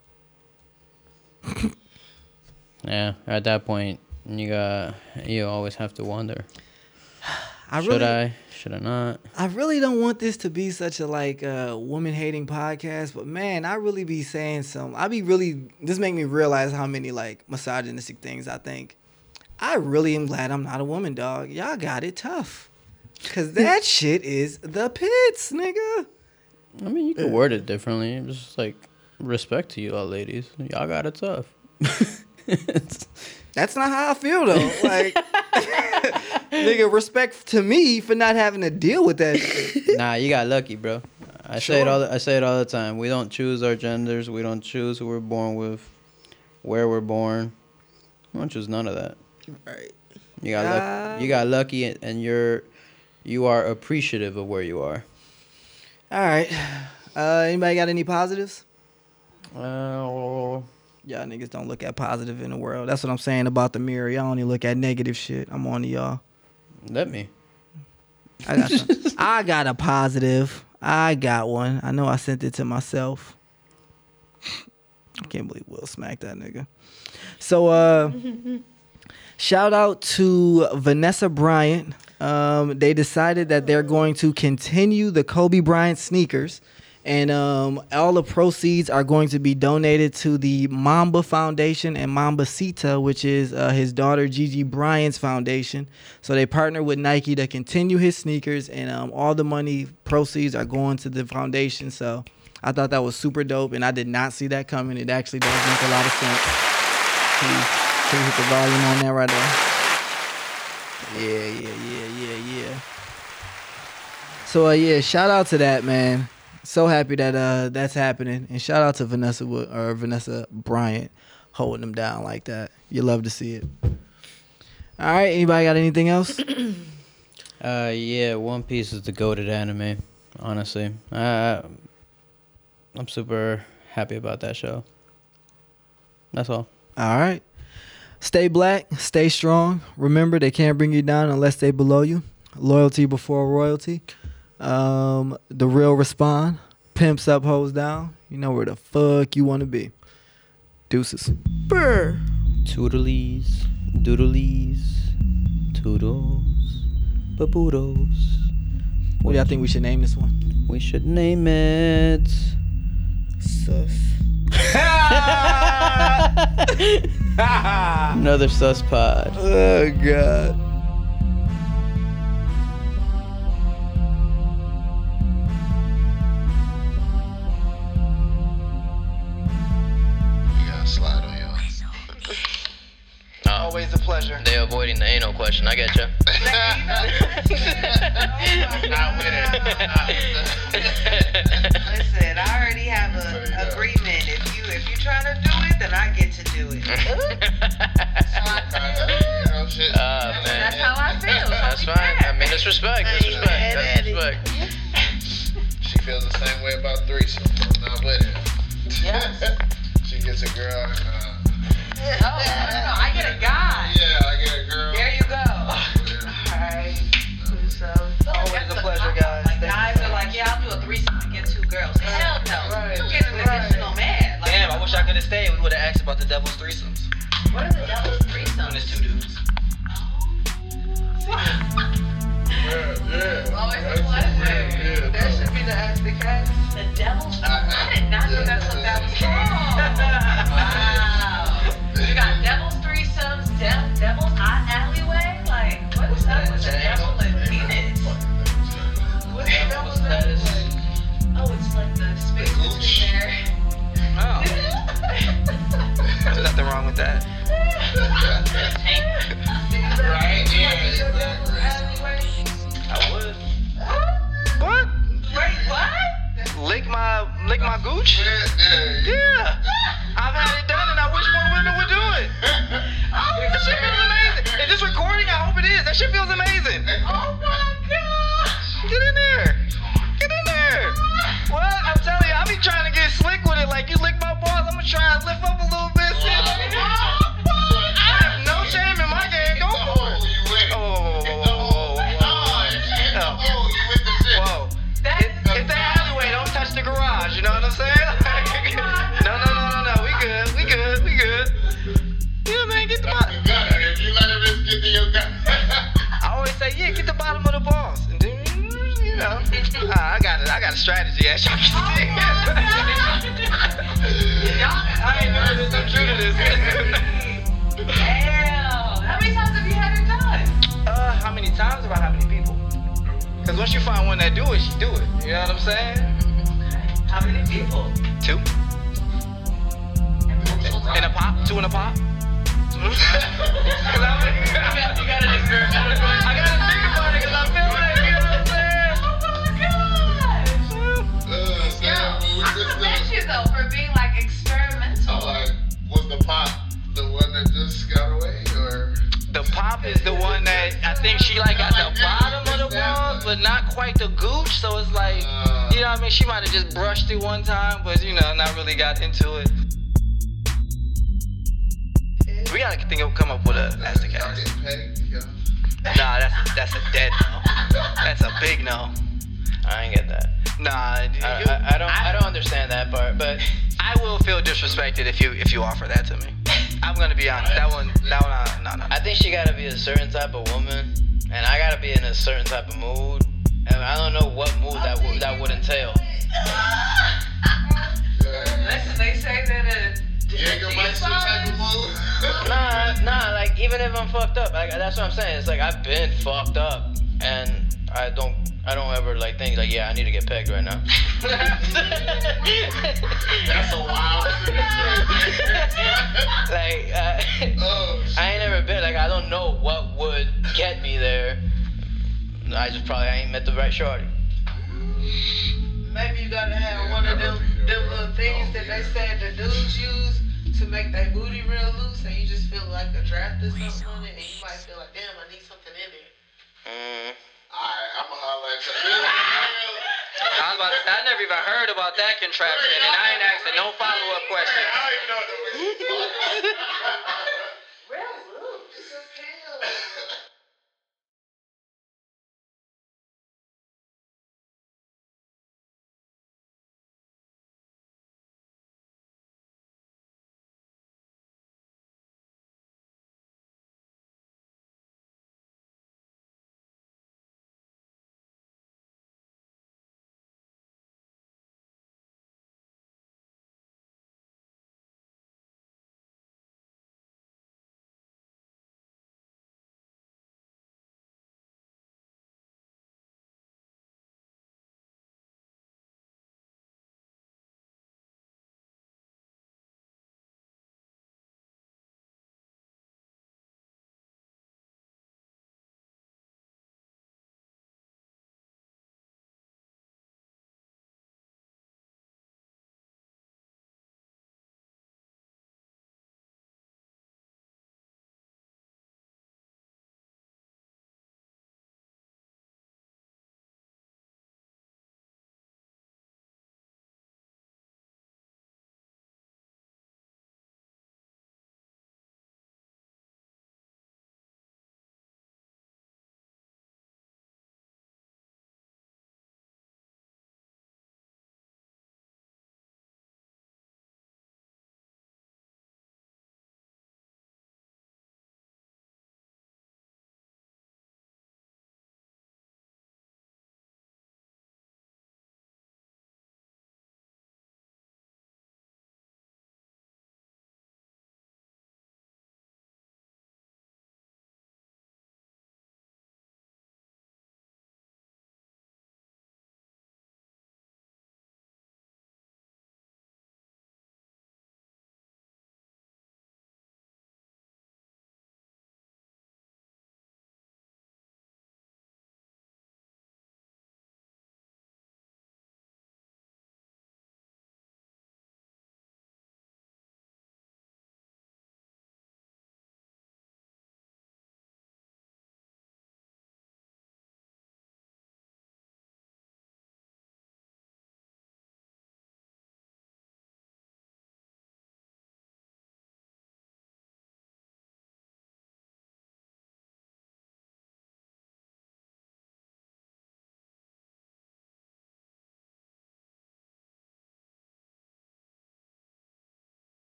Yeah, at that point, you got you always have to wonder: I should really, I? Should I not? I really don't want this to be such a like uh, woman hating podcast, but man, I really be saying some. I be really this make me realize how many like misogynistic things I think. I really am glad I'm not a woman, dog. Y'all got it tough, cause that shit is the pits, nigga. I mean, you could word it differently. Just like respect to you all ladies. Y'all got it tough. That's not how I feel though. Like, nigga, respect to me for not having to deal with that. shit. nah, you got lucky, bro. I say it all. The, I say it all the time. We don't choose our genders. We don't choose who we're born with, where we're born. We don't choose none of that. Right. You got luck, you uh, got lucky, and- and you're you are appreciative of where you are. All right. Uh, anybody got any positives? Uh, Y'all niggas don't look at positive in the world. That's what I'm saying about the mirror. Y'all only look at negative shit. I'm on to y'all. let me. I got some. I got a positive. I got one. I know I sent it to myself. I can't believe Will smacked that nigga. So uh shout out to Vanessa Bryant. Um, they decided that they're going to continue the Kobe Bryant sneakers. And um, all the proceeds are going to be donated to the Mamba Foundation and Mambacita, which is uh, his daughter Gigi Bryant's foundation. So they partner with Nike to continue his sneakers, and um, all the money proceeds are going to the foundation. So I thought that was super dope, and I did not see that coming. It actually does make a lot of sense. Can you, can you hit the volume on that right there? Yeah, yeah, yeah, yeah, yeah. So uh, yeah, shout out to that man. So happy that uh that's happening, and shout out to Vanessa Wood, or Vanessa Bryant holding them down like that. You love to see it. All right, anybody got anything else? Uh, yeah, One Piece is the goated anime. Honestly, uh, I'm super happy about that show. That's all. All right. Stay black, stay strong. Remember, they can't bring you down unless they below you. Loyalty before royalty. Um, the real respond. Pimps up, hoes down. You know where the fuck you want to be. Deuces. Brr. Toodlies, doodlies, toodles, baboodles. What do y'all think we should name this one? We should name it. Sus. Another sus pod. Oh God. We gotta slide on y'all. Always a pleasure. They avoiding the anal question. I get you. Not with it. Not with it. Listen, I already have a agreement. If you if you trying to do it, then I get to do it. You know, shit. Oh man. That's how I feel. That's fine. I mean, it's respect. It's respect. That's at it. respect. She feels the same way about threesome. Not with it. Yes. she gets a girl and uh, uh, No, no, no, I get a guy. yeah, I get a girl. There you go. Yeah. Alright. So Always a pleasure, guys. Like guys are like, yeah, I'll do a threesome and get two girls. Hell no. Right, You get an additional man. Like, Damn, I wish I could have stayed. We would have asked about the devil's threesomes. What are the devil's threesomes? When it's two dudes. Yeah, yeah. Always a pleasure. Yeah, yeah, That should be the Ask the Cat. The devil's I did not know that's what that was called. wow. You got devil's threesomes, de- devil's eye alleyway. Like, what is up with the devil and penis? What's the devil's alleyway? Oh, it's like the space between there. Oh, there's nothing wrong with that. Right, yeah. I would. What? Wait, what? Lick my lick my gooch? Yeah. I've had it done and I wish more women would do it. Oh, that shit feels amazing. Is this recording? I hope it is. That shit feels amazing. Oh my god! Get in there. Get in there. What? I'm telling you, I be trying to get slick with it. Like you lick my balls, I'm gonna try and lift up a little I got it. I got a strategy. As y'all can see. I ain't nervous. I'm true to this. Damn! How many times have you had it done? uh, how many times about how many people? Because once you find one that do it, she do it. You know what I'm saying? How many people? Two in a pop. Two in a pop. 'Cause I'm- You got an experience. I gotta pop the one that just got away, or? The pop is the one that I think she like got the bottom of the balls, but not quite the gooch. So it's like, Uh, you know what I mean? She might have just brushed it one time, but you know, not really got into it. We gotta think of come up with a ask the y'all cat. getting. Nah, that's a, that's a dead no. That's a big no. I ain't get that. Nah, you- I, I don't I don't understand that part, but I will feel disrespected if you if you offer that to me. I'm gonna be honest. That one, that one, no, no. I think she gotta be a certain type of woman, and I gotta be in a certain type of mood, and I don't know what mood that would that would entail. Listen, they say that a Jägermeister type of move. Nah, nah, like even if I'm fucked up, like that's what I'm saying. It's like I've been fucked up, and I don't, I don't ever like think like, yeah, I need to get pegged right now. That's a wild like, uh, Oh. I ain't never been like I don't know what would get me there. I just probably ain't met the right shorty. Maybe you gotta have one of them them little things that they said the dudes use to make their booty real loose, and you just feel like a draft or something on it, and you might feel like, damn, I need something in there. Mm. Alright, I'ma holler at you. I was about to say, I never even heard about that contraption, and I ain't asking no follow up questions. I don't even know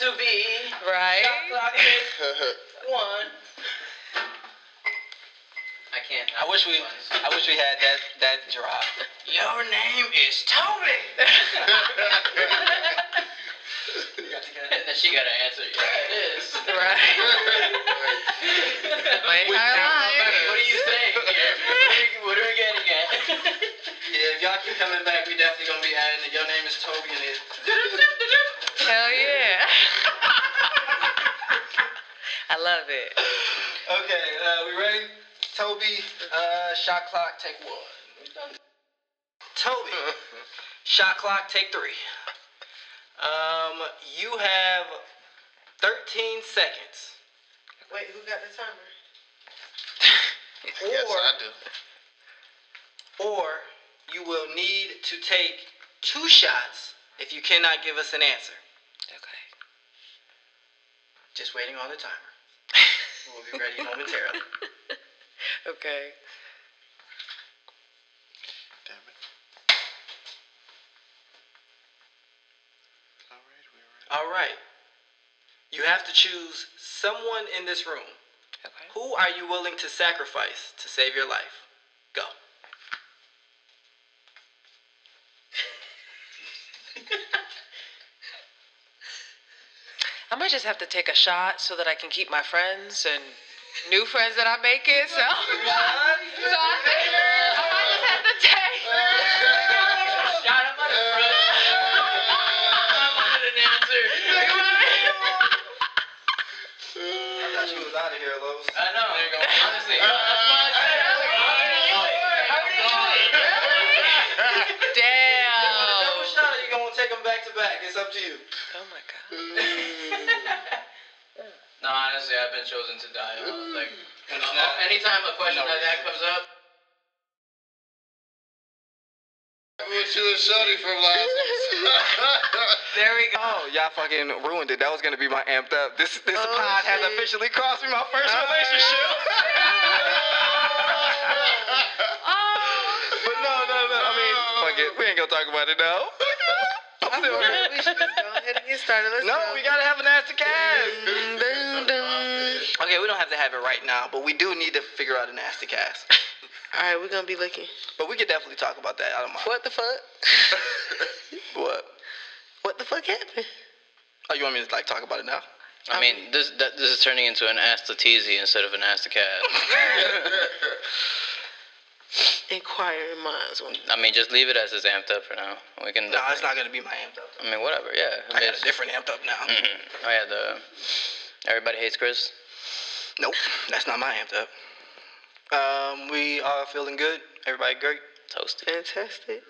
to be. Right? Shot clock take one. I can't. I wish we, I wish we had that that drop. Your name is Toby. and then she got to answer. Yeah, it is. Right. Wait, What are you saying here? What are we- What are we getting at? Yeah, if y'all keep coming back, we definitely gonna be adding it. Your name is Toby and it. Hell yeah. I love it. Okay, uh, we ready? Toby, uh, shot clock, take one. Toby, shot clock, take three. Um, you have 13 seconds. Wait, who got the timer? Yes, I do. Or you will need to take two shots if you cannot give us an answer. Okay. Just waiting on the timer. We'll be ready momentarily. Okay. Damn it. All right, we're ready. All right. You have to choose someone in this room. Okay. Who are you willing to sacrifice to save your life? Go. I might just have to take a shot so that I can keep my friends and new friends that I'm making. So, so I think I might just have to take. Shot him on the front. I wanted an answer. I thought you was out of here, Los. I know. Honestly. That's why I said it. I was like, how would he do it? How would he do it? Damn. Double shot, or you gonna take them back to back? It's up to you. No, honestly, I've been chosen to die. on. Like, And uh, anytime a question like that comes up, What you and Shorty from last episode? There we go. Oh, y'all fucking ruined it. That was gonna be my amped up. This this pod has officially cost me my first relationship. but no, no, no. I mean, fuck it. We ain't gonna talk about it now. I'm still- we should just go ahead and get started. Let's no, go. we gotta have an ask the cast. Dun, dun. Okay, we don't have to have it right now, but we do need to figure out an ask the cast. All right, we're gonna be looking. But we could definitely talk about that. I don't mind. What the fuck? What? What the fuck happened? Oh, you want me to like talk about it now? I mean, this that, this is turning into an Ask the Teasy instead of an Ask the Cat. Inquiring minds. want- I mean, just leave it as it's amped up for now. We can. No, it's not gonna be my amped up. I mean, whatever. Yeah. I got It's- a different amped up now. Mhm. Oh yeah, the everybody hates Chris. Nope, that's not my amped up. Um, we are feeling good. Everybody great. Toasty. Fantastic.